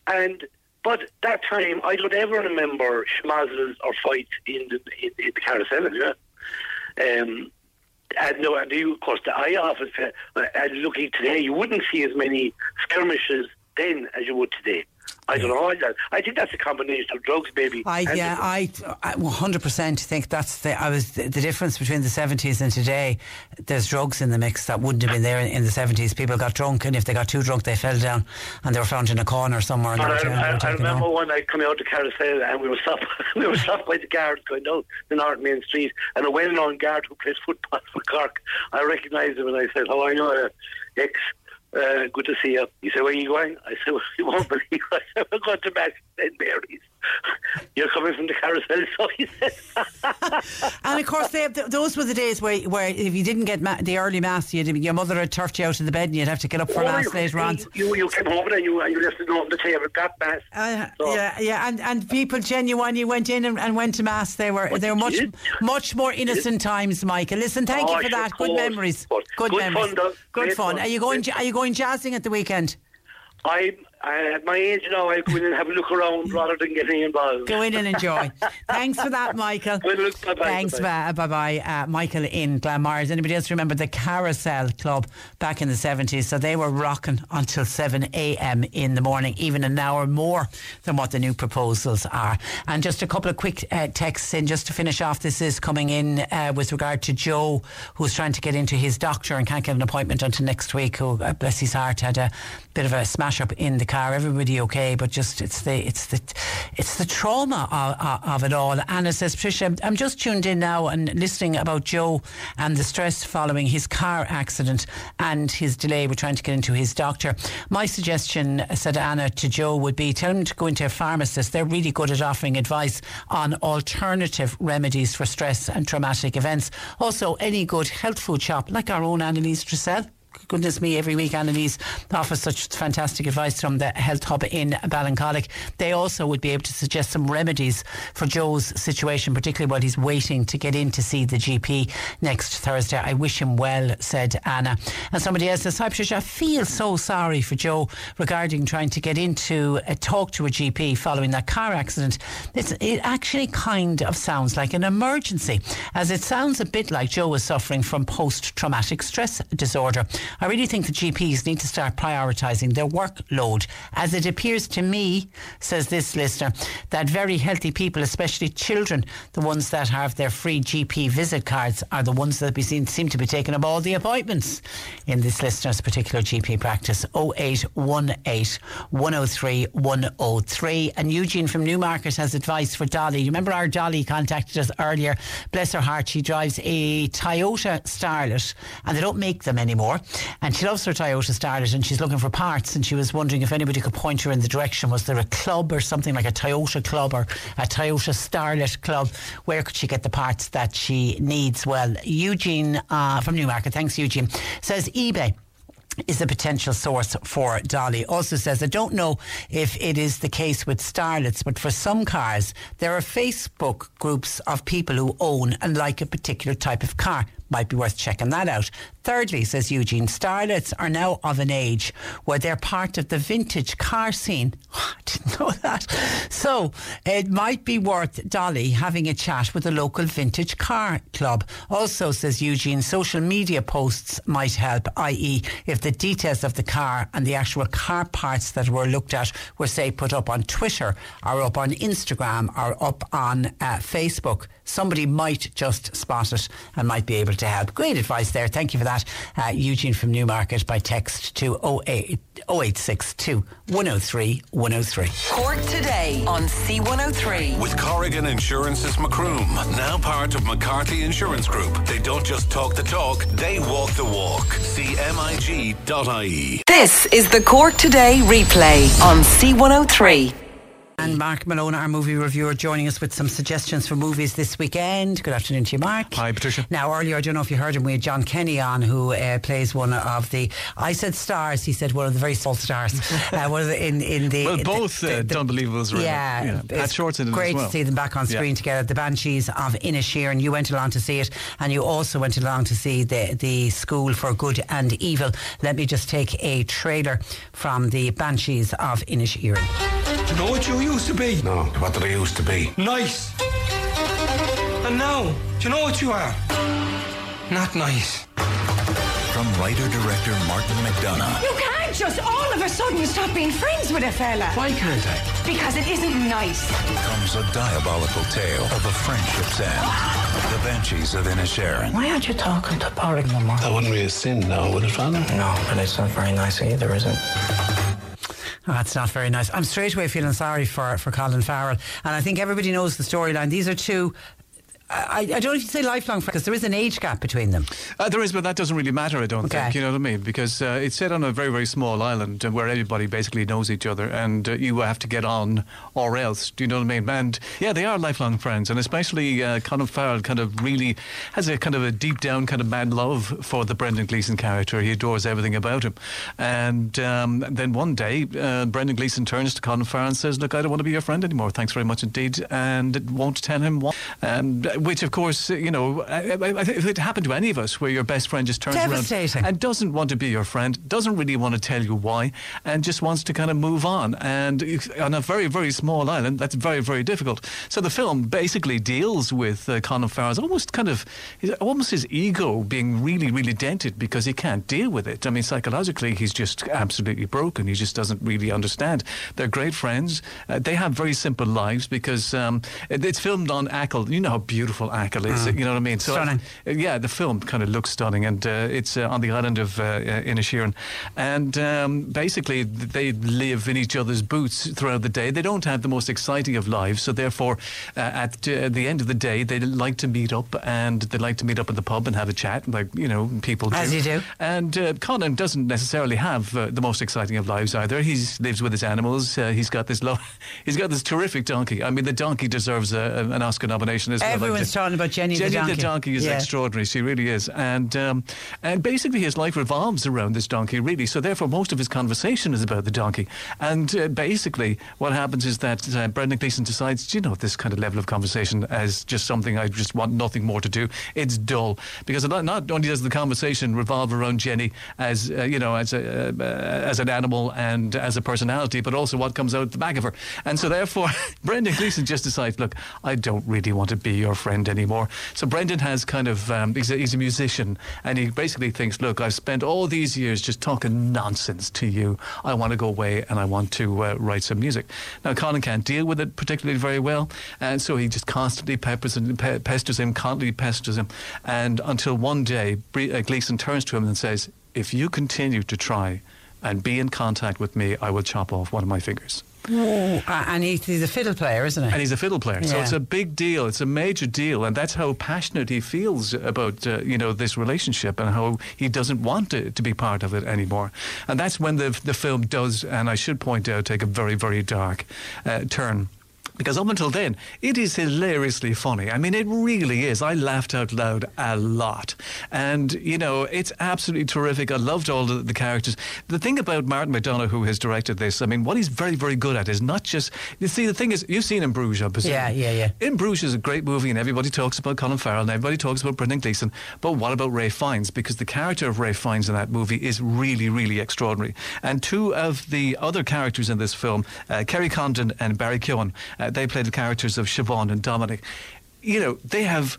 And but that time, I don't ever remember schmazzles or fights in the, in, in the carousel. Yeah. Um, and no, and you, of course, the eye office, uh, and looking today, you wouldn't see as many skirmishes then as you would today. I don't know. I, I think that's a combination of drugs, maybe. I yeah, I, I 100% think that's the I was the, the, difference between the 70s and today. There's drugs in the mix that wouldn't have been there in, in, the 70s. People got drunk, and if they got too drunk, they fell down and they were found in a corner somewhere. And, were, I, I, I remember one night coming out the carousel, and we were stopped. we were stopped by the guards going down the North Main Street, and a well-known guard who plays football for Cork. I recognised him, and I said, "How are you, uh, ex?" Uh, good to see you. He said, where are you going? I said, well, you won't believe. I said, we're going to Mass St. Mary's. You're coming from the carousel, so he said. and of course, they, those were the days where, where if you didn't get ma- the early mass, you'd, your mother had turfed you out of the bed and you'd have to get up for oh, mass you, later on. You, you came home and you, you left it on the table, got mass. Uh, so. Yeah, yeah, and, and people genuinely went in and, and went to mass. They were they were much did? much more innocent times, Michael. Listen, thank oh, you for that. Good memories. Good, good memories. Fun, Good Great fun. fun. Are you going? Are you going jazzing at the weekend? I'm at my age now. I go in and have a look around rather than getting involved. Go in and enjoy. Thanks for that, Michael. Well, look, bye-bye, Thanks, bye bye. Uh, Michael in Glanmire. Anybody else remember the Carousel Club back in the seventies? So they were rocking until seven a.m. in the morning, even an hour more than what the new proposals are. And just a couple of quick uh, texts in just to finish off. This is coming in uh, with regard to Joe, who's trying to get into his doctor and can't get an appointment until next week. Who, uh, bless his heart, had a bit of a smash up in the car. Everybody okay, but just it's the it's the it's the trauma of, of it all. Anna says, Patricia, I'm just tuned in now and listening about Joe and the stress following his car accident and his delay with trying to get into his doctor. My suggestion, said Anna to Joe, would be tell him to go into a pharmacist. They're really good at offering advice on alternative remedies for stress and traumatic events. Also, any good health food shop like our own Annalise Dressel goodness me, every week Annalise offers such fantastic advice from the Health Hub in Ballincollig. They also would be able to suggest some remedies for Joe's situation, particularly while he's waiting to get in to see the GP next Thursday. I wish him well, said Anna. And somebody else says, Hi Patricia, I feel so sorry for Joe regarding trying to get into a talk to a GP following that car accident. It's, it actually kind of sounds like an emergency, as it sounds a bit like Joe is suffering from post traumatic stress disorder. I really think the GPs need to start prioritising their workload, as it appears to me, says this listener, that very healthy people, especially children, the ones that have their free GP visit cards, are the ones that seen, seem to be taking up all the appointments in this listener's particular GP practice. 0818 103 103. And Eugene from Newmarket has advice for Dolly. You remember our Dolly contacted us earlier. Bless her heart, she drives a Toyota Starlet and they don't make them anymore. And she loves her Toyota Starlet and she's looking for parts and she was wondering if anybody could point her in the direction. Was there a club or something like a Toyota club or a Toyota Starlet club? Where could she get the parts that she needs? Well, Eugene uh, from Newmarket, thanks Eugene, says eBay is a potential source for Dolly. Also says, I don't know if it is the case with starlets, but for some cars, there are Facebook groups of people who own and like a particular type of car. Might be worth checking that out. Thirdly, says Eugene, starlets are now of an age where they're part of the vintage car scene. I didn't know that. So it might be worth Dolly having a chat with a local vintage car club. Also, says Eugene, social media posts might help, i.e., if the details of the car and the actual car parts that were looked at were, say, put up on Twitter or up on Instagram or up on uh, Facebook, somebody might just spot it and might be able to help. Great advice there. Thank you for that. Uh, Eugene from Newmarket by text to 08, 0862 103 103. Cork today on C103. With Corrigan Insurance's Macroom, now part of McCarthy Insurance Group. They don't just talk the talk, they walk the walk. CMIG.ie. This is the Cork Today replay on C103. And Mark Malone, our movie reviewer, joining us with some suggestions for movies this weekend. Good afternoon to you, Mark. Hi, Patricia. Now, earlier, I don't know if you heard him, we had John Kenny on, who uh, plays one of the. I said stars, he said one of the very small stars. uh, one of the, in, in the. Well, both the, uh, the, Unbelievables, really. Yeah. yeah. Pat Short's in it Great as well. to see them back on screen Yeah. together. The Banshees of Inisherin. You went along to see it, and you also went along to see the, the School for Good and Evil. Let me just take a trailer from the Banshees of Inisherin. Do you know what you used to be? No, what did I used to be? Nice. And now, do you know what you are? Not nice. From writer-director Martin McDonagh. You can't just all of a sudden stop being friends with a fella. Why can't I? Because it isn't nice. comes a diabolical tale of a friendship's end. The Banshees of Inisherin. Why aren't you talking to Pádraic no more? That wouldn't be a sin now, would it, Father? No, but it's not very nice either, is it? Oh, that's not very nice. I'm straight away feeling sorry for, for Colin Farrell. And I think everybody knows the storyline. These are two. I, I don't know if you say lifelong friends because there is an age gap between them. Uh, there is, but that doesn't really matter, I don't Okay. think. You know what I mean? Because uh, it's set on a very, very small island uh, where everybody basically knows each other and uh, you have to get on or else. Do you know what I mean? And yeah, they are lifelong friends. And especially uh, Colin Farrell kind of really has a kind of a deep down kind of mad love for the Brendan Gleeson character. He adores everything about him. And um, then one day, uh, Brendan Gleeson turns to Colin Farrell and says, Look, I don't want to be your friend anymore. Thanks very much indeed. And it won't tell him why. And, which, of course, you know, I, if it happened to any of us where your best friend just turns around and doesn't want to be your friend, doesn't really want to tell you why, and just wants to kind of move on. And on a very, very small island, that's very, very difficult. So the film basically deals with uh, Colin Farrell's almost kind of, his- almost his ego being really, really dented because he can't deal with it. I mean, psychologically, he's just absolutely broken. He just doesn't really understand. They're great friends. Uh, they have very simple lives because um, it- it's filmed on Achill. You know how beautiful Achill is. Mm. You know what I mean? So Stunning. uh, yeah, the film kind of looks stunning, and uh, it's uh, on the island of uh, uh, Inisherin. And um, basically, they live in each other's boots throughout the day. They don't have the most exciting of lives, so therefore, uh, at uh, the end of the day, they like to meet up, and they like to meet up at the pub and have a chat, like you know people do. As you do. And uh, Colin doesn't necessarily have uh, the most exciting of lives either. He lives with his animals. Uh, he's got this lo- he's got this terrific donkey. I mean, the donkey deserves a, an Oscar nomination as well. Like Everyone's talking about Jenny, Jenny the donkey. the donkey is Yeah. extraordinary. She really is, and um, and basically his life revolves around this donkey, really. So therefore, most of his conversation is about the donkey. And uh, basically, what happens is that uh, Brendan Gleeson decides, "Do you know, this kind of level of conversation as just something I just want nothing more to do. It's dull because not, not only does the conversation revolve around Jenny as uh, you know as a uh, as an animal and as a personality, but also what comes out the back of her. And so therefore, Brendan Gleeson just decides, look, I don't really want to be your friend anymore. So Brendan has kind of um, he's, a, he's a musician, and he basically thinks, look, I've spent all these years just talking nonsense to you. I want to go away and I want to uh, write some music. Now Colin can't deal with it particularly very well, and so he just constantly peppers and pe- pesters him, constantly pesters him, and until one day Bre- uh, Gleeson turns to him and says, "If you continue to try." And be in contact with me, I will chop off one of my fingers. And he's, a fiddle player, isn't he? And he's a fiddle player, so it's a big deal. It's a major deal, and that's how passionate he feels about uh, you know this relationship and how he doesn't want to, to be part of it anymore. And that's when the the film does, and I should point out, take a very very dark uh, turn. Because up until then, it is hilariously funny. I mean, it really is. I laughed out loud a lot. And, you know, it's absolutely terrific. I loved all the, the characters. The thing about Martin McDonagh, who has directed this, I mean, what he's very, very good at is not just. You see, the thing is, you've seen In Bruges, I presume. Yeah, yeah, yeah. In Bruges is a great movie, and everybody talks about Colin Farrell, and everybody talks about Brendan Gleeson. But what about Ralph Fiennes? Because the character of Ralph Fiennes in that movie is really, really extraordinary. And two of the other characters in this film, uh, Kerry Condon and Barry Keoghan, uh, Uh, they play the characters of Siobhan and Dominic. You know, they have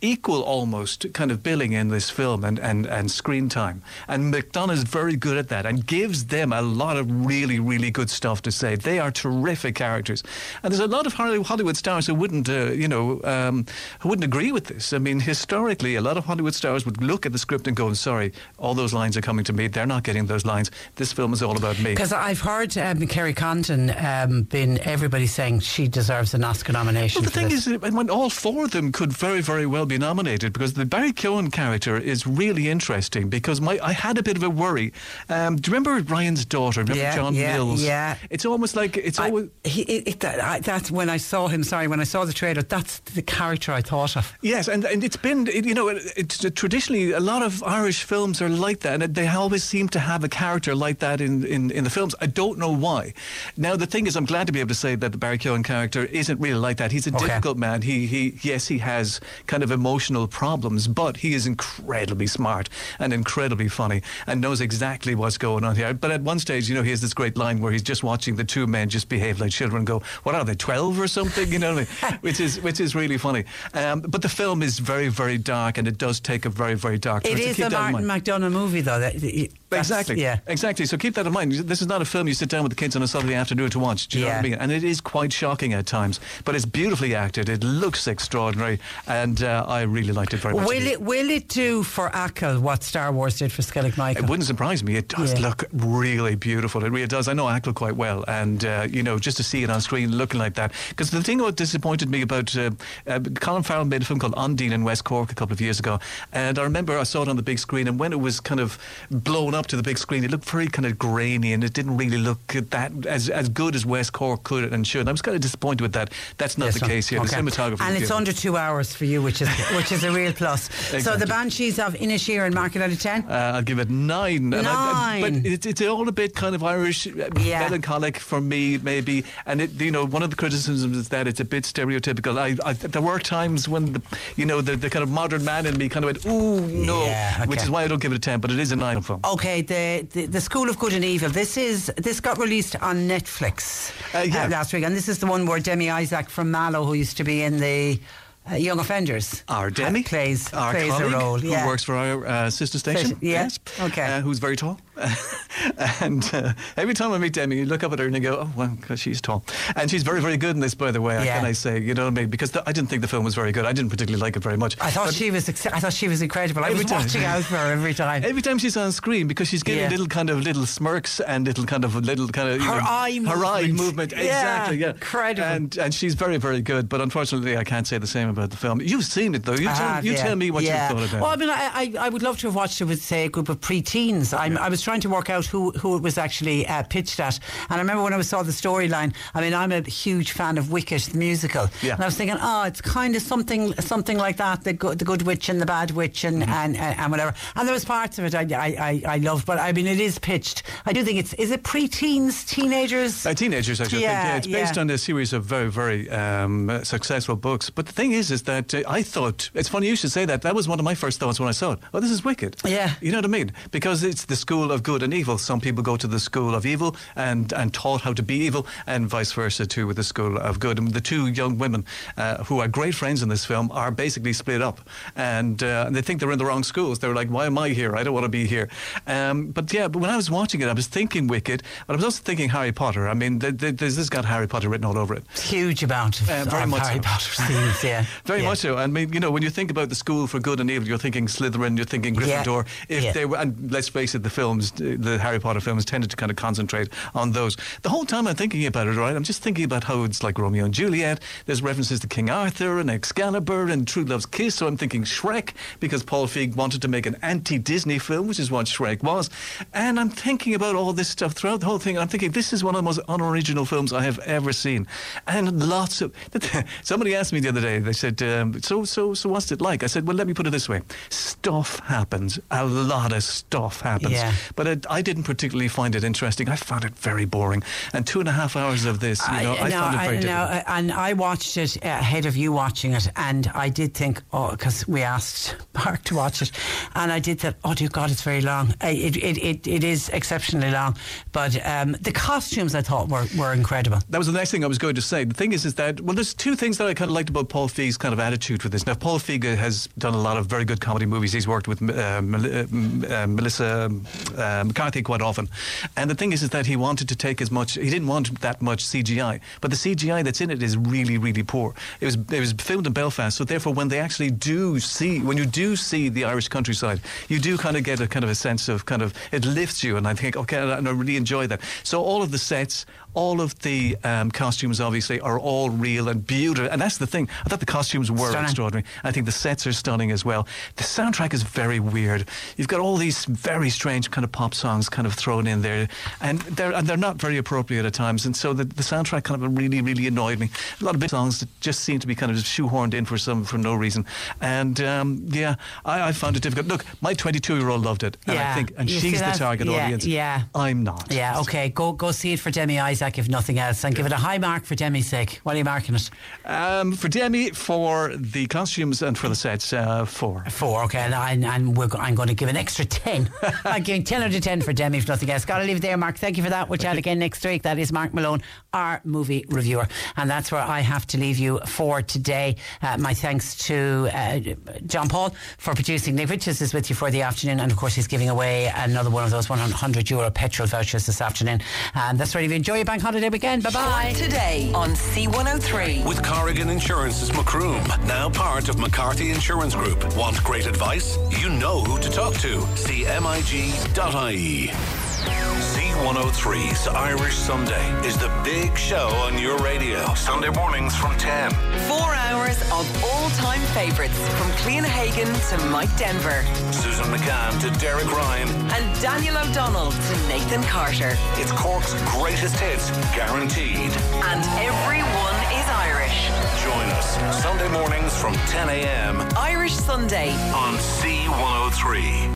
equal almost kind of billing in this film and, and, and screen time. And McDonagh's very good at that and gives them a lot of really, really good stuff to say. They are terrific characters. And there's a lot of Hollywood stars who wouldn't, uh, you know, um, who wouldn't agree with this. I mean, historically, a lot of Hollywood stars would look at the script and go, sorry, all those lines are coming to me. They're not getting those lines. This film is all about me. Because I've heard um, Kerry Condon um, been everybody saying she deserves an Oscar nomination. Well, the thing this. is, when all four of them could very, very well be nominated because the Barry Keoghan character is really interesting because my I had a bit of a worry. Um, do you remember Ryan's daughter? Remember Yeah, John yeah, Mills? yeah. It's almost like it's I- always. he, it, that, I, that's when I saw him. Sorry, when I saw the trailer, that's the character I thought of. Yes, and, and it's been, it, you know, it, it's uh, traditionally a lot of Irish films are like that, and they always seem to have a character like that in, in, in the films. I don't know why. Now, the thing is, I'm glad to be able to say that the Barry Keoghan character isn't really like that. He's a Okay. difficult man. He, he, yes, he has kind of emotional problems, but he is incredibly smart and incredibly funny and knows exactly what's going on here. But at one stage, you know, he has this great line where he's just watching the two men just behave like children and go, what are they, 12 or something? You know what I mean? which is which is really funny. Um, but the film is very, very dark and it does take a very, very dark turn. It is a Martin. McDonagh movie, though. That, that's- Exactly. Yeah. Exactly. So keep that in mind. This is not a film you sit down with the kids on a Saturday afternoon to watch. Do you know what I Yeah. mean? And it is quite shocking at times, but it's beautifully acted. It looks extraordinary, and uh, I really liked it very much. Will it will it do for Achill what Star Wars did for Skellig Michael? It wouldn't surprise me. It does Yeah. look really beautiful. It really does. I know Achill quite well, and uh, you know, just to see it on screen looking like that. Because the thing that disappointed me about uh, uh, Colin Farrell made a film called Ondine in West Cork a couple of years ago, and I remember I saw it on the big screen, and when it was kind of blown up to the big screen, it looked very kind of grainy, and it didn't really look that as as good as West Cork could and should. I was kind of disappointed with that. That's not Yes, the so- case here. okay. The cinematography, and it's under two hours for you, which is which is a real plus. So the Banshees of Inisherin mark it out of ten. Uh, I'll give it nine. And I- I- Nine. but it's, it's all a bit kind of Irish, uh, Yeah. melancholic for me, maybe. And it, you know, one of the criticisms is that it's a bit stereotypical. I, I, there were times when, the, you know, the, the kind of modern man in me kind of went, ooh, no, Yeah, which is why I don't give it a ten. But it is a nine film. Okay, the, the the School of Good and Evil. This is this got released on Netflix Uh, yeah. last week, and this is the one where Demi Isaac from Mallow, who used to be in the uh, Young Offenders, Our Demi, uh, plays our plays colleague, a role. who yeah. works for our uh, sister station. Station, yeah. Yes. Okay. Uh, who's very tall. and uh, every time I meet Demi, you look up at her and you go, oh, well, 'cause she's tall. And she's very, very good in this, by the way. Yeah. Can I say? You know what I mean? Because the, I didn't think the film was very good. I didn't particularly like it very much. I thought But she was. I thought she was incredible. I was time. watching out for her every time. Every time she's on screen, because she's giving Yeah. little kind of little smirks and little kind of little kind of you Her know, eye her eye movement. movement, Yeah, exactly, yeah, incredible. And and she's very very good. But unfortunately, I can't say the same about the film. You've seen it though. You tell have, you tell me what you thought about it. Well, I mean, I, I, I would love to have watched it with, say, a group of pre-teens. I'm, I was trying to work out who, who it was actually uh, pitched at. And I remember when I saw the storyline, I mean, I'm a huge fan of Wicked, the musical. Yeah. And I was thinking, oh, it's kind of something something like that, the good, the good witch and the bad witch and, Mm-hmm. and, and, and whatever. And there was parts of it I, I, I, I loved. But I mean, it is pitched. I do think it's, is it pre-teens, teenagers? Uh, teenagers, actually. I think, Yeah, yeah, it's based yeah. on a series of very, very um, successful books. But the thing is, is that uh, I thought it's funny you should say that. That was one of my first thoughts when I saw it. Oh, this is wicked. Yeah. you know what I mean? Because it's the school of good and evil. Some people go to the school of evil and, and taught how to be evil, and vice versa too with the school of good. And the two young women uh, who are great friends in this film are basically split up, and, uh, and they think they're in the wrong schools. They're like, "Why am I here? I don't want to be here." Um, but yeah, but when I was watching it, I was thinking Wicked, but I was also thinking Harry Potter. I mean, th- th- this has got Harry Potter written all over it. Huge amount of, Uh, very of much Harry so. Potter scenes, yeah. Very Yeah. much so. I mean, you know, when you think about the school for good and evil, you're thinking Slytherin, you're thinking Yeah. Gryffindor. If Yeah. they were, and let's face it, the films, the Harry Potter films, tended to kind of concentrate on those. The whole time I'm thinking about it, right, I'm just thinking about how it's like Romeo and Juliet. There's references to King Arthur and Excalibur and True Love's Kiss. So I'm thinking Shrek because Paul Feig wanted to make an anti-Disney film, which is what Shrek was. And I'm thinking about all this stuff throughout the whole thing. And I'm thinking this is one of the most unoriginal films I have ever seen. And lots of somebody asked me the other day. They said, um, "So, so, so, what's it like?" I said, "Well, let me put it this way: stuff happens. A lot of stuff happens. Yeah. But it, I didn't particularly find it interesting. I found it very boring. And two and a half hours of this, you know, I, no, found it very I, no, difficult. and I watched it uh, ahead of you watching it, and I did think, oh, because we asked Mark to watch it, and I did that. Oh dear God, it's very long. Uh, It it, it, it is exceptionally long, but um, the costumes I thought were, were incredible. That was the next thing I was going to say. The thing is, is that well, there's two things that I kind of liked about Paul Feig's kind of attitude with this. Now, Paul Feig has done a lot of very good comedy movies. He's worked with uh, uh, uh, Melissa uh, McCarthy quite often, and the thing is, is that he wanted to take as much. He didn't want that much CGI, but the CGI that's in it is really, really poor. It was it was filmed in Belfast, so therefore, when they actually do see, when you do see the Irish countryside, you do kind of get a kind of a sense of kind of it lifts you, and I think okay, and I really enjoy that. So all of the sets. All of the um, costumes, obviously, are all real and beautiful. And that's the thing. I thought the costumes were Stunning. extraordinary. I think the sets are stunning as well. The soundtrack is very weird. You've got all these very strange kind of pop songs kind of thrown in there, and they're and they're not very appropriate at times. And so the, the soundtrack kind of really really annoyed me. A lot of big songs that just seem to be kind of shoehorned in for some for no reason. And um, yeah, I, I found it difficult. Look, my 22 year old loved it, and yeah, I think, and You she's the target yeah, audience. Yeah. I'm not. Yeah, okay. Go go see it for Demi Isaac if nothing else, and give it a high mark for Demi's sake. What are you marking it? Um, for Demi, for the costumes and for the sets, uh, four. Four, okay. And, I- and I'm going to give an extra 10. I'm giving 10 out of 10 for Demi, if nothing else. Got to leave it there, Mark. Thank you for that. We'll chat again next week. That is Mark Malone, our movie reviewer. And that's where I have to leave you for today. Uh, my thanks to uh, John Paul for producing. Nick Richards is with you for the afternoon. And of course, he's giving away another one of those 100 euro petrol vouchers this afternoon. And that's ready. Enjoy your bank holiday weekend. Bye bye. Today on C103. With Corrigan Insurance's Macroom, now part of McCarthy Insurance Group. Want great advice? You know who to talk to. CMIG.ie. C103's Irish Sunday is the big show on your radio. Sunday mornings from 10. Four hours of all time favourites from Cliona Hagan to Mike Denver Susan McCann to Derek Ryan. and Daniel O'Donnell to Nathan Carter. It's Cork's greatest hits, guaranteed. And everyone is Irish. Join us Sunday mornings from 10 a.m. Irish Sunday. on C103.